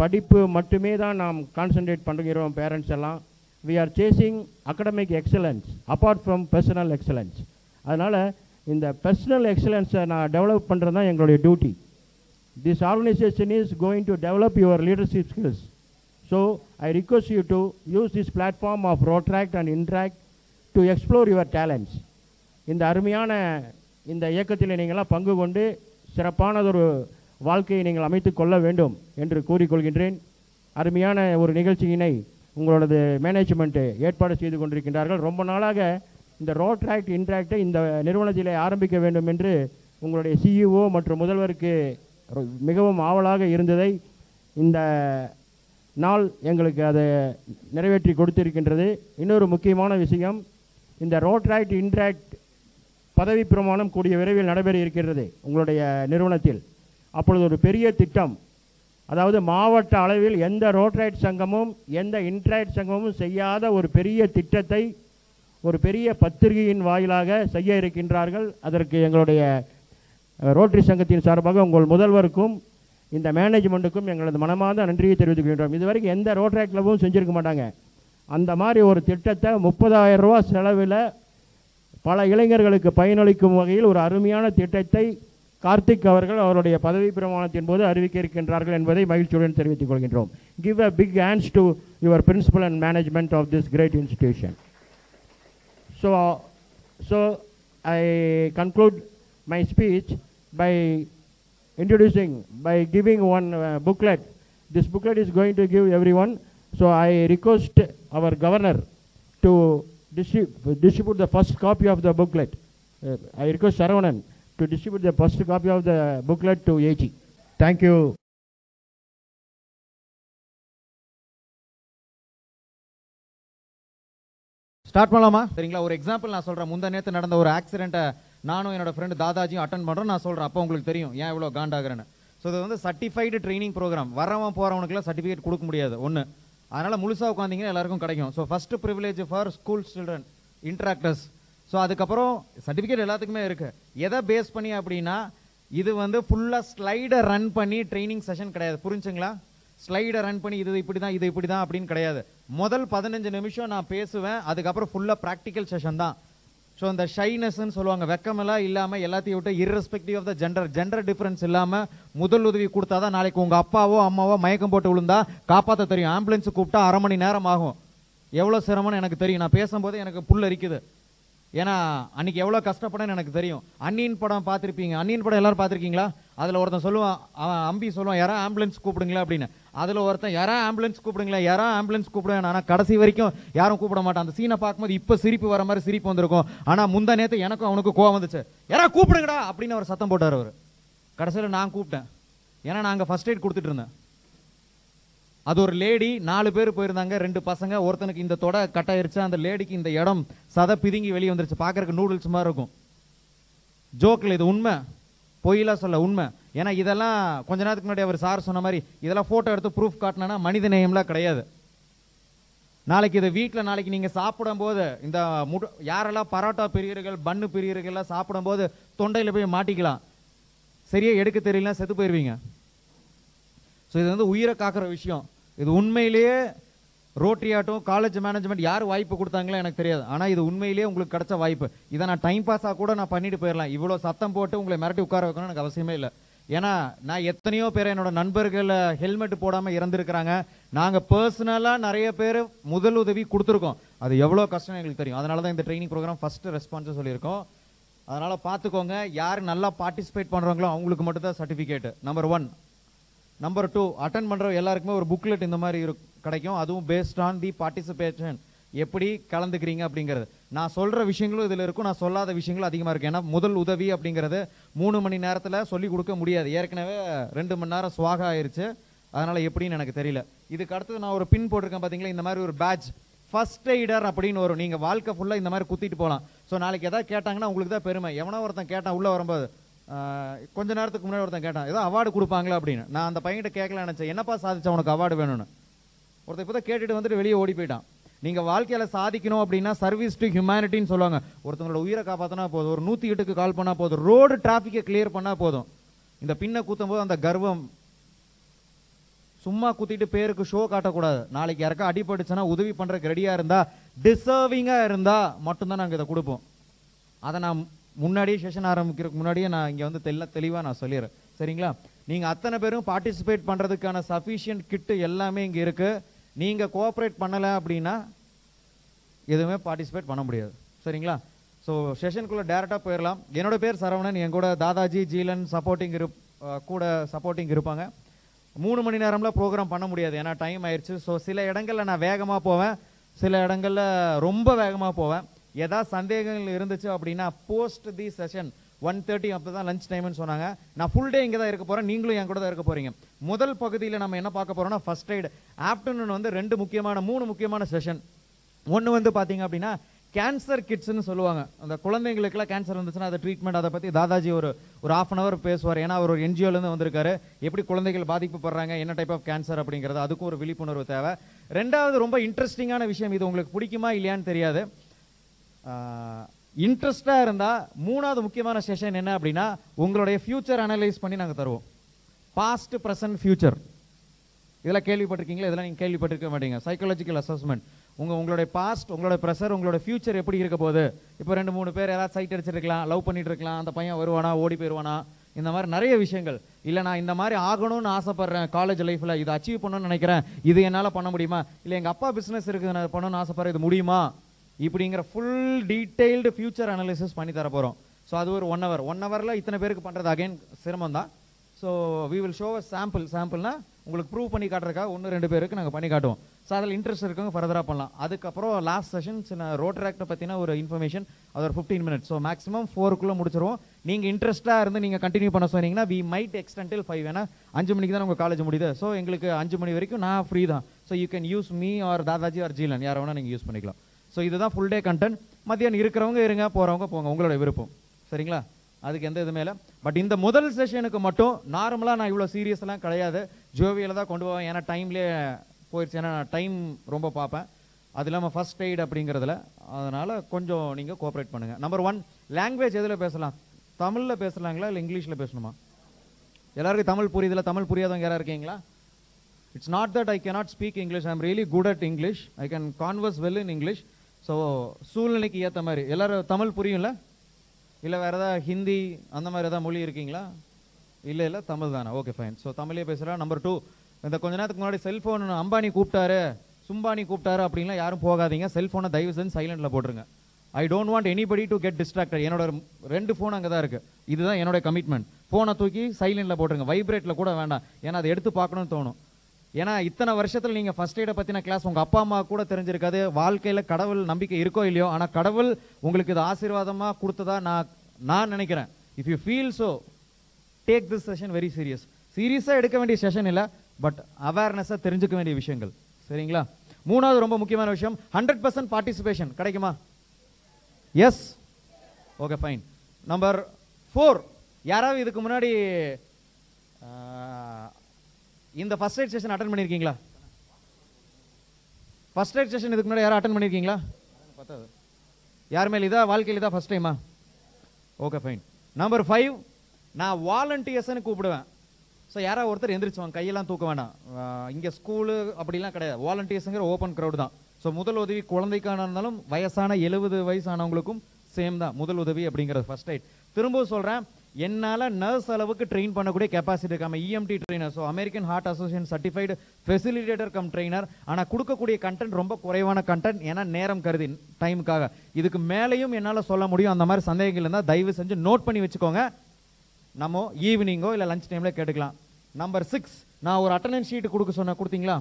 படிப்பு மட்டுமே தான் நாம் கான்சென்ட்ரேட் பண்ணுகிறோம் பேரண்ட்ஸ் எல்லாம். We are chasing academic excellence apart from personal excellence அதனால் இந்த பர்சனல் எக்ஸலன்ஸை நான் டெவலப் பண்ணுறது தான் எங்களுடைய duty this organisation is going to develop your leadership skills so I request you to use this platform of Rotaract and Interact to explore your talents இந்த அருமையான இந்த இயக்கத்தில் நீங்களாம் பங்கு கொண்டு சிறப்பானதொரு வாழ்க்கையை நீங்கள் அமைத்து கொள்ள வேண்டும் என்று கூறிக்கொள்கின்றேன். அருமையான ஒரு நிகழ்ச்சியினை உங்களோடது மேனேஜ்மெண்ட்டு ஏற்பாடு செய்து கொண்டிருக்கின்றார்கள். ரொம்ப நாளாக இந்த ரோட்ராக்ட் இன்ட்ராக்டை இந்த நிறுவனத்திலே ஆரம்பிக்க வேண்டும் என்று உங்களுடைய சிஇஓ மற்றும் முதல்வருக்கு மிகவும் ஆவலாக இருந்ததை இந்த நாள் எங்களுக்கு அதை நிறைவேற்றி கொடுத்திருக்கின்றது. இன்னொரு முக்கியமான விஷயம் இந்த ரோட்ராக்ட் இன்ட்ராக்ட் பதவி பிரமாணம் கூடிய விரைவில் நடைபெற இருக்கிறது உங்களுடைய நிறுவனத்தில். அப்பொழுது ஒரு பெரிய திட்டம் அதாவது மாவட்ட அளவில் எந்த ரோட்ரைட் சங்கமும் எந்த இன்ட்ராய்ட் சங்கமும் செய்யாத ஒரு பெரிய திட்டத்தை ஒரு பெரிய பத்திரிகையின் வாயிலாக செய்ய இருக்கின்றார்கள். அதற்கு எங்களுடைய ரோட்டரி சங்கத்தின் சார்பாக உங்கள் முதல்வருக்கும் இந்த மேனேஜ்மெண்ட்டுக்கும் எங்களது மனமார்ந்த நன்றியை தெரிவித்துக்கின்றோம் இதுவரைக்கும் எந்த ரோட்ராக் கிளப்பும் செஞ்சுருக்க மாட்டாங்க. அந்த மாதிரி ஒரு திட்டத்தை முப்பதாயிரம் ரூபா செலவில் பல இளைஞர்களுக்கு பயனளிக்கும் வகையில் ஒரு அருமையான திட்டத்தை கார்த்திக் அவர்கள் அவருடைய பதவி பிரமாணத்தின் போது அறிவிக்க இருக்கின்றார்கள் என்பதை மகிழ்ச்சியுடன் தெரிவித்துக் கொள்கின்றோம். Give a big hands to your principal and management of this great institution So, so I conclude my speech by introducing, by giving one uh, booklet. This booklet is going to give everyone. So I request our governor to distrib- distribute the first copy of the booklet. Uh, I request Saravanan to distribute the first copy of the booklet to AG. Thank you. Start பண்ணலாமா? சரிங்களா? ஒரு example நான் சொல்கிறேன் முந்த நேரத்தில் நடந்த ஒரு ஆக்சிடென்ட்டை நானும் என்னோட ஃப்ரெண்டு தாதாஜியும் அட்டன் பண்ணுறோம் நான் சொல்கிறேன் அப்போ உங்களுக்கு தெரியும். ஏன் இவ்வளோ காண்டாகிறேன்னு. ஸோ இது வந்து சர்டிஃபைடு ட்ரைனிங் ப்ரோக்ராம் வரவன் போகிறவனுக்குலாம் சர்டிஃபிகேட் கொடுக்க முடியாது. ஒன்று அதனால் முழுசாக உட்காந்திங்கன்னா எல்லாருக்கும் கிடைக்கும். So first privilege for school children interactors so அதுக்கப்புறம் சர்டிஃபிகேட் எல்லாத்துக்குமே இருக்குது எதை பேஸ் பண்ணி அப்படின்னா இது வந்து ஃபுல்லாக ஸ்லைடை ரன் பண்ணி ட்ரைனிங் செஷன் கிடையாது. புரிஞ்சுங்களா? ஸ்லைடை ரன் பண்ணி இது இப்படி தான் இது இப்படி தான் அப்படின்னு கிடையாது. முதல் பதினஞ்சு நிமிஷம் நான் பேசுவேன் அதுக்கப்புறம் ஃபுல்லாக ப்ராக்டிக்கல் செஷன் தான். ஸோ இந்த ஷைனஸ்ன்னு சொல்லுவாங்க வெக்கமெல்லாம் இல்லாமல் எல்லாத்தையும் விட்டு irrespective of the gender gender difference இல்லாமல் முதல் உதவி கொடுத்தா தான் நாளைக்கு உங்கள் அப்பாவோ அம்மாவோ மயக்கம் போட்டு விழுந்தா காப்பாற்ற தெரியும். ஆம்புலன்ஸ் கூப்பிட்டா அரை மணி நேரம் ஆகும். எவ்வளோ சிரமம்னு எனக்கு தெரியும். நான் பேசும்போது எனக்கு புல் அரிக்குது. ஏன்னா அன்னைக்கு எவ்வளோ கஷ்டப்படன்னு எனக்கு தெரியும். அன்னியின் படம் பார்த்துருப்பீங்க. அன்னியின் படம் எல்லாரும் பார்த்துருக்கீங்களா? அதில் ஒருத்தன் சொல்லுவான் அவன் அம்பி சொல்லுவான் யாரா ஆம்புலன்ஸ் கூப்பிடுங்களா? அப்படின்னு. அதில் ஒருத்தன் யாரா ஆம்புலன்ஸ் கூப்பிடுங்களா? யாரா ஆம்புலன்ஸ் கூப்பிடுவேன். ஆனால் கடைசி வரைக்கும் யாரும் கூப்பிட மாட்டான். அந்த சீனை பார்க்கும்போது இப்போ சிரிப்பு வர மாதிரி சிரிப்பு வந்திருக்கும். ஆனால் முந்தா நேற்று எனக்கும் அவனுக்கு கோவம் வந்துச்சு. யாரா கூப்பிடுங்கடா! அப்படின்னு அவர் சத்தம் போட்டார் அவர். கடைசியில் நான் கூப்பிட்டேன். ஏன்னா நான் அங்கே ஃபஸ்ட் எய்ட் கொடுத்துட்டு இருந்தேன். அது ஒரு லேடி நாலு பேர் போயிருந்தாங்க ரெண்டு பசங்க ஒருத்தனுக்கு இந்த தொடை கட்டாயிருச்சு அந்த லேடிக்கு இந்த இடம் சதை பிதுங்கி வெளியே வந்துருச்சு. பார்க்கறதுக்கு நூடுல்ஸ் மாதிரி இருக்கும். ஜோக்கில் இது உண்மை. பொய்யெல்லாம் சொல்ல உண்மை. ஏன்னா இதெல்லாம் கொஞ்ச நேரத்துக்கு முன்னாடி அவர் சார் சொன்ன மாதிரி இதெல்லாம் ஃபோட்டோ எடுத்து ப்ரூஃப் காட்டினா மனித நேயம்லாம் கிடையாது. நாளைக்கு இதை வீட்டில் நாளைக்கு நீங்கள் சாப்பிடும்போது இந்த முடு யாரெல்லாம் பரோட்டா பிரியர்கள் பன்னு பிரியர்கள்லாம் சாப்பிடும்போது தொண்டையில் போய் மாட்டிக்கலாம். சரியாக எடுக்க தெரியல செத்து போயிடுவீங்க ஸோ இது வந்து உயிரை காக்கிற விஷயம். இது உண்மையிலேயே ரோட்டரி ஆகட்டும் காலேஜ் மேனேஜ்மெண்ட் யார் வாய்ப்பு கொடுத்தாங்களோ எனக்கு தெரியாது. ஆனால் இது உண்மையிலேயே உங்களுக்கு கிடைச்ச வாய்ப்பு. இதை நான் டைம் பாஸாக கூட நான் பண்ணிட்டு போயிடலாம். இவ்வளோ சத்தம் போட்டு உங்களை மிரட்டி உட்கார வைக்கணும் எனக்கு அவசியமே இல்லை. ஏன்னா நான் எத்தனையோ பேர் என்னோட நண்பர்களில் ஹெல்மெட் போடாமல் இறந்துருக்கிறாங்க. நாங்கள் பர்சனலாக நிறைய பேர் முதல் உதவி கொடுத்துருக்கோம். அது எவ்வளோ கஷ்டம் எங்களுக்கு தெரியும். அதனால தான் இந்த ட்ரைனிங் ப்ரோக்ராம் ஃபஸ்ட்டு ரெஸ்பான்ஸ் சொல்லியிருக்கோம். அதனால் பார்த்துக்கோங்க. யார் நல்லா பார்ட்டிசிபேட் பண்ணுறாங்களோ அவங்களுக்கு மட்டும் தான் certificate number one number two attend பண்ணுற எல்லாருக்குமே ஒரு புக்லெட் இந்த மாதிரி இரு கிடைக்கும். அதுவும் பேஸ்ட் ஆன் தி பார்ட்டிசிபேஷன் எப்படி கலந்துக்கிறீங்க அப்படிங்கிறது. நான் சொல்கிற விஷயங்களும் இதில் இருக்கும். நான் சொல்லாத விஷயங்களும் அதிகமாக இருக்கும். ஏன்னா முதல் உதவி அப்படிங்கிறது மூணு மணி நேரத்தில் சொல்லி கொடுக்க முடியாது. ஏற்கனவே ரெண்டு மணி நேரம் சுவாக ஆயிடுச்சு அதனால் எப்படின்னு எனக்கு தெரியல. இதுக்கு அடுத்தது நான் ஒரு பின் போட்டிருக்கேன் பார்த்தீங்களா இந்த மாதிரி ஒரு பேட்ச் ஃபஸ்ட் எய்டர் அப்படின்னு வரும். நீங்கள் வாழ்க்கை ஃபுல்லாக இந்த மாதிரி குத்திட்டு போகலாம் ஸோ நாளைக்கு எதாவது கேட்டாங்கன்னா உங்களுக்கு தான் பெருமை. எவனோ ஒருத்தன் கேட்டான் உள்ளே வரும்போது கொஞ்ச நேரத்துக்கு முன்னாடி ஒருத்தன் கேட்டான் ஏதோ அவார்டு கொடுப்பாங்களா? அப்படின்னு. நான் அந்த பையன்கிட்ட கேட்கல நினச்சேன். என்னப்பா சாதிச்சா உனக்கு அவார்டு வேணும்னு? ஒருத்தன் இப்போ தான் கேட்டுட்டு வந்துட்டு வெளியே ஓடி போயிட்டான். நீங்கள் வாழ்க்கையில் சாதிக்கணும் அப்படின்னா சர்வீஸ் டு ஹியூமனிட்டின்னு சொல்லுவாங்க. ஒருத்தவங்களோட உயிரை காப்பாற்றினா போதும். ஒரு நூற்றி எட்டுக்கு கால் பண்ணால் போதும். ரோடு டிராஃபிக்கை கிளியர் பண்ணால் போதும். இந்த பின்னை கூத்தும் போது அந்த கர்வம் சும்மா குத்திட்டு பேருக்கு ஷோ காட்டக்கூடாது. நாளைக்கு யாருக்கா அடிபட்டுச்சுன்னா உதவி பண்ணுறதுக்கு ரெடியாக இருந்தால் டிசர்விங்காக இருந்தால் மட்டும்தான் நாங்கள் இதை கொடுப்போம். அதை நான் முன்னாடியே செஷன் ஆரம்பிக்கிறதுக்கு முன்னாடியே நான் இங்கே வந்து தெல்ல தெளிவாக நான் சொல்லிடுறேன். சரிங்களா? நீங்கள் அத்தனை பேரும் பார்ட்டிசிபேட் பண்ணுறதுக்கான சஃபிஷியன்ட் கிட்டு எல்லாமே இங்கே இருக்குது நீங்கள் கோஆப்ரேட் பண்ணலை அப்படின்னா எதுவுமே பார்ட்டிசிபேட் பண்ண முடியாது. சரிங்களா? ஸோ செஷனுக்குள்ளே டேரெக்டாக போயிடலாம். என்னோட பேர் சரவணன் என் கூட தாதாஜி ஜீலன் சப்போர்ட்டிங் இருப் கூட சப்போர்ட்டிங் இருப்பாங்க. மூணு மணி நேரம்ல ப்ரோக்ராம் பண்ண முடியாது ஏன்னா டைம் ஆயிடுச்சு ஸோ சில இடங்களில் நான் வேகமாக போவேன். சில இடங்களில் ரொம்ப வேகமாக போவேன். ஏதாவது சந்தேகங்கள் இருந்துச்சு அப்படின்னா post the session one thirty அப்போ தான் லஞ்ச் டைம்னு சொன்னாங்க. நான் ஃபுல் டே இங்கே தான் இருக்க போகிறேன் நீங்களும் என் கூட தான் இருக்க போகிறீங்க முதல் பகுதியில் நம்ம என்ன பார்க்க போகிறோம்னா ஃபர்ஸ்ட் எய்டு ஆஃப்டர்நூன் வந்து ரெண்டு முக்கியமான மூணு முக்கியமான செஷன் ஒன்று வந்து பார்த்தீங்க அப்படின்னா கேன்சர் கிட்ஸ்னு சொல்லுவாங்க. அந்த குழந்தைங்களுக்குலாம் கேன்சர் இருந்துச்சுன்னா அதை ட்ரீட்மெண்ட் அதை பற்றி தாதாஜி ஒரு ஒரு ஆஃப் அன் அவர் பேசுவார். ஏன்னா அவர் ஒரு என்ஜிஓலேருந்து வந்திருக்காரு. எப்படி குழந்தைகள் பாதிக்கப்படுறாங்க என்ன டைப் ஆஃப் கேன்சர் அப்படிங்கிறது அதுக்கும் ஒரு விழிப்புணர்வு தேவை. ரெண்டாவது ரொம்ப இன்ட்ரெஸ்டிங்கான விஷயம் இது உங்களுக்கு பிடிக்குமா இல்லையான்னு தெரியாது. இன்ட்ரெஸ்டாக இருந்தால் மூணாவது முக்கியமான செஷன் என்ன அப்படின்னா உங்களுடைய ஃபியூச்சர் அனலைஸ் பண்ணி நாங்கள் தருவோம். பாஸ்ட் ப்ரெசன்ட் ஃபியூச்சர் இதெல்லாம் கேள்விப்பட்டிருக்கீங்களா? இதெல்லாம் நீங்கள் கேள்விப்பட்டிருக்க மாட்டீங்க. சைக்காலஜிக்கல் அசஸ்மெண்ட் உங்கள் உங்களுடைய பாஸ்ட் உங்களோட ப்ரெஷர் உங்களோட ஃபியூச்சர் எப்படி இருக்க போகுது? இப்போ ரெண்டு மூணு பேர் யாராவது சைட் அடிச்சிருக்கலாம் லவ் பண்ணிட்டு இருக்கலாம் அந்த பையன் வருவானா ஓடி போயிடுவானா இந்த மாதிரி நிறைய விஷயங்கள். இல்லை நான் இந்த மாதிரி ஆகணும்னு ஆசைப்பட்றேன் காலேஜ் லைஃப்பில் இதை அச்சீவ் பண்ணணும்னு நினைக்கிறேன். இது என்னால் பண்ண முடியுமா? இல்லை எங்கள் அப்பா பிஸ்னஸ் இருக்குது நான் பண்ணணும்னு ஆசைப்பட்றேன். இது முடியுமா? இப்படிங்கிற ஃபுல் டீட்டெயில்டு ஃபியூச்சர் அனாலிசிஸ் பண்ணி தர போகிறோம் ஸோ அது ஒரு ஒன் ஹவர் ஒன் ஹவரில் இத்தனை பேருக்கு பண்ணுறது அகைன் சிரமம் தான் so we will show a sample சாம்பிள்னா உங்களுக்கு ப்ரூவ் பண்ணி காட்டுறதுக்காக ஒன்று ரெண்டு பேருக்கு நாங்கள் பண்ணி காட்டுவோம். ஸோ அதில் இன்ட்ரெஸ்ட் இருக்கவங்க ஃபர்தராக பண்ணலாம். அதுக்கப்புறம் லாஸ்ட் செஷன் சின்ன ரோட்டராக்டை பற்றின ஒரு இன்ஃபர்மேஷன் அது ஒரு ஃபிஃப்டீன் மினிட்ஸ் ஸோ மேக்ஸிமம் ஃபோருக்குள்ளே முடிச்சிருவோம். நீங்கள் இன்ட்ரெஸ்ட்டாக இருந்து நீங்கள் கண்டினியூ பண்ண சொன்னீங்கன்னா வி மைட் எக்ஸ்டென்டில் ஃபைவ் ஏன்னா அஞ்சு மணிக்கு தான் உங்கள் காலேஜ் முடியுது. ஸோ எங்களுக்கு அஞ்சு மணி வரைக்கும் நான் ஃப்ரீ தான். So you can use me or Dadaji or Jeelan. யாரை வேணால் நீங்கள் யூஸ் பண்ணிக்கலாம். ஸோ இதுதான் ஃபுல் டே கண்டென்ட் மத்தியானம் இருக்கிறவங்க இருங்க போகிறவங்க போங்க. உங்களோட விருப்பம். சரிங்களா? அதுக்கு எந்த இதுவுமே இல்லை. பட் இந்த முதல் செஷனுக்கு மட்டும் நார்மலாக நான் இவ்வளோ சீரியஸ்லாம் கிடையாது. ஜோவியில் தான் கொண்டு போவேன். ஏன்னா டைம்லேயே போயிடுச்சு ஏன்னா நான் டைம் ரொம்ப பார்ப்பேன். அது இல்லாமல் ஃபஸ்ட் எய்ட் அப்படிங்கிறதுல. அதனால் கொஞ்சம் நீங்கள் கோஆப்ரேட் பண்ணுங்கள் நம்பர் ஒன் லாங்குவேஜ் எதில் பேசலாம்? தமிழில் பேசலாங்களா? இல்லை இங்கிலீஷில் பேசணுமா? எல்லாருக்கும் தமிழ் புரியுதில்ல தமிழ் புரியாதவங்க யாராக இருக்கீங்களா? It's not that I cannot speak English I am really good at English I can converse well in English so சூழ்நிலைக்கு ஏற்ற மாதிரி. எல்லாரும் தமிழ் புரியும்ல? இல்லை வேறு ஏதாவது ஹிந்தி அந்த மாதிரி ஏதாவது மொழி இருக்கீங்களா? இல்லை இல்லை தமிழ் தானே? ஓகே ஃபைன் ஸோ தமிழே பேசுகிறேன் நம்பர் டூ இந்த கொஞ்ச நேரத்துக்கு முன்னாடி செல்ஃபோன் அம்பானி கூப்பிட்டாரு சும்பானி கூப்பிட்டாரு அப்படின்லாம் யாரும் போகாதீங்க. செல்ஃபோனை தயவு செஞ்சு சைலண்டில் போட்டுருங்க. I don't want anybody to get distracted என்னோட ரெண்டு ஃபோன் அங்கே தான் இருக்குது இதுதான் என்னோட கமிட்மெண்ட் ஃபோனை தூக்கி சைலண்டில் போட்டுருங்க. வைப்ரேட்டில் கூட வேண்டாம். ஏன்னா அதை எடுத்து பார்க்கணும்னு தோணும். ஏன்னா இத்தனை வருஷத்தில் நீங்கள் ஃபர்ஸ்ட் எய்டை பற்றின கிளாஸ் உங்கள் அப்பா அம்மா கூட தெரிஞ்சிருக்காது. வாழ்க்கையில் கடவுள் நம்பிக்கை இருக்கோ இல்லையோ ஆனால் கடவுள் உங்களுக்கு இது ஆசீர்வாதமாக கொடுத்ததா நான் நான் நினைக்கிறேன். If you feel so take this session very serious சீரியஸாக எடுக்க வேண்டிய செஷன் இல்லை பட் அவேர்னஸாக தெரிஞ்சுக்க வேண்டிய விஷயங்கள். சரிங்களா? மூணாவது ரொம்ப முக்கியமான விஷயம் ஹண்ட்ரட் பர்சன்ட் பார்ட்டிசிபேஷன் கிடைக்குமா? Yes okay fine number four யாராவது இதுக்கு முன்னாடி இந்த ஃபர்ஸ்ட் எய்ட் செஷன் அட்டன் பண்ணியிருக்கீங்களா ஃபர்ஸ்ட் எய்ட் செஷன் இதுக்கு முன்னாடி யாரும் அட்டன் பண்ணியிருக்கீங்களா பத்தாவது யாருமே இதா? வாழ்க்கையில் இதா ஃபர்ஸ்ட் டைமா ஓகே ஃபைன் நம்பர் ஃபைவ் நான் வாலண்டியர்ஸ்னு கூப்பிடுவேன். ஸோ யாராவது ஒருத்தர் எந்திரிச்சுவாங்க கையெல்லாம் தூக்க வேண்டாம் இங்கே ஸ்கூலு அப்படிலாம் கிடையாது. வாலண்டியர்ஸுங்கிற ஓப்பன் க்ரௌடு தான். ஸோ முதல் உதவி குழந்தைக்கான இருந்தாலும் வயசான எழுபது வயசானவங்களுக்கும் சேம் தான். முதல் உதவி அப்படிங்கிறது ஃபர்ஸ்ட் எய்ட் திரும்பவும் சொல்கிறேன் என்னால் நர்ஸ் அளவுக்கு ட்ரெயின் பண்ணக்கூடிய கெப்பாசிட்டி இருக்காம EMT trainer so American Heart Association certified facilitator cum trainer ஆனால் கொடுக்கக்கூடிய கண்டென்ட் ரொம்ப குறைவான கண்டென்ட் ஏன்னா நேரம் கருதி டைமுக்காக இதுக்கு மேலேயும் என்னால் சொல்ல முடியும். அந்த மாதிரி சந்தேகங்கள் இருந்தால் தயவு செஞ்சு நோட் பண்ணி வச்சுக்கோங்க. நம்ம ஈவினிங்கோ இல்லை லஞ்ச் டைமில் கேட்டுக்கலாம். நம்பர் சிக்ஸ் நான் ஒரு அட்டண்டன்ஸ் ஷீட் கொடுக்க சொன்ன கொடுத்தீங்களா?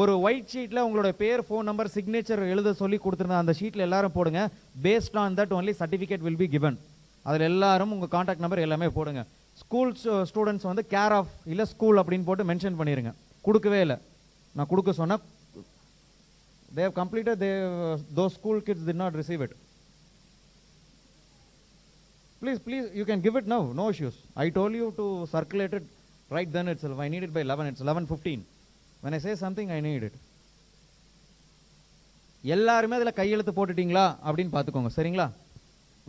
ஒரு ஒயிட் ஷீட்டில் உங்களோட பேர் ஃபோன் நம்பர் சிக்னேச்சர் எழுத சொல்லி கொடுத்துருந்தேன் அந்த ஷீட்டில் எல்லாரும் போடுங்க. Based on that only certificate will be given அதில் எல்லாரும் உங்கள் காண்டாக்ட் நம்பர் எல்லாமே போடுங்க ஸ்கூல் ஸ்டூடெண்ட்ஸ் வந்து கேர் ஆஃப் இல்லை ஸ்கூல் அப்படின்னு போட்டு மென்ஷன் பண்ணிடுங்க கொடுக்கவே இல்லை நான் கொடுக்க சொன்னால் தேவ் கம்ப்ளீட்டாக they though school kids did not receive it please please you can give it no no issues i told you to circulate right then it's itself i need it by it's eleven 11:15 when i say something i need it எல்லாருமே அதில் கையெழுத்து போட்டுட்டீங்களா அப்படின்னு பார்த்துக்கோங்க சரிங்களா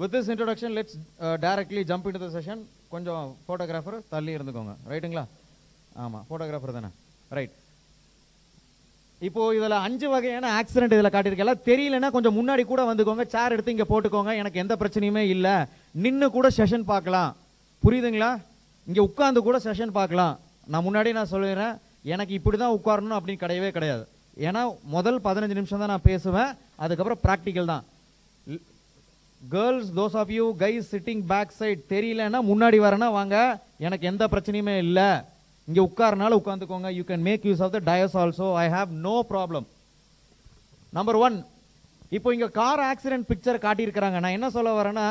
with this introduction let's directly jump in the session கொஞ்சம் photographer தள்ளி இருந்துக்கோங்க. ரைட்டுங்களா ஆமாம் ஃபோட்டோகிராஃபர் தானே. ரைட் இப்போ இதில் அஞ்சு வகையான ஆக்சிடென்ட் இதில் காட்டியிருக்கல தெரியலன்னா கொஞ்சம் முன்னாடி கூட வந்துக்கோங்க. சேர் எடுத்து இங்கே போட்டுக்கோங்க. எனக்கு எந்த பிரச்சனையுமே இல்லை. நின்று கூட செஷன் பார்க்கலாம். புரியுதுங்களா? இங்கே உட்காந்து கூட செஷன் பார்க்கலாம். நான் முன்னாடி நான் சொல்லிடுறேன். எனக்கு இப்படி தான் உட்காரணும் அப்படின்னு கிடையவே கிடையாது. ஏன்னா முதல் பதினஞ்சு நிமிஷம் தான் நான் பேசுவேன். அதுக்கப்புறம் ப்ராக்டிக்கல் தான். Girls those of you guys sitting back side தெரியலன்னா முன்னாடி வரேன்னா வாங்க. எனக்கு எந்த பிரச்சனையுமே இல்லை. இங்கே உட்காரனால உட்காந்துக்கோங்க. You can make use of the dais also I have no problem number one இப்போ இங்கே கார் ஆக்சிடென்ட் பிக்சர் காட்டியிருக்கிறாங்க. நான் என்ன சொல்ல வரேன்னா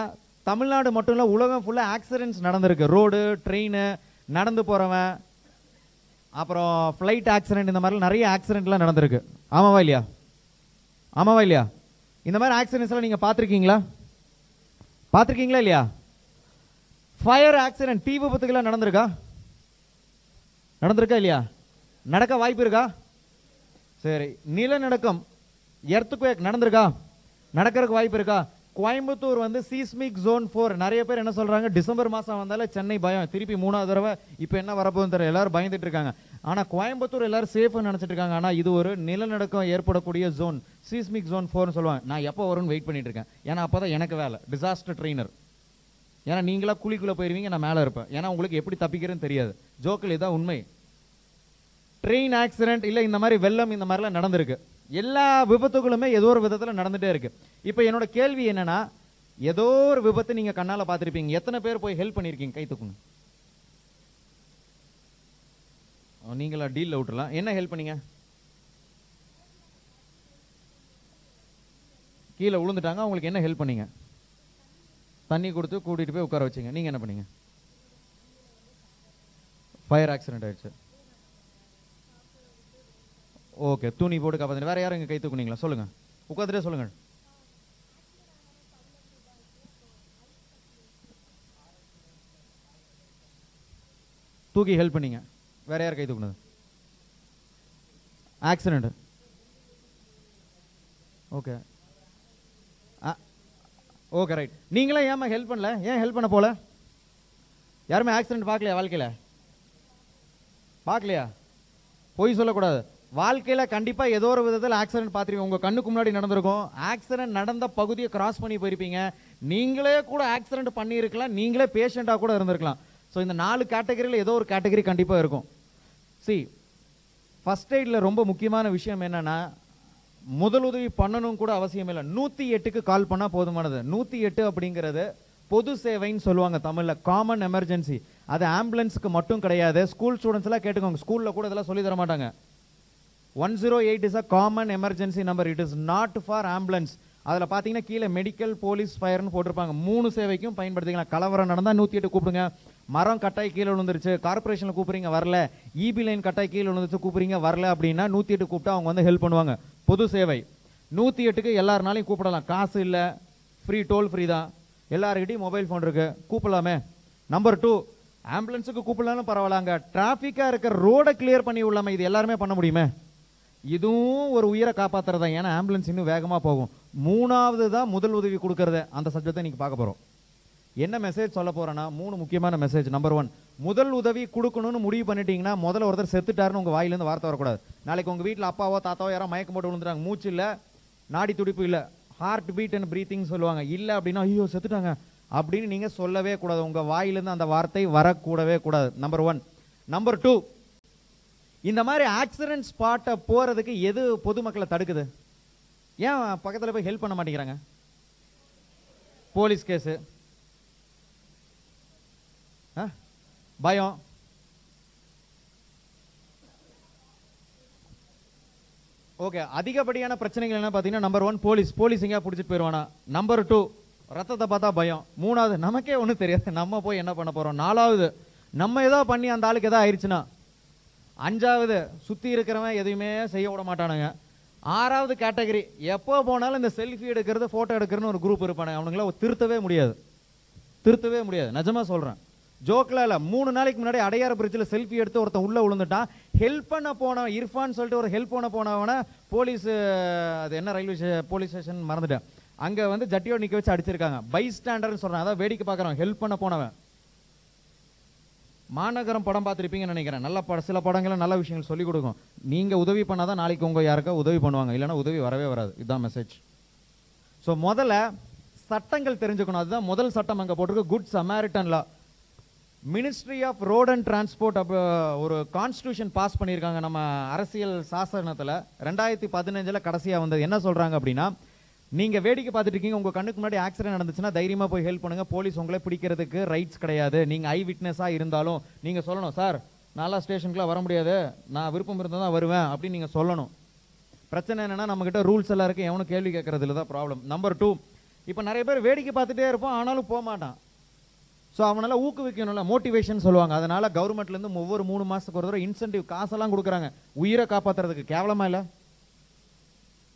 தமிழ்நாடு மட்டும் இல்லை உலகம் ஃபுல்லாக ஆக்சிடென்ட்ஸ் நடந்திருக்கு. ரோடு ட்ரெயின் நடந்து போகிறவன் அப்புறம் ஃப்ளைட் ஆக்சிடென்ட் இந்த மாதிரிலாம் நிறைய ஆக்சிடென்ட்லாம் நடந்திருக்கு. ஆமாவா இல்லையா? ஆமாவா இல்லையா? இந்த மாதிரி ஆக்சிடென்ட்ஸ்லாம் நீங்கள் பார்த்துருக்கீங்களா? பார்த்துருக்கீங்களா இல்லையா? ஃபயர் ஆக்சிடென்ட் தீ விபத்துக்கெல்லாம் நடந்திருக்கா? நடந்திருக்கா இல்லையா? நடக்க வாய்ப்பு இருக்கா? சரி நிலநடுக்கம் எர்த்துக்குவேக் நடந்திருக்கா? நடக்கிறதுக்கு வாய்ப்பு இருக்கா? கோயம்புத்தூர் வந்து சீஸ்மிக் ஜோன் ஃபோர் நிறைய பேர் என்ன சொல்றாங்க? டிசம்பர் மாசம் வந்தாலே சென்னை பயம். திருப்பி மூணாவது தடவை இப்போ என்ன வரப்போகுதுன்னு தெரியல. எல்லாரும் பயந்துட்டு இருக்காங்க. ஆனால் கோயம்புத்தூர் எல்லாரும் சேஃப்னு நினச்சிட்டு இருக்காங்க. ஆனால் இது ஒரு நிலநடுக்கம் ஏற்படக்கூடிய ஜோன் சீஸ்மிக் ஜோன் ஃபோர்னு சொல்லுவாங்க. நான் எப்போ வரும்னு வெயிட் பண்ணிட்டு இருக்கேன். ஏன்னா அப்பதான் எனக்கு வேலை. டிசாஸ்டர் ட்ரெயினர் ஏன்னா நீங்களா குழிக்குள்ளே போயிருவீங்க நான் மேலே இருப்பேன். ஏன்னா உங்களுக்கு எப்படி தப்பிக்கிறேன்னு தெரியாது. ஜோக்கில் இதான் உண்மை. ட்ரெயின் ஆக்சிடென்ட் இல்லை இந்த மாதிரி வெள்ளம் இந்த மாதிரிலாம் நடந்திருக்கு. எல்லா விபத்துகளுமே ஏதோ ஒரு விதத்தில் நடந்துகிட்டே இருக்குது இப்போ என்னோட கேள்வி என்னென்னா ஏதோ ஒரு விபத்து நீங்கள் கண்ணால் பார்த்துருப்பீங்க. எத்தனை பேர் போய் ஹெல்ப் பண்ணியிருக்கீங்க கை தூக்குங்க. நீங்களா டீலில் விட்டுலாம் என்ன ஹெல்ப் பண்ணீங்க? கீழே விழுந்துட்டாங்க. அவங்களுக்கு என்ன ஹெல்ப் பண்ணீங்க? தண்ணி கொடுத்து கூட்டிகிட்டு போய் உட்கார வச்சீங்க. நீங்கள் என்ன பண்ணீங்க? ஃபயர் ஆக்சிடென்ட் ஆயிடுச்சு. ஓகே துணி போட்டு காப்பாத்து வேற யாரும் இங்க கை தூக்குனீங்களா? சொல்லுங்க. உட்காந்துட்டே சொல்லுங்க. தூக்கி ஹெல்ப் பண்ணீங்க. வேற யார் கை தூக்குனது? ஆக்சிடென்ட் ஓகே ஓகே ரைட் நீங்களே ஏமா ஹெல்ப் பண்ணல? ஏன் ஹெல்ப் பண்ண போல? யாருமே ஆக்சிடென்ட் பார்க்கலையா வாழ்க்கையில? பார்க்கலையா? பொய் சொல்லக்கூடாது. வாழ்க்கையில் கண்டிப்பாக ஏதோ ஒரு விதத்தில் ஆக்சிடென்ட் பார்த்துருக்கீங்க உங்கள் கண்ணுக்கு முன்னாடி நடந்திருக்கும். ஆக்சிடென்ட் நடந்த பகுதியை கிராஸ் பண்ணி போயிருப்பீங்க. நீங்களே கூட ஆக்சிடென்ட் பண்ணியிருக்கலாம். நீங்களே பேஷண்ட்டாக கூட இருந்திருக்கலாம். ஸோ இந்த நாலு கேட்டகரியில் ஏதோ ஒரு கேட்டகரி கண்டிப்பாக இருக்கும். சி ஃபர்ஸ்ட் எய்டில் ரொம்ப முக்கியமான விஷயம் என்னன்னா முதலுதவி பண்ணணும் கூட அவசியம் இல்லை. நூற்றி எட்டுக்கு கால் பண்ணால் போதுமானது. நூற்றி எட்டு அப்படிங்கிறது பொது சேவைன்னு சொல்லுவாங்க தமிழில். காமன் எமர்ஜென்சி அது ஆம்புலன்ஸுக்கு மட்டும் கிடையாது. ஸ்கூல் ஸ்டூடெண்ட்ஸ்லாம் கேட்டுக்கோங்க. ஸ்கூலில் கூட இதெல்லாம் சொல்லி தர மாட்டாங்க. One zero eight is a common emergency number it is not for ambulance அதில் பார்த்தீங்கன்னா கீழே மெடிக்கல் போலீஸ் ஃபயர்னு போட்டிருப்பாங்க. மூணு சேவைக்கும் பயன்படுத்திக்கலாம். கலவரம் நடந்தால் நூற்றி எட்டு கூப்பிடுங்க. மரம் கட்டாய் கீழே விழுந்துருச்சு. கார்பரேஷனில் கூப்பிடுறீங்க வரல. இபி லைன் கட்டாய் கீழே விழுந்துருச்சு கூப்பிடுறீங்க வரல அப்படின்னா நூற்றி எட்டு கூப்பிட்டா அவங்க வந்து ஹெல்ப் பண்ணுவாங்க. பொது சேவை. நூற்றி எட்டுக்கு எல்லாருனாலையும் கூப்பிடலாம். காசு இல்லை. ஃப்ரீ டோல் ஃப்ரீ தான். எல்லாருக்கிட்டையும் மொபைல் ஃபோன் இருக்குது கூப்பிடலாமே. நம்பர் டூ ஆம்புலன்ஸுக்கு கூப்பிடலாலும் பரவாயில்ல அங்கே டிராஃபிக்காக இருக்கிற ரோடை கிளியர் பண்ணி விடலாமே இது எல்லாருமே பண்ண முடியுமே? இதுவும் ஒரு உயிரை காப்பாத்துறதா? ஏன்னா ஆம்புலன்ஸ் இன்னும் வேகமாக போகும். மூணாவது தான் முதல் உதவி கொடுக்கறது. அந்த சப்ஜெக்டை நீங்கள் பார்க்க போகிறோம் என்ன மெசேஜ் சொல்ல போகிறேன்னா மூணு முக்கியமான மெசேஜ் நம்பர் ஒன் முதல் உதவி கொடுக்கணும்னு முடிவு பண்ணிட்டீங்கன்னா முதல்ல ஒருத்தர் செத்துட்டாருன்னு உங்கள் வாயிலேருந்து வார்த்தை வரக்கூடாது. நாளைக்கு உங்கள் வீட்டில் அப்பாவோ தாத்தாவோ யாரோ மயக்கம் போட்டு விழுந்துறாங்க மூச்சு இல்லை நாடி துடிப்பு இல்லை ஹார்ட் பீட் அண்ட் ப்ரீத்திங் சொல்லுவாங்க. இல்லை அப்படின்னா ஐயோ செத்துட்டாங்க. அப்படின்னு நீங்கள் சொல்லவே கூடாது. உங்கள் வாயிலேருந்து அந்த வார்த்தை வரக்கூடவே கூடாது. நம்பர் ஒன் நம்பர் டூ இந்த மாதிரி ஆக்சிடென்ட் ஸ்பாட்டை போகிறதுக்கு எது பொதுமக்களை தடுக்குது? ஏன் பக்கத்தில் போய் ஹெல்ப் பண்ண மாட்டேங்கிறாங்க? போலீஸ் கேஸு பயம். ஓகே அதிகப்படியான பிரச்சனைகள் என்ன பார்த்தீங்கன்னா நம்பர் ஒன் போலீஸ் போலீஸ் எங்கேயா பிடிச்சிட்டு போயிடுவானா நம்பர் டூ ரத்தத்தை பார்த்தா பயம். மூணாவது நமக்கே ஒன்றும் தெரியாது. நம்ம போய் என்ன பண்ண போகிறோம் நாலாவது நம்ம ஏதோ பண்ணி அந்த ஆளுக்கு எதாவது ஆயிடுச்சுன்னா அஞ்சாவது சுத்தி இருக்கிறவன் எதையுமே செய்ய விட மாட்டானுங்க. ஆறாவது கேட்டகரி எப்போ போனாலும் இந்த செல்ஃபி எடுக்கிறது ஃபோட்டோ எடுக்கிறதுன்னு ஒரு குரூப் இருப்பானுங்க. அவனுங்கள திருத்தவே முடியாது. திருத்தவே முடியாது. நிஜமாக சொல்கிறேன் ஜோக்கில் இல்லை மூணு நாளைக்கு முன்னாடி அடையாறு பிரிட்ஜில் செல்ஃபி எடுத்து ஒருத்தன் உள்ளே விழுந்துட்டான். ஹெல்ப் பண்ண போனவன் இர்ஃபான் சொல்லிட்டு ஒரு ஹெல்ப் பண்ண போனவனை போலீஸ் அது என்ன ரயில்வே போலீஸ் ஸ்டேஷன் மறந்துட்டேன். அங்கே வந்து ஜட்டியோட நிக்க வச்சு அடிச்சிருக்காங்க. பை ஸ்டாண்டர்னு சொல்றான். அதான் வேடிக்கை பார்க்குறவன் ஹெல்ப் பண்ண போனவன். மாநகரம் படம் பார்த்துருப்பீங்கன்னு நினைக்கிறேன். நல்ல சில படங்களை நல்ல விஷயங்கள் சொல்லிக் கொடுக்கும். நீங்கள் உதவி பண்ணாதான் நாளைக்கு உங்கள் யாருக்கா உதவி பண்ணுவாங்க. இல்லைன்னா உதவி வரவே வராது. இதுதான் மெசேஜ் ஸோ முதல்ல சட்டங்கள் தெரிஞ்சுக்கணும். அதுதான் முதல் சட்டம் அங்கே போட்டிருக்கு. Good Samaritan law ministry of road and transport அப்போ ஒரு கான்ஸ்டியூஷன் பாஸ் பண்ணியிருக்காங்க நம்ம அரசியல் சாசனத்தில். ரெண்டாயிரத்தி பதினஞ்சில் கடைசியாக வந்தது. என்ன சொல்கிறாங்க அப்படின்னா நீங்கள் வேடிக்கை பார்த்துட்டு இருக்கீங்க உங்கள் கண்ணுக்கு முன்னாடி ஆக்சிடென்ட் நடந்துச்சுன்னா தைரியமாக போய் ஹெல்ப் பண்ணுங்க. போலீஸ் உங்களை பிடிக்கிறதுக்கு ரைட்ஸ் கிடையாது. நீங்கள் ஐ விட்னஸாக இருந்தாலும் நீங்கள் சொல்லணும் சார் நாலா ஸ்டேஷனுக்குலாம் வர முடியாது. நான் விருப்பம் இருந்தால் தான் வருவேன் அப்படின்னு நீங்கள் சொல்லணும். பிரச்சனை என்னன்னா நம்மகிட்ட ரூல்ஸ் எல்லாம் இருக்கு. எவனும் கேள்வி கேட்கறதுல தான் ப்ராப்ளம் நம்பர் டூ இப்போ நிறைய பேர் வேடிக்கை பார்த்துட்டே இருப்போம் ஆனாலும் போக மாட்டான். ஸோ அவனால் ஊக்குவிக்கணும்ல மோட்டிவேஷன் சொல்லுவாங்க. அதனால கவர்மெண்ட்லேருந்து ஒவ்வொரு மூணு மாதத்துக்கு ஒரு தடவை இன்சென்டிவ் காசெல்லாம் கொடுக்குறாங்க. உயிரை காப்பாற்றுறதுக்கு கேவலமா இல்லை?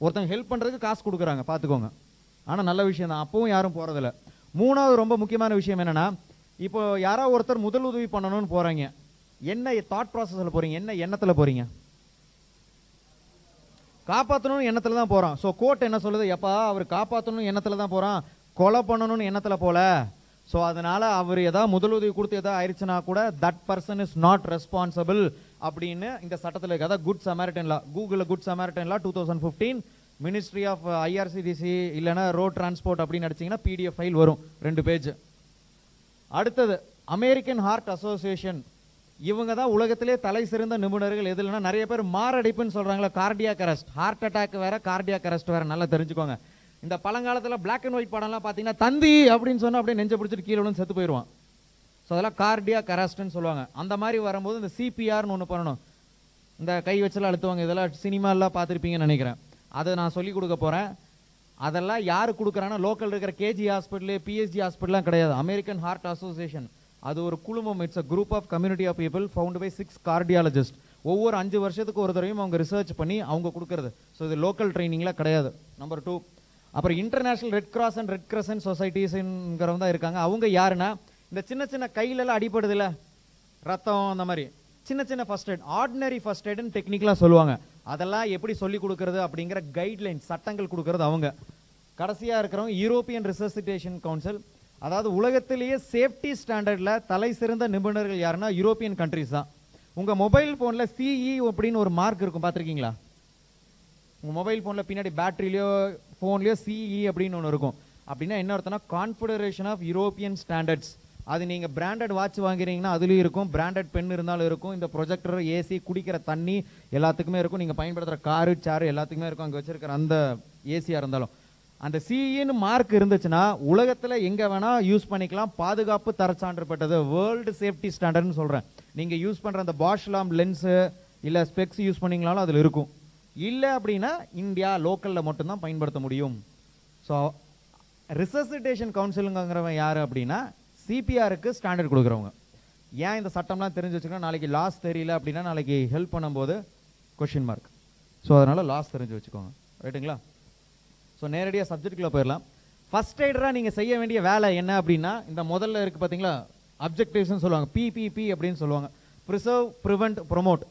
ஒருத்தங்க ஹெல்ப் பண்ணுறதுக்கு காசு கொடுக்குறாங்க பார்த்துக்கோங்க. ஆனால் நல்ல விஷயம் தான். அப்பவும் யாரும் போகிறதில்ல மூணாவது ரொம்ப முக்கியமான விஷயம் என்னென்னா இப்போ யாரோ ஒருத்தர் முதல் உதவி பண்ணணும்னு போகிறீங்க என்ன தாட் ப்ராசஸில் போகிறீங்க என்ன எண்ணத்தில் போகிறீங்க காப்பாற்றணும்னு எண்ணத்தில் தான் போகிறான் ஸோ கோர்ட் என்ன சொல்லுது? எப்பா அவர் காப்பாற்றணும் எண்ணத்தில் தான் போகிறான் கொலை பண்ணணும்னு எண்ணத்தில் போல. ஸோ அதனால் அவர் எதாவது முதலுதவி கொடுத்து எதாவது ஆயிடுச்சுன்னா கூட that person is not responsible அப்படின்னு இந்த சட்டத்தில் இருக்கு. அதான் குட் சமாரிட்டன் லா கூகுளில் good Samaritan law two thousand fifteen ministry of IRCTC இல்லைன்னா ரோட் டிரான்ஸ்போர்ட் அப்படின்னு அடிச்சீங்கன்னா பிடிஎஃப் ஃபைல் வரும். ரெண்டு பேஜ் அடுத்தது அமெரிக்கன் ஹார்ட் அசோசியேஷன் இவங்க தான் உலகத்திலே தலை சிறந்த நிபுணர்கள். எதுலனா நிறைய பேர் மாரடைப்புன்னு சொல்கிறாங்களா கார்டியாக் அரெஸ்ட் ஹார்ட் அட்டாக் வேற கார்டியாக் அரெஸ்ட் வேற. நல்லா தெரிஞ்சுக்கோங்க. இந்த பழங்காலத்தில் பிளாக் அண்ட் ஒயிட் படம்லாம் பார்த்தீங்கன்னா தந்தி அப்படின்னு சொன்னா அப்படியே நெஞ்ச பிடிச்சிட்டு கீழே செத்து போயிடுவான் ஸோ அதெல்லாம் கார்டியாக் அரெஸ்ட்னு சொல்லுவாங்க. அந்த மாதிரி வரும்போது இந்த சிபிஆர்னு ஒன்று பண்ணணும். இந்த கை வச்செல்லாம் அழுத்துவாங்க. இதெல்லாம் சினிமாலாம் பார்த்துருப்பீங்கன்னு நினைக்கிறேன். அதை நான் சொல்லி கொடுக்க போகிறேன் அதெல்லாம் யாரு கொடுக்குறாங்கன்னா லோக்கல் இருக்கிற கேஜி ஹாஸ்பிட்டலு பிஎஸ்ஜி ஹாஸ்பிட்டலாம் கிடையாது. அமெரிக்கன் ஹார்ட் அசோசியேஷன் அது ஒரு குழுமம். It's a group of community of people found by six cardiologist ஒவ்வொரு அஞ்சு வருஷத்துக்கு ஒரு தடவையும் அவங்க ரிசர்ச் பண்ணி அவங்க கொடுக்குறது. ஸோ இது லோக்கல் ட்ரைனிங்லாம் கிடையாது. நம்பர் டூ அப்புறம் international red cross and red crescent சொசைட்டிஸ்ங்கிறவங்க தான் இருக்காங்க. அவங்க யாருன்னா இந்த சின்ன சின்ன கையிலலாம் அடிபடுதுல? ரத்தம் அந்த மாதிரி. சின்ன சின்ன ஃபர்ஸ்ட் எய்ட் ஆர்டினரி ஃபர்ஸ்ட் எய்டுன்னு டெக்னிக்கலாக சொல்லுவாங்க. அதெல்லாம் எப்படி சொல்லி கொடுக்கறது அப்படிங்கிற கைட்லைன் சட்டங்கள் கொடுக்கறது அவங்க. கடைசியாக இருக்கிறவங்க யூரோப்பியன் ரிசர்சிட்டேஷன் கவுன்சில் அதாவது உலகத்திலேயே சேஃப்டி ஸ்டாண்டர்டில் தலை சிறந்த நிபுணர்கள் யாருன்னா யூரோப்பியன் கண்ட்ரிஸ் தான். உங்கள் மொபைல் ஃபோனில் சிஇ அப்படின்னு ஒரு மார்க் இருக்கும் பார்த்துருக்கீங்களா? உங்கள் மொபைல் ஃபோனில் பின்னாடி பேட்டரியிலையோ ஃபோன்லேயோ சிஇ அப்படின்னு ஒன்று இருக்கும். அப்படின்னா என்ன அர்த்தம்னா கான்ஃபெடரேஷன் ஆஃப் யூரோப்பியன் ஸ்டாண்டர்ட்ஸ் அது நீங்கள் பிராண்டட் வாட்ச் வாங்குறீங்கன்னா அதுலேயும் இருக்கும். பிராண்டட் பென் இருந்தாலும் இருக்கும். இந்த ப்ரொஜெக்டர் ஏசி குடிக்கிற தண்ணி எல்லாத்துக்குமே இருக்கும். நீங்கள் பயன்படுத்துகிற காரு சாரு எல்லாத்துக்குமே இருக்கும். அங்கே வச்சுருக்கிற அந்த ஏசியாக இருந்தாலும். அந்த சிஇன்னு மார்க் இருந்துச்சுன்னா உலகத்தில் எங்கே வேணால் யூஸ் பண்ணிக்கலாம். பாதுகாப்பு தரச்சான்று பெற்றது வேர்ல்டு சேஃப்டி ஸ்டாண்டர்ட்னு சொல்கிறேன் நீங்கள் யூஸ் பண்ணுற அந்த பாஷ்லாம் லென்ஸு இல்லை ஸ்பெக்ஸ் யூஸ் பண்ணிங்களாலும் அதில் இருக்கும். இல்லை அப்படின்னா இந்தியா லோக்கலில் மட்டும்தான் பயன்படுத்த முடியும். ஸோ ரிசர்சிட்டேஷன் கவுன்சிலுங்கிறவன் யார் அப்படின்னா சிபிஆருக்கு ஸ்டாண்டர்ட் கொடுக்குறவங்க. ஏன் இந்த சட்டம்லாம் தெரிஞ்சு வச்சுக்கணும்? நாளைக்கு லாஸ் தெரியல அப்படின்னா நாளைக்கு ஹெல்ப் பண்ணும்போது கொஷின் மார்க் ஸோ அதனால் லாஸ் தெரிஞ்சு வச்சுக்கோங்க. ரைட்டுங்களா ஸோ நேரடியாக சப்ஜெக்ட்டுக்குள்ள போயிடலாம். ஃபர்ஸ்ட் எய்டராக நீங்கள் செய்ய வேண்டிய வேலை என்ன அப்படின்னா இந்த முதல்ல இருக்குது பார்த்தீங்களா அப்ஜெக்டிவ்ஸ்னு சொல்லுவாங்க. பிபிபி அப்படின்னு சொல்லுவாங்க. ப்ரிசர்வ் ப்ரிவெண்ட் ப்ரொமோட்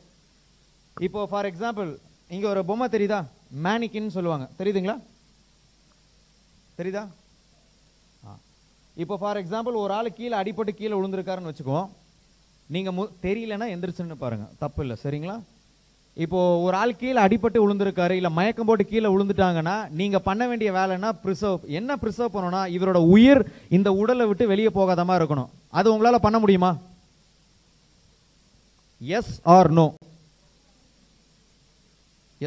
இப்போது ஃபார் எக்ஸாம்பிள் இங்கே ஒரு பொம்மை தெரியுதா? மேனிக்கின்னு சொல்லுவாங்க. தெரியுதுங்களா? தெரியுதா? இப்போ ஃபார் எக்ஸாம்பிள் ஒரு ஆள் கீழே அடிப்பட்டு கீழே விழுந்திருக்காருன்னு வச்சுக்குவோம் நீங்கள் மு தெரியலன்னா எந்திரிச்சுன்னு பாருங்கள் தப்பு இல்லை. சரிங்களா? இப்போது ஒரு ஆள் கீழே அடிபட்டு விழுந்திருக்காரு இல்லை மயக்கம் போட்டு கீழே விழுந்துட்டாங்கன்னா நீங்கள் பண்ண வேண்டிய வேலைன்னா ப்ரிசர்வ் என்ன ப்ரிசர்வ் பண்ணணும்னா இவரோட உயிர் இந்த உடலை விட்டு வெளியே போகாத மாதிரி இருக்கணும். அது உங்களால் பண்ண முடியுமா? Yes or no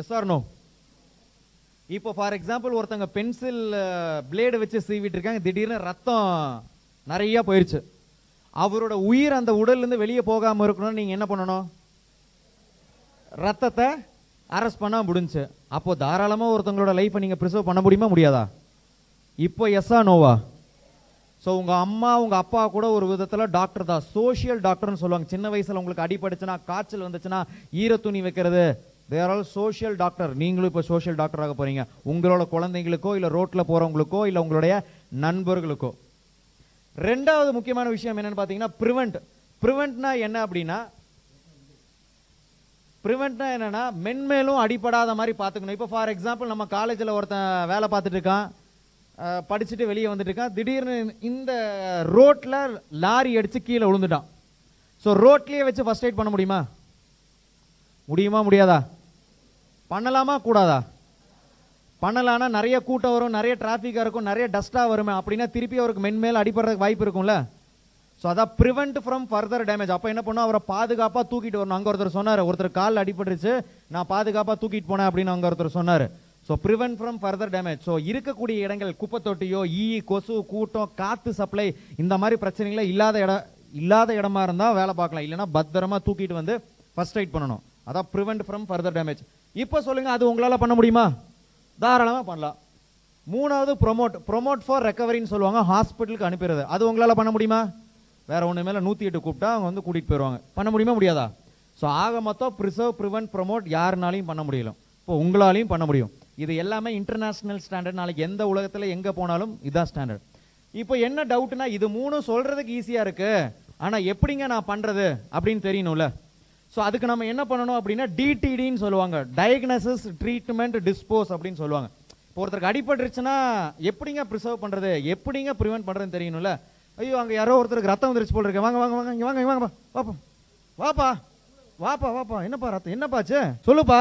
yes or no இப்போ ஃபார் எக்ஸாம்பிள் ஒருத்தங்க பென்சில் பிளேடு வச்சு சீவிட்டு இருக்காங்க. திடீர்னு ரத்தம் நிறைய போயிருச்சு. அவரோட உயிர் அந்த உடல்லேருந்து வெளியே போகாமல் இருக்கணும்னு நீங்கள் என்ன பண்ணணும்? ரத்தத்தை அரெஸ்ட் பண்ண முடிஞ்சு அப்போ தாராளமாக ஒருத்தங்களோட லைஃப்பை நீங்கள் ப்ரிசர்வ் பண்ண முடியுமா முடியாதா? இப்போ எஸ்ஸா நோவா ஸோ உங்கள் அம்மா உங்கள் அப்பா கூட ஒரு விதத்தில் டாக்டர் தான். சோஷியல் டாக்டர்னு சொல்லுவாங்க. சின்ன வயசில் உங்களுக்கு அடிபட்டுச்சுன்னா காய்ச்சல் வந்துச்சுன்னா ஈரத்துணி வைக்கிறது தேர் ஆல் சோஷியல் டாக்டர் நீங்களும் இப்போ சோஷியல் டாக்டராக போகிறீங்க உங்களோட குழந்தைங்களுக்கோ இல்லை ரோட்டில் போகிறவங்களுக்கோ இல்லை உங்களுடைய நண்பர்களுக்கோ. ரெண்டாவது முக்கியமான விஷயம் என்னன்னு பார்த்தீங்கன்னா ப்ரிவெண்ட் ப்ரிவெண்ட்னா என்ன அப்படின்னா ப்ரிவெண்ட்னா என்னன்னா மென்மேலும் அடிப்படாத மாதிரி பார்த்துக்கணும் இப்போ ஃபார் எக்ஸாம்பிள் நம்ம காலேஜில் ஒருத்தன் வேலை பார்த்துட்டு இருக்கான். படிச்சுட்டு வெளியே வந்துட்டு இருக்கான். திடீர்னு இந்த ரோட்டில் லாரி அடித்து கீழே விழுந்துட்டான். ஸோ ரோட்லேயே வச்சு ஃபர்ஸ்ட் எய்ட் பண்ண முடியுமா? முடியுமா முடியாதா? பண்ணலாமா? கூடாதா? பண்ணலான்னா நிறைய கூட்டம் வரும் நிறைய டிராஃபிக்காக இருக்கும் நிறைய டஸ்ட்டாக வருமே அப்படின்னா திருப்பி அவருக்கு மென்மேல் அடிபடுறதுக்கு வாய்ப்பு இருக்கும்ல? ஸோ அதான் ப்ரிவெண்ட் ஃப்ரம் ஃபர்தர் டேமேஜ் அப்போ என்ன பண்ணும்? அவரை பாதுகாப்பாக தூக்கிட்டு வரணும். அங்கே ஒருத்தர் சொன்னார் ஒருத்தர் கால் அடிபட்டுருச்சு நான் பாதுகாப்பாக தூக்கிட்டு போனேன் அப்படின்னு அங்கே ஒருத்தர் சொன்னார். So prevent from further damage so இருக்கக்கூடிய இடங்கள் குப்பை தொட்டியோ ஈ கொசு கூட்டம் காற்று சப்ளை இந்த மாதிரி பிரச்சனைகளை இல்லாத இடம் இல்லாத இடமா இருந்தால் வேலை பார்க்கலாம். இல்லைன்னா பத்திரமா தூக்கிட்டு வந்து ஃபர்ஸ்ட் எய்ட் பண்ணணும். அதான் ப்ரிவென்ட் ஃப்ரம் ஃபர்தர் டேமேஜ் இப்போ சொல்லுங்கள் அது உங்களால் பண்ண முடியுமா? தாராளமாக பண்ணலாம். மூணாவது ப்ரொமோட் ப்ரொமோட் ஃபார் ரெக்கவரின்னு சொல்லுவாங்க ஹாஸ்பிட்டலுக்கு அனுப்பிடுறது. அது உங்களால் பண்ண முடியுமா? வேறு ஒன்று மேலே நூற்றி எட்டு கூப்பிட்டா அவங்க வந்து கூட்டிகிட்டு போயிடுவாங்க பண்ண முடியுமா முடியாதா? ஸோ ஆக மொத்தம் ப்ரிசர்வ் ப்ரிவென்ட் ப்ரொமோட் யாருனாலையும் பண்ண முடியல. இப்போ உங்களாலையும் பண்ண முடியும். இது எல்லாமே இன்டர்நேஷ்னல் ஸ்டாண்டர்ட் நாளைக்கு எந்த உலகத்தில் எங்கே போனாலும் இதான் ஸ்டாண்டர்ட் இப்போ என்ன டவுட்னா இது மூணும் சொல்கிறதுக்கு ஈஸியாக இருக்குது ஆனால் எப்படிங்க நான் பண்ணுறது அப்படின்னு தெரியணும்ல? ஸோ அதுக்கு நம்ம என்ன பண்ணணும் அப்படின்னா டிடிடின்னு சொல்லுவாங்க. டயக்னோசிஸ் ட்ரீட்மெண்ட் டிஸ்போஸ் அப்படின்னு சொல்லுவாங்க. இப்போ ஒருத்தருக்கு அடிபட்டுருச்சுன்னா எப்படிங்க ப்ரிசர்வ் பண்ணுறது எப்படிங்க ப்ரிவென்ட் பண்ணுறதுன்னு தெரியணும்ல? ஐயோ அங்கே யாரோ ஒருத்தருக்கு ரத்தம் வந்துருச்சு போல் இருக்கு. வாங்க வாங்க வாங்க இங்கே வாங்க வாங்கப்பா. வாப்பா. வாப்பா. வாப்பா வாப்பா. என்னப்பா ரத்தம்? என்னப்பாச்சு? சொல்லுப்பா.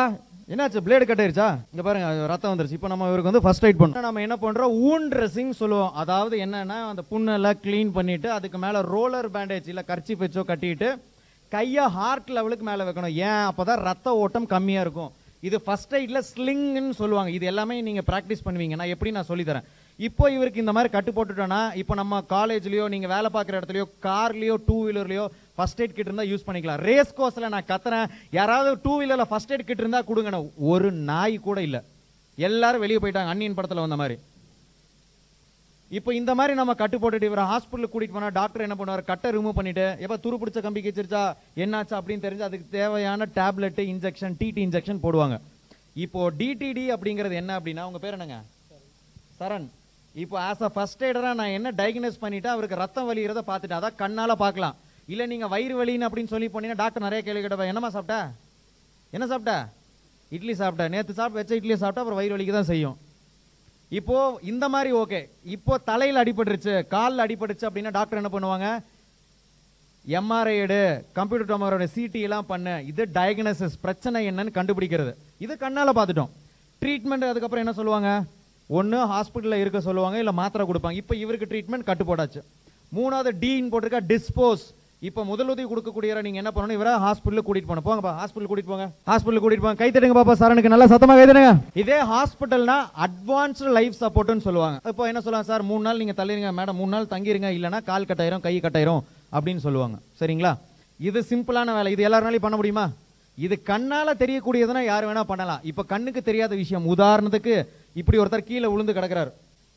என்னாச்சு? பிளேடு கட்டாயிருச்சா? இங்கே பாருங்க ரத்தம் வந்துருச்சு. இப்போ நம்ம இவருக்கு வந்து ஃபர்ஸ்ட் எய்ட் பண்ணோம் நம்ம என்ன பண்ணுறோம் ஊன் ட்ரெஸ்ஸிங் சொல்லுவோம். அதாவது என்னென்னா அந்த புண்ணெல்லாம் க்ளீன் பண்ணிவிட்டு அதுக்கு மேலே ரோலர் பேண்டேஜ் இல்லை கர்ச்சி வச்சோ கட்டிட்டு கையை ஹார்ட் லெவலுக்கு மேலே வைக்கணும். ஏன்? அப்பதான் ரத்த ஓட்டம் கம்மியாக இருக்கும். இது ஃபர்ஸ்ட் எய்டில் ஸ்லிங்னு சொல்லுவாங்க. இது எல்லாமே நீங்கள் ப்ராக்டிஸ் பண்ணுவீங்க. நான் எப்படி நான் சொல்லித்தரேன். இப்போ இவருக்கு இந்த மாதிரி கட்டு போட்டுட்டோன்னா இப்போ நம்ம காலேஜ்லேயோ நீங்கள் வேலை பார்க்குற இடத்துலையோ கார்லேயோ டூ வீலர்லயோ ஃபர்ஸ்ட் எய்ட் கிட் இருந்தால் யூஸ் பண்ணிக்கலாம். ரேஸ் கோர்ஸில் நான் கத்துறேன். யாராவது டூ வீலரில் ஃபர்ஸ்ட் எய்ட் கிட்ட இருந்தால் கொடுங்கண்ணா ஒரு நாய் கூட இல்லை. எல்லாரும் வெளியே போயிட்டாங்க. அன்னியன் படத்தில் வந்த மாதிரி. இப்போ இந்த மாதிரி நம்ம கட்டு போட்டுட்டு இவரை ஹாஸ்பிட்டலுக்கு கூட்டிட்டு போனா டாக்டர் என்ன பண்ணுவார்? கட்டை ரிமூவ் பண்ணிட்டு எப்போ துரு பிடிச்ச கம்பி கிச்சிருச்சா என்னாச்சு அப்படின்னு தெரிஞ்சு அதுக்கு தேவையான டேப்லெட் இன்ஜெக்ஷன் டிடி இன்ஜெக்ஷன் போடுவாங்க. இப்போ டிடிடி அப்படிங்கிறது என்ன அப்படின்னா உங்க பேர் என்னங்க? சரண். இப்போ ஆஸ் அ ஃபர்ஸ்ட் எய்டராக நான் என்ன டயக்னோஸ் பண்ணிட்டு அவருக்கு ரத்தம் வலிகிறத பார்த்துட்டு அதான் கண்ணால் பார்க்கலாம். இல்லை நீங்கள் வயிறு வலின்னு அப்படின்னு சொல்லி போனீங்கன்னா டாக்டர் நிறைய கேள்வி கேட்டப்ப என்னம்மா சாப்பிட்டா? என்ன சாப்பிட்டா? இட்லி சாப்பிட்டா. நேற்று சாப்பிட்டு வச்ச இட்லியை சாப்பிட்டா அப்புறம் வயிறு வலிக்கு தான் செய்யும். இப்போ இந்த மாதிரி ஓகே. இப்போ தலையில் அடிபட்டுருச்சு காலில் அடிபட்டுச்சு அப்படின்னா டாக்டர் என்ன பண்ணுவாங்க? எம்ஆர்ஐ எடு கம்ப்யூட்டர் டொமரோட சிடி எல்லாம் பண்ணு. இது டயக்னோசிஸ் பிரச்சனை என்னன்னு கண்டுபிடிக்கிறது. இது கண்ணால் பார்த்துட்டோம். ட்ரீட்மெண்ட் அதுக்கப்புறம் என்ன சொல்லுவாங்க? ஒன்று ஹாஸ்பிட்டலில் இருக்க சொல்லுவாங்க இல்லை மாத்திரை கொடுப்பாங்க. இப்போ இவருக்கு ட்ரீட்மெண்ட் கட்டுப்படாச்சு மூணாவது டீன் போட்டிருக்கா டிஸ்போஸ் இப்போ முதலுதவி கொடுக்கக்கூடியவரை நீங்கள் என்ன பண்ணணும்? இவரை ஹாஸ்பிட்டலுக்கு கூட்டிட்டு போங்க ஹாஸ்பிட்டல் கூட்டிட்டு போங்க. ஹாஸ்பிட்டல் கூட்டிட்டு போங்க. கை தட்டுங்க பாப்பா சாரனுக்கு நல்லா சத்தமாக கை தட்டுங்க. இதே ஹாஸ்பிட்டல்னா அட்வான்ஸ்டு லைஃப் சப்போர்ட்னு சொல்லுவாங்க. இப்போ என்ன சொல்லுவாங்க சார் மூணு நாள் நீங்கள் தள்ளிருங்க. மேடம் மூணு நாள் தங்கிருங்க. இல்லைன்னா கால் கட்டாயிரும் கை கட்டாயிரும் அப்படின்னு சொல்லுவாங்க. சரிங்களா? இது சிம்பிளான வேலை. இது எல்லாருனாலையும் பண்ண முடியுமா? இது கண்ணால் தெரியக்கூடியதுன்னா யார் வேணால் பண்ணலாம். இப்போ கண்ணுக்கு தெரியாத விஷயம். உதாரணத்துக்கு இப்படி ஒருத்தர் கீழே விழுந்து கிடக்கிறார்.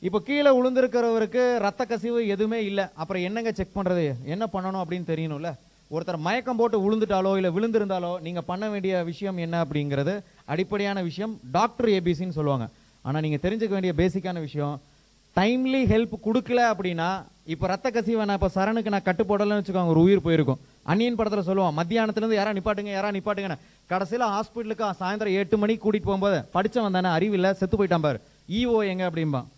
இப்போ கீழே விழுந்திருக்கிறவருக்கு ரத்த கசிவு எதுவுமே இல்லை. அப்புறம் என்னங்க செக் பண்ணுறது என்ன பண்ணணும் அப்படின்னு தெரியணும்ல? ஒருத்தர் மயக்கம் போட்டு விழுந்துட்டாலோ இல்லை விழுந்திருந்தாலோ நீங்கள் பண்ண வேண்டிய விஷயம் என்ன அப்படிங்கிறது அடிப்படையான விஷயம் டாக்டர் ஏபிசின்னு சொல்லுவாங்க. ஆனால் நீங்கள் தெரிஞ்சுக்க வேண்டிய பேசிக்கான விஷயம் டைம்லி ஹெல்ப் கொடுக்கல அப்படின்னா இப்போ ரத்த கசிவை நான் இப்போ சரணுக்கு நான் கட்டுப்போடலன்னு வச்சுக்கோங்க ஒரு உயிர் போயிருக்கும். அன்னியன் படத்தில் சொல்லுவான் மத்தியானத்துலேருந்து யாரா நிப்பாட்டுங்க யாரா நிப்பாட்டுங்கன்னு. கடைசியில ஹாஸ்பிட்டலுக்கு சாயந்தரம் எட்டு மணிக்கு கூட்டிகிட்டு போகும்போது படித்தவன் தானே அறிவில்லை செத்து போயிட்டான் பாரு. ஈஓ எங்க அப்படிம்பான்.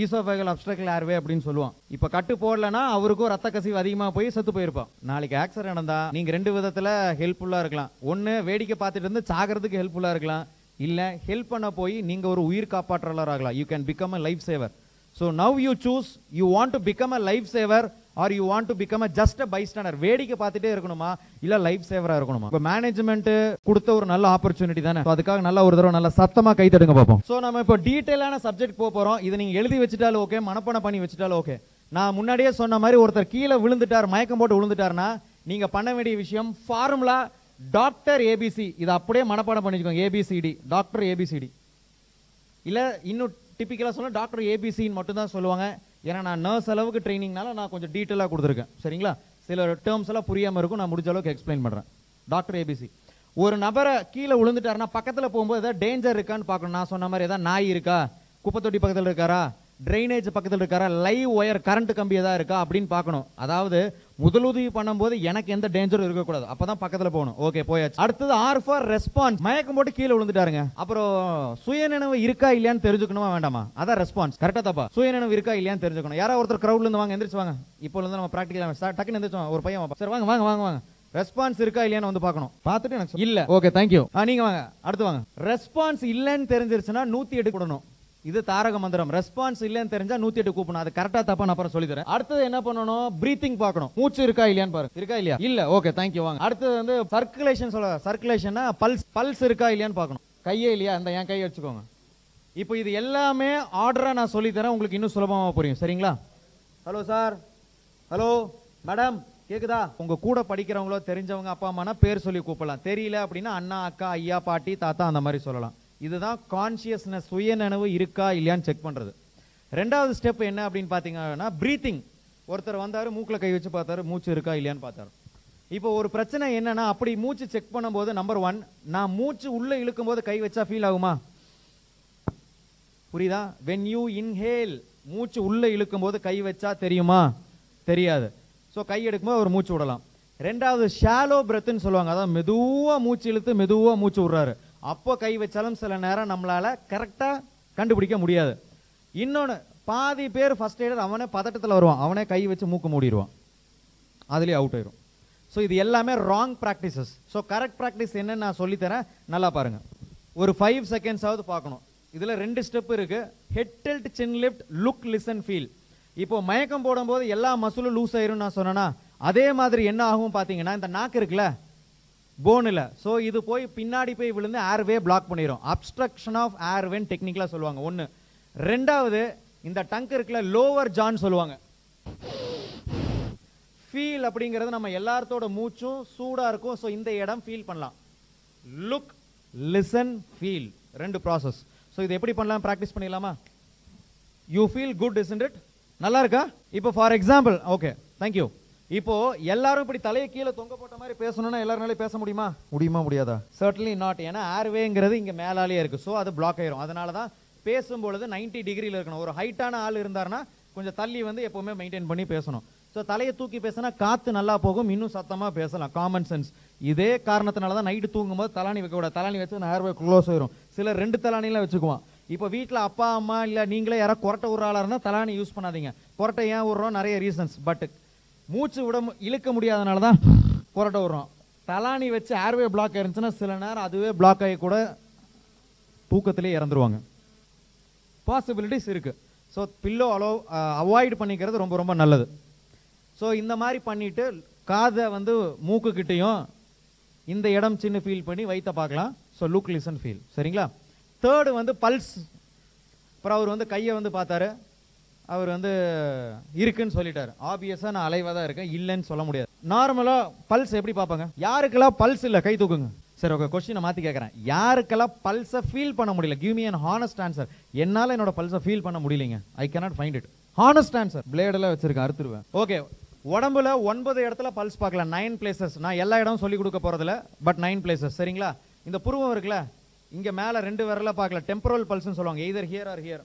ஈசோஃபேகல் அப்ஸ்ட்ரக்டல் ஏர்வே அப்படின்னு சொல்லுவோம் இப்போ கட்டு போடலனா அவருக்கும் ரத்த கசிவு அதிகமாக போய் செத்து போயிருப்பான். நாளைக்கு ஆக்சிடென்ட் நடந்தா நீங்கள் ரெண்டு விதத்தில் ஹெல்ப்ஃபுல்லாக இருக்கலாம். ஒன்று வேடிக்கை பார்த்துட்டு இருந்து சாகிறதுக்கு ஹெல்ப்ஃபுல்லாக இருக்கலாம். இல்லை ஹெல்ப் பண்ண போய் நீங்கள் ஒரு உயிர் காப்பாற்றலராகலாம் you can become a life saver so now you choose you want to become a life saver or you want to become a just a bystander வேடிக்கை பார்த்துட்டே இருக்கணுமா? இல்லை லைஃப் சேவராக இருக்கணுமா? இப்போ மேனேஜ்மெண்ட் கொடுத்த ஒரு நல்ல ஆப்பர்ச்சுனிட்டி தானே. அதுக்காக நல்ல ஒரு தடவை நல்ல சத்தமாக கை தடுங்க பார்ப்போம். ஸோ நம்ம இப்போ டீட்டெயிலான சப்ஜெக்ட் போக போகிறோம் இதை நீங்கள் எழுதி வச்சுட்டாலும் ஓகே மனப்பாடம் பண்ணி வச்சுட்டாலும் ஓகே நான் முன்னாடியே சொன்ன மாதிரி ஒருத்தர் கீழே விழுந்துட்டார் மயக்கம் போட்டு விழுந்துட்டாருன்னா நீங்கள் பண்ண வேண்டிய விஷயம் ஃபார்முலா டாக்டர் ஏபிசி இதை அப்படியே மனப்பாடம் பண்ணிக்கோங்க ஏபிசிடி டாக்டர் ஏபிசிடி இல்லை இன்னும் டிப்பிக்கலாக சொன்னால் டாக்டர் ஏபிசின்னு மட்டும் தான் சொல்லுவாங்க. ஏன்னா நான் நர்ஸ் அளவுக்கு ட்ரைனிங்னால நான் கொஞ்சம் டீட்டெயிலாக கொடுத்துருக்கேன். சரிங்களா? சில டேர்ம்ஸ் எல்லாம் புரியாமல் இருக்கும். நான் முடிஞ்ச அளவுக்கு எக்ஸ்பிளைன் பண்ணுறேன் டாக்டர் ஏபிசி ஒரு நபரை கீழே விழுந்துட்டாருன்னா பக்கத்தில் போகும்போது ஏதாவது டேஞ்சர் இருக்கான்னு பார்க்கணும். நான் சொன்ன மாதிரி ஏதாவது நாய் இருக்கா? குப்பை தொட்டி பக்கத்தில் இருக்காரா? ட்ரைனேஜ் பக்கத்துல இருக்காரா? லைவ் ஒயர் கரண்ட் கம்பி ஏதாவது இருக்கா அப்படின்னு பார்க்கணும். அதாவது முதலுதவி பண்ணும்போது எனக்கு எந்த டேஞ்சரும் இருக்கக்கூடாது. அப்பதான் பக்கத்துல போகணும். ஓகே போயாச்சு. அடுத்தது ஆர் ஃபார் ரெஸ்பான்ஸ் மயக்கம் போட்டு கீழே விழுந்துட்டாருங்க. அப்புறம் சுயநினைவு இருக்கா இல்லையான்னு தெரிஞ்சுக்கணுமா வேண்டாமா? அதான் ரெஸ்பான்ஸ் கரெக்டா தப்பா? சுயநினைவு இருக்கா இல்லையான்னு தெரிஞ்சுக்கணும். யாரோ ஒருத்தர் கிரௌட்ல இருந்து வாங்க எந்திரிச்சு வாங்க. இப்போ இருந்து நம்ம ப்ராக்டிக்கல் டக்குன்னு எந்திரிச்சு ஒரு பையன். சரி வாங்க வாங்க வாங்க வாங்க. ரெஸ்பான்ஸ் இருக்கா இல்லையான்னு வந்து பார்க்கணும். பார்த்துட்டு எனக்கு. இல்ல. ஓகே தேங்க்யூ நீங்க வாங்க. அடுத்து வாங்க. ரெஸ்பான்ஸ் இல்லைன்னு தெரிஞ்சிருச்சுன்னா நூத்தி எட்டு கூடணும். இது தாரக மந்திரம். ரெஸ்பான்ஸ் இல்லைன்னு தெரிஞ்சா நூத்தி எட்டு கூப்பிடணும். அது கரெக்டா தப்பா நான் அப்புறம் சொல்லி தரேன் அடுத்தது என்ன பண்ணணும்? பிரீத்திங் பார்க்கணும். மூச்சு இருக்கா இல்லையான்னு பாருங்க இருக்கா இல்லையா? இல்ல. ஓகே தேங்க்யூ வாங்க. அடுத்தது வந்து சர்க்குலேஷன் சொல்ல சர்க்குலேஷன்னா பல்ஸ் பல்ஸ் இருக்கா இல்லையான்னு பார்க்கணும். கையே இல்லையா? அந்த என் கையை வச்சுக்கோங்க. இப்போ இது எல்லாமே ஆர்டரா நான் சொல்லி தரேன் உங்களுக்கு இன்னும் சுலபமா புரியும். சரிங்களா? ஹலோ சார் ஹலோ மேடம் கேக்குதா? உங்க கூட படிக்கிறவங்களோ தெரிஞ்சவங்க அப்பா அம்மானா பேர் சொல்லி கூப்பிடலாம். தெரியல அப்படின்னா அண்ணா அக்கா ஐயா பாட்டி தாத்தா அந்த மாதிரி சொல்லலாம். இதுதான் கான்சியஸ்னஸ் சுயநனவு இருக்கா இல்லையான்னு செக் பண்ணுறது ரெண்டாவது ஸ்டெப் என்ன அப்படின்னு பார்த்தீங்கன்னா ப்ரீத்திங் ஒருத்தர் வந்தார் மூக்கில் கை வச்சு பார்த்தாரு மூச்சு இருக்கா இல்லையான்னு பார்த்தாரு. இப்போ ஒரு பிரச்சனை என்னன்னா அப்படி மூச்சு செக் பண்ணும்போது நம்பர் ஒன் நான் மூச்சு உள்ளே இழுக்கும் போது கை வச்சா ஃபீல் ஆகுமா? புரியுதா? வென் யூ இன்ஹேல் மூச்சு உள்ளே இழுக்கும் போது கை வச்சா தெரியுமா? தெரியாது. ஸோ கை எடுக்கும்போது ஒரு மூச்சு விடலாம். ரெண்டாவது ஷாலோ பிரெத்துன்னு சொல்லுவாங்க. அதான் மெதுவாக மூச்சு இழுத்து மெதுவாக மூச்சு விடுறாரு. அப்போ கை வச்சாலும் சில நேரம் நம்மளால் கரெக்டாக கண்டுபிடிக்க முடியாது. இன்னொன்று பாதி பேர் ஃபஸ்ட் எய்டர் அவனே பதட்டத்தில் வருவான். அவனே கை வச்சு மூக்கு மூடிடுவான். அதுலேயே அவுட் ஆயிரும். ஸோ இது எல்லாமே wrong practices so correct practice என்னன்னு நான் சொல்லித்தரேன். நல்லா பாருங்கள் ஒரு ஃபைவ் செகண்ட்ஸாவது பார்க்கணும். இதில் ரெண்டு ஸ்டெப் இருக்குது head tilt chin lift look listen feel இப்போ மயக்கம் போடும்போது எல்லா மசிலும் லூஸ் ஆயிரும் நான் சொன்னேன்னா அதே மாதிரி என்ன ஆகும் பார்த்தீங்கன்னா இந்த நாக்கு இருக்குல்ல போனில் ஸோ இது போய் பின்னாடி போய் விழுந்து ஏர்வே பிளாக் பண்ணிடும் அப்ஸ்ட்ரக்ஷன் ஆஃப் ஏர்வேன்னு டெக்னிக்கலாக சொல்லுவாங்க. ஒன்று ரெண்டாவது இந்த டங்க் இருக்குல்ல லோவர் ஜான் சொல்லுவாங்க. ஃபீல் அப்படிங்கிறது நம்ம எல்லாத்தோட மூச்சும் சூடாக இருக்கும். ஸோ இந்த இடம் ஃபீல் பண்ணலாம். லுக் லிசன் ஃபீல் ரெண்டு ப்ராசஸ் ஸோ இது எப்படி பண்ணலாம்? ப்ராக்டிஸ் பண்ணிடலாமா? You feel good is it நல்லா இருக்கா? இப்போ ஃபார் எக்ஸாம்பிள் ஓகே தேங்க்யூ இப்போ எல்லாரும் இப்படி தலையை கீழே தொங்க போட்ட மாதிரி பேசணும்னா எல்லாருனாலே பேச முடியுமா? முடியுமா முடியாதா? சர்ட்லி நாட் ஏன்னா ஏர்வேங்கிறது இங்க மேலாலேயே இருக்கு. ஸோ அது பிளாக் ஆயிரும். அதனால தான் பேசும்பொழுது 90 டிகிரியில் இருக்கணும். ஒரு ஹைட்டான ஆள் இருந்தாருன்னா கொஞ்சம் தள்ளி வந்து எப்பவுமே மெயின்டைன் பண்ணி பேசணும். ஸோ தலையை தூக்கி பேசினா காத்து நல்லா போகும். இன்னும் சத்தமா பேசலாம். காமன் சென்ஸ் இதே காரணத்தினால தான் நைட்டு தூங்கும்போது தலானி வைக்க கூடாது. தலானி வச்சு ஏர்வே க்ளோஸ் ஆயிரும். சிலர் ரெண்டு தலானிலாம் வச்சுக்குவான். இப்போ வீட்டில் அப்பா அம்மா இல்லை நீங்களே யாராவது கொரட்டை விடுற ஆளா இருந்தால் தலானி யூஸ் பண்ணாதீங்க. கொரட்டை ஏன் விடுறோம்? நிறைய ரீசன்ஸ் பட் மூச்சு விட இழுக்க முடியாதனால தான் புரட்ட விடுறோம் தலானி வச்சு ஏர்வே பிளாக் இருந்துச்சுன்னா சில நேரம் அதுவே பிளாக் ஆகி கூட தூக்கத்திலே இறந்துருவாங்க. பாசிபிலிட்டிஸ் இருக்குது ஸோ பில்லோ அலோ அவாய்ட் பண்ணிக்கிறது ரொம்ப ரொம்ப நல்லது. ஸோ இந்த மாதிரி பண்ணிவிட்டு காதை வந்து மூக்குக்கிட்டேயும் இந்த இடம் சின்ன ஃபீல் பண்ணி வைத்த பார்க்கலாம். ஸோ லுக் லிசன் ஃபீல் சரிங்களா? தேர்டு வந்து பல்ஸ் அப்புறம் அவர் வந்து கையை வந்து பார்த்தாரு. அவர் வந்து இருக்குன்னு சொல்லிட்டார். ஆப்வியஸாக நான் அலைவாக தான் இருக்கேன். இல்லைன்னு சொல்ல முடியாது. நார்மலாக பல்ஸ் எப்படி பார்ப்பாங்க? யாருக்கெல்லாம் பல்ஸ் இல்லை? கை தூக்குங்க. சரி ஓகே கொஸ்டினை மாற்றி கேட்குறேன். யாருக்கெல்லாம் பல்ஸை ஃபீல் பண்ண முடியல? Give me an honest answer என்னால் என்னோட பல்ஸை ஃபீல் பண்ண முடியலைங்க. I cannot find it honest answer பிளேடெல்லாம் வச்சிருக்கேன் அறுத்துருவேன். ஓகே உடம்புல ஒன்பது இடத்துல பல்ஸ் பார்க்கல. நைன் பிளேசஸ் நான் எல்லா இடமும் சொல்லி கொடுக்க போகிறதில்ல பட் நைன் பிளேசஸ் சரிங்களா? இந்த புருவம் இருக்குல்ல இங்கே மேலே ரெண்டு விரல பார்க்கல. டெம்பரல் பல்ஸ்னு சொல்லுவாங்க. எய்தர் ஹியர் ஆர் ஹியர்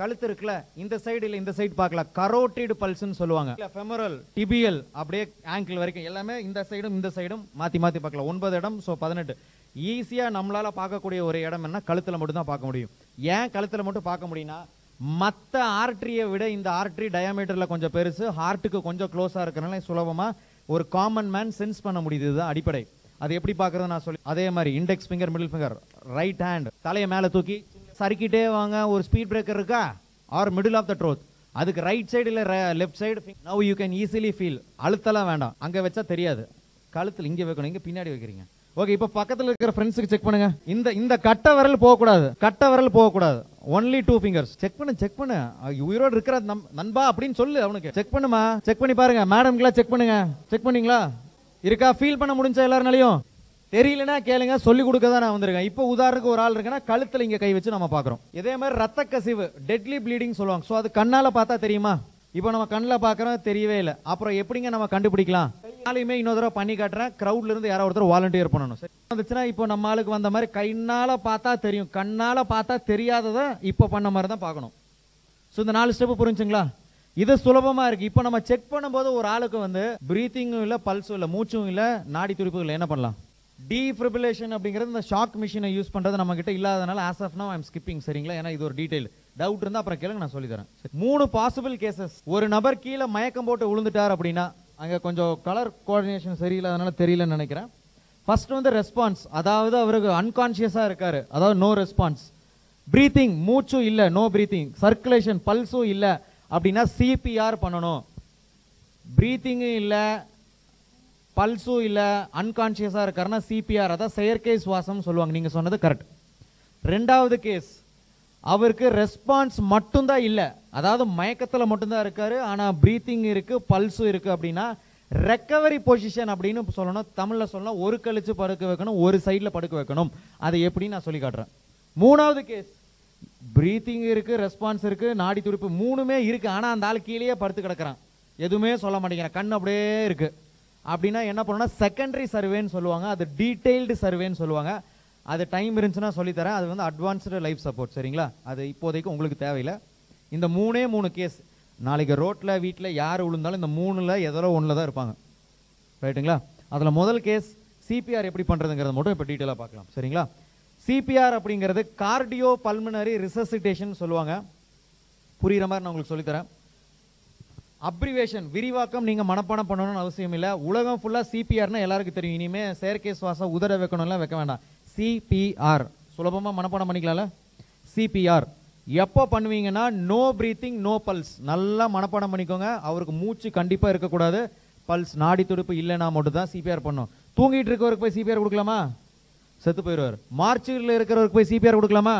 கழுத்து இருக்குல்ல இந்த சைடு இல்லை இந்த சைடு பார்க்கலாம் கரோட்டிடு பல்ஸ்ன்னு சொல்லுவாங்க. இல்லை ஃபெமரல் டிபியல் அப்படியே ஆங்கிள் வரைக்கும் எல்லாமே இந்த சைடும் இந்த சைடும் மாற்றி மாற்றி பார்க்கலாம் ஒன்பது இடம் ஸோ பதினெட்டு. ஈஸியாக நம்மளால் பார்க்கக்கூடிய ஒரு இடம் என்ன? கழுத்தில் மட்டும் தான் பார்க்க முடியும். ஏன் கழுத்தில் மட்டும் பார்க்க முடியும்னா மற்ற ஆர்ட்ரியை விட இந்த ஆர்ட்ரி டயாமீட்டரில் கொஞ்சம் பெருசு ஹார்ட்டுக்கு கொஞ்சம் க்ளோஸாக இருக்கிறனால சுலபமாக ஒரு காமன் மேன் சென்ஸ் பண்ண முடியுது. இதுதான் அடிப்படை. அது எப்படி பார்க்குறது நான் சொல்லி அதே மாதிரி index finger middle finger right hand தலையை மேலே தூக்கி சறுக்கிட்டே வாங்க. ஒரு ஸ்பீட் பிரேக்கர் இருக்கா? Or middle of the trough அதுக்கு ரைட் சைடு இல்லை left side now you can easily feel அழுத்தலாம் வேண்டாம். அங்கே வச்சா தெரியாது. கழுத்தில் இங்கே வைக்கணும். இங்கே பின்னாடி வைக்கிறீங்க. ஓகே இப்போ பக்கத்தில் இருக்கிற ஃப்ரெண்ட்ஸுக்கு செக் பண்ணுங்க. இந்த இந்த கட்டை விரல் போகக்கூடாது. கட்டை விரல் போகக்கூடாது. ஒன்லி டூ ஃபிங்கர்ஸ் செக் பண்ணு செக் பண்ணு. உயிரோடு இருக்கிற நம்- நண்பா அப்படின்னு சொல்லு அவனுக்கு. செக் பண்ணுமா? செக் பண்ணி பாருங்க. மேடம்க்குலாம் செக் பண்ணுங்க. செக் பண்ணீங்களா? இருக்கா? ஃபீல் பண்ண முடிஞ்சா எல்லாருனாலையும். தெரியலனா கேளுங்க சொல்லி கொடுக்க தான் நான் வந்திருக்கேன். இப்போ உதாரணத்துக்கு ஒரு ஆள் இருக்குன்னா கழுத்தில் இங்கே கை வச்சு நம்ம பார்க்குறோம். இதே மாதிரி ரத்த கசிவு டெட்லி ப்ளீடிங் சொல்லுவாங்க. ஸோ அது கண்ணால் பார்த்தா தெரியுமா? இப்போ நம்ம கண்ணில் பார்க்குறோம் தெரியவே இல்லை. அப்புறம் எப்படிங்க நம்ம கண்டுபிடிக்கலாம்? நாளையுமே இன்னொரு தடவை பண்ணி காட்டுறேன். க்ரௌட்ல இருந்து யாரோ ஒருத்தர் வாலண்டியர் பண்ணணும். சரி வந்துச்சுன்னா இப்போ நம்ம ஆளுக்கு வந்த மாதிரி கண்ணால் பார்த்தா தெரியும். கண்ணால் பார்த்தா தெரியாததை இப்போ பண்ண மாதிரி தான் பார்க்கணும். ஸோ இந்த நாலு ஸ்டெப்பு புரிஞ்சுங்களா? இது சுலபமாக இருக்குது இப்போ நம்ம செக் பண்ணும்போது ஒரு ஆளுக்கு வந்து ப்ரீத்திங்கும் இல்லை பல்ஸும் இல்லை மூச்சும் இல்லை நாடி துடிப்பும் இல்லை என்ன பண்ணலாம்? டீஃபிபிலேஷன் அப்படிங்கிறது இந்த ஷாக் மிஷினை யூஸ் பண்ணுறது நம்மக்கிட்ட இல்லாதனால as of now I'm skipping சரிங்களா? ஏன்னா இது ஒரு டீடைல் டவுட் இருந்தால் அப்புறம் கேளுங்க நான் சொல்லித்தரேன். சரி. மூணு பாசிபிள் கேசஸ் ஒரு நபர் கீழே மயக்கம் போட்டு விழுந்துட்டார் அப்படின்னா அங்கே கொஞ்சம் கலர் கோஆர்டினேஷன் சரியில்லாதனால தெரியலன்னு நினைக்கிறேன். ஃபர்ஸ்ட் வந்து ரெஸ்பான்ஸ் அதாவது அவருக்கு அன்கான்ஷியஸாக இருக்காரு. அதாவது நோ ரெஸ்பான்ஸ் ப்ரீத்திங் மூச்சும் இல்லை நோ ப்ரீத்திங் சர்க்குலேஷன் பல்ஸும் இல்லை அப்படின்னா சிபிஆர் பண்ணணும். ப்ரீத்திங்கும் இல்லை பல்ஸும் இல்லை அன்கான்ஷியஸாக இருக்காருன்னா சிபிஆர் அதான் செயற்கை சுவாசம் சொல்லுவாங்க. நீங்கள் சொன்னது கரெக்ட் ரெண்டாவது கேஸ் அவருக்கு ரெஸ்பான்ஸ் மட்டும்தான் இல்லை. அதாவது மயக்கத்தில் மட்டும்தான் இருக்கார் ஆனால் ப்ரீத்திங் இருக்குது பல்ஸும் இருக்குது அப்படின்னா ரெக்கவரி பொசிஷன் அப்படின்னு சொல்லணும். தமிழில் சொல்லணும் ஒரு கழிச்சு படுக்க வைக்கணும் ஒரு சைடில் படுக்க வைக்கணும். அதை எப்படி நான் சொல்லி காட்டுறேன். மூணாவது கேஸ் ப்ரீத்திங் இருக்குது ரெஸ்பான்ஸ் இருக்குது நாடி துடிப்பு மூணுமே இருக்குது ஆனால் அந்த ஆள் கீழேயே படுத்து கிடக்குறான். எதுவுமே சொல்ல மாட்டேங்கிறான். கண் அப்படியே இருக்குது அப்படின்னா என்ன பண்ணணும்னா செகண்டரி சர்வேன்னு சொல்லுவாங்க. அது டீட்டெயில்டு சர்வேன்னு சொல்லுவாங்க. அது டைம் இருந்துச்சுன்னா சொல்லித்தரேன். அது வந்து அட்வான்ஸ்டு லைஃப் சப்போர்ட் சரிங்களா? அது இப்போதைக்கு உங்களுக்கு தேவையில்லை. இந்த மூணே மூணு கேஸ் நாளைக்கு ரோட்டில் வீட்டில் யார் விழுந்தாலும் இந்த மூணில் எதோ ஒன்றில் தான் இருப்பாங்க. ரைட்டுங்களா அதில் முதல் கேஸ் சிபிஆர் எப்படி பண்ணுறதுங்கிறத மட்டும் இப்போ டீட்டெயிலாக பார்க்கலாம். சரிங்களா? சிபிஆர் அப்படிங்கிறது கார்டியோ பல்மனரி ரிசசிட்டேஷன் சொல்லுவாங்க. புரிகிற மாதிரி நான் உங்களுக்கு சொல்லித்தரேன். அப்ரிவேஷன் விரிவாக்கம் நீங்கள் மனப்பாடம் பண்ணணும்னு அவசியம் இல்லை. உலகம் ஃபுல்லாக சிபிஆர்னா எல்லாருக்கும் தெரியும். இனிமேல் செயற்கை சுவாசம் உதட வைக்கணும்லாம் வைக்க வேண்டாம். சிபிஆர் சுலபமாக மனப்பாடம் பண்ணிக்கலாம்ல? சிபிஆர் எப்போ பண்ணுவீங்கன்னா நோ ப்ரீத்திங் நோ பல்ஸ் நல்லா மனப்பாடம் பண்ணிக்கோங்க. அவருக்கு மூச்சு கண்டிப்பாக இருக்கக்கூடாது. பல்ஸ் நாடி துடுப்பு இல்லைன்னா மட்டும் தான் சிபிஆர் பண்ணும். தூங்கிட்டு இருக்கவருக்கு போய் சிபிஆர் கொடுக்கலாமா? செத்து போயிடுவார். மார்ச்சில் இருக்கிறவருக்கு போய் சிபிஆர் கொடுக்கலாமா?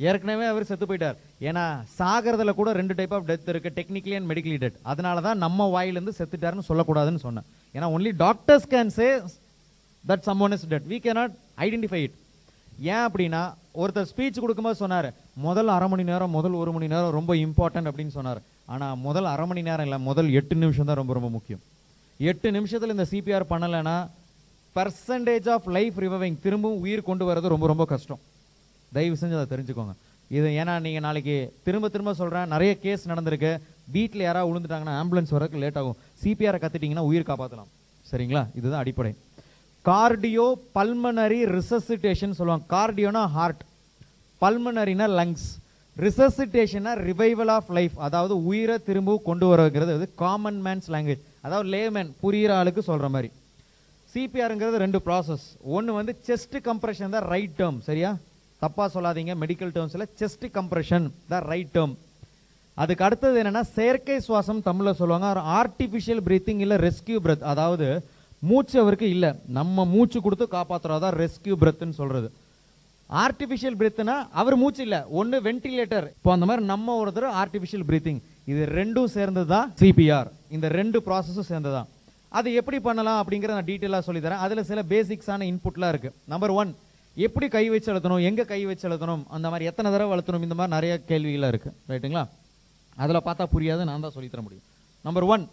ஏற்கனவே அவர் செத்து போயிட்டார். ஏன்னா சாகிறதுல கூட ரெண்டு டைப் ஆஃப் டெத் இருக்கு டெக்னிக்கலி அண்ட் மெடிக்கலி டெத் அதனால தான் நம்ம வாயிலிருந்து செத்துட்டாருன்னு சொல்லக்கூடாதுன்னு சொன்னேன். ஏன்னா only doctors can say that someone is dead we cannot identify it ஏன் அப்படின்னா ஒருத்தர் ஸ்பீச் கொடுக்கும்போது சொன்னார் முதல் அரை மணி நேரம் முதல் ஒரு மணி நேரம் ரொம்ப இம்பார்ட்டன்ட் அப்படின்னு சொன்னார். ஆனால் முதல் அரை மணி நேரம் இல்லை முதல் எட்டு நிமிஷம் தான் ரொம்ப ரொம்ப முக்கியம். எட்டு நிமிஷத்தில் இந்த சிபிஆர் பண்ணலைன்னா பர்சன்டேஜ் ஆஃப் லைஃப் ரிவைவிங் திரும்பவும் உயிர் கொண்டு வர்றது ரொம்ப ரொம்ப கஷ்டம். தயவு செஞ்சு அதை தெரிஞ்சுக்கோங்க. இது ஏன்னா நீங்கள் நாளைக்கு திரும்ப திரும்ப சொல்கிறேன் நிறைய கேஸ் நடந்திருக்கு. வீட்டில் யாராவது விழுந்துட்டாங்கன்னா ஆம்புலன்ஸ் வரதுக்கு லேட் ஆகும். சிபிஆரை கற்றுட்டிங்கன்னா உயிர் காப்பாற்றலாம் சரிங்களா? இதுதான் அடிப்படை. கார்டியோ பல்மனரி ரிசசிட்டேஷன் சொல்லுவாங்க. கார்டியோனா ஹார்ட் பல்மனரினா லங்ஸ் ரிசசிட்டேஷனா ரிவைவல் ஆஃப் லைஃப் அதாவது உயிரை திரும்ப கொண்டு வரங்கிறது அது காமன் மேன்ஸ் லாங்குவேஜ் அதாவது லேமேன் புரியிற ஆளுக்கு சொல்கிற மாதிரி. சிபிஆருங்கிறது ரெண்டு ப்ராசஸ் ஒன்று வந்து செஸ்ட் கம்ப்ரெஷன் தான் ரைட் டேர்ம் சரியா? தப்பாக சொல்லாதீங்க. Medical டேர்ம்ஸில் chest compression the right term அதுக்கு அடுத்தது என்னென்னா செயற்கை சுவாசம் தமிழில் சொல்லுவாங்க. ஆர்டிஃபிஷியல் பிரீத்திங் இல்லை ரெஸ்கியூ பிரத் அதாவது மூச்சு அவருக்கு இல்லை. நம்ம மூச்சு கொடுத்து காப்பாற்றுறதா ரெஸ்கியூ பிரத்துன்னு சொல்கிறது ஆர்டிஃபிஷியல் பிரீத்னா அவர் மூச்சு இல்லை. ஒன்று வென்டிலேட்டர் இப்போ அந்த மாதிரி நம்ம ஒருத்தர் ஆர்டிஃபிஷியல் பிரீத்திங் இது ரெண்டும் சேர்ந்தது? தான் சிபிஆர் இந்த ரெண்டு ப்ராசஸும் சேர்ந்தது? தான் அது எப்படி பண்ணலாம் அப்படிங்கிறத நான் டீட்டெயிலாக சொல்லி தரேன் அதில் சில பேசிக்ஸான இன்புட்லாம் இருக்குது நம்பர் ஒன் எப்படி கை வச்சு அழுத்தணும் எங்கே கை வச்சு அழுத்தணும் அந்த மாதிரி எத்தனை தடவை அழுத்தணும் இந்த மாதிரி நிறைய கேள்விகளாக இருக்குது ரைட்டுங்களா அதில் பார்த்தா புரியாது நான் தான் சொல்லித் தர முடியும். நம்பர் ஒன்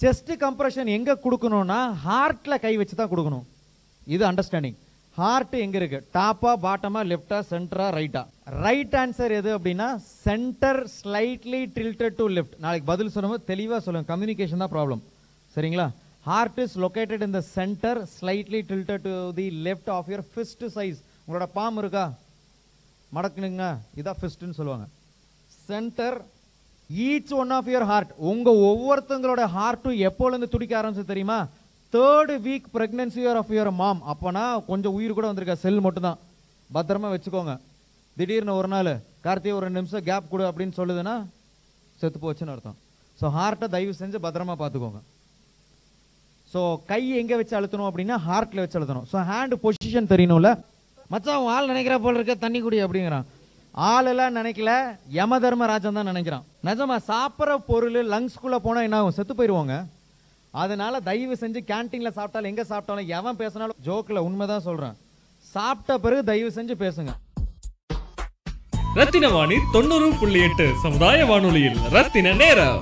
செஸ்ட் கம்ப்ரெஷன் எங்கே கொடுக்கணும்னா ஹார்ட்டில் கை வச்சு தான் கொடுக்கணும். இது அண்டர்ஸ்டாண்டிங் ஹார்ட் எங்கே இருக்குது டாப்பா பாட்டமா லெஃப்டா சென்டரா ரைட்டா ரைட் ஆன்சர் எது அப்படின்னா centre slightly tilted to left நாளைக்கு பதில் சொல்லும்போது தெளிவாக சொல்லுங்கள் கம்யூனிகேஷன் தான் ப்ராப்ளம் சரிங்களா? Heart is located in the centre slightly tilted to the left of your fist size உங்களோட பாம் இருக்கா? மடக்குனுங்க. இதான் ஃபிஸ்ட்னு சொல்லுவாங்க. Centre each one of your heart உங்கள் ஒவ்வொருத்தங்களோட ஹார்ட்டும் எப்போலேருந்து துடிக்க ஆரம்பிச்சு தெரியுமா? Third week pregnancy of your mom அப்போனா கொஞ்சம் உயிர் கூட வந்திருக்கா. செல் மட்டும்தான். பத்திரமா வச்சுக்கோங்க. திடீர்னு ஒரு நாள் கார்த்திகை ஒரு நிமிஷம் கேப் கொடு அப்படின்னு சொல்லுதுன்னா செத்து போச்சுன்னு அர்த்தம். ஸோ ஹார்ட்டை தயவு செஞ்சு பத்திரமா பார்த்துக்கோங்க. ஸோ கை எங்கே வச்சு அழுத்தணும் அப்படின்னா ஹார்ட்டில் வச்சு அழுத்தணும். ஸோ ஹேண்டு பொசிஷன் தெரியணும்ல மச்சான் ஆள் நினைக்கிற போல் இருக்க தண்ணி குடி அப்படிங்கிறான். ஆளெல்லாம் நினைக்கல யம தர்மராஜன் தான் நினைக்கிறான். நிஜமா சாப்பிட்ற பொருள் லங்ஸ்குள்ளே போனால் என்ன ஆகும்? செத்து போயிடுவாங்க அதனால தயவு செஞ்சு கேன்டீனில் சாப்பிட்டாலும் எங்கே சாப்பிட்டாலும் எவன் பேசினாலும் ஜோக்கில் உண்மை தான் சொல்கிறேன் சாப்பிட்ட பிறகு தயவு செஞ்சு பேசுங்க. ரத்தின வாணி தொண்ணூறு புள்ளி எட்டு சமுதாய வானொலியில் ரத்தின நேரம்.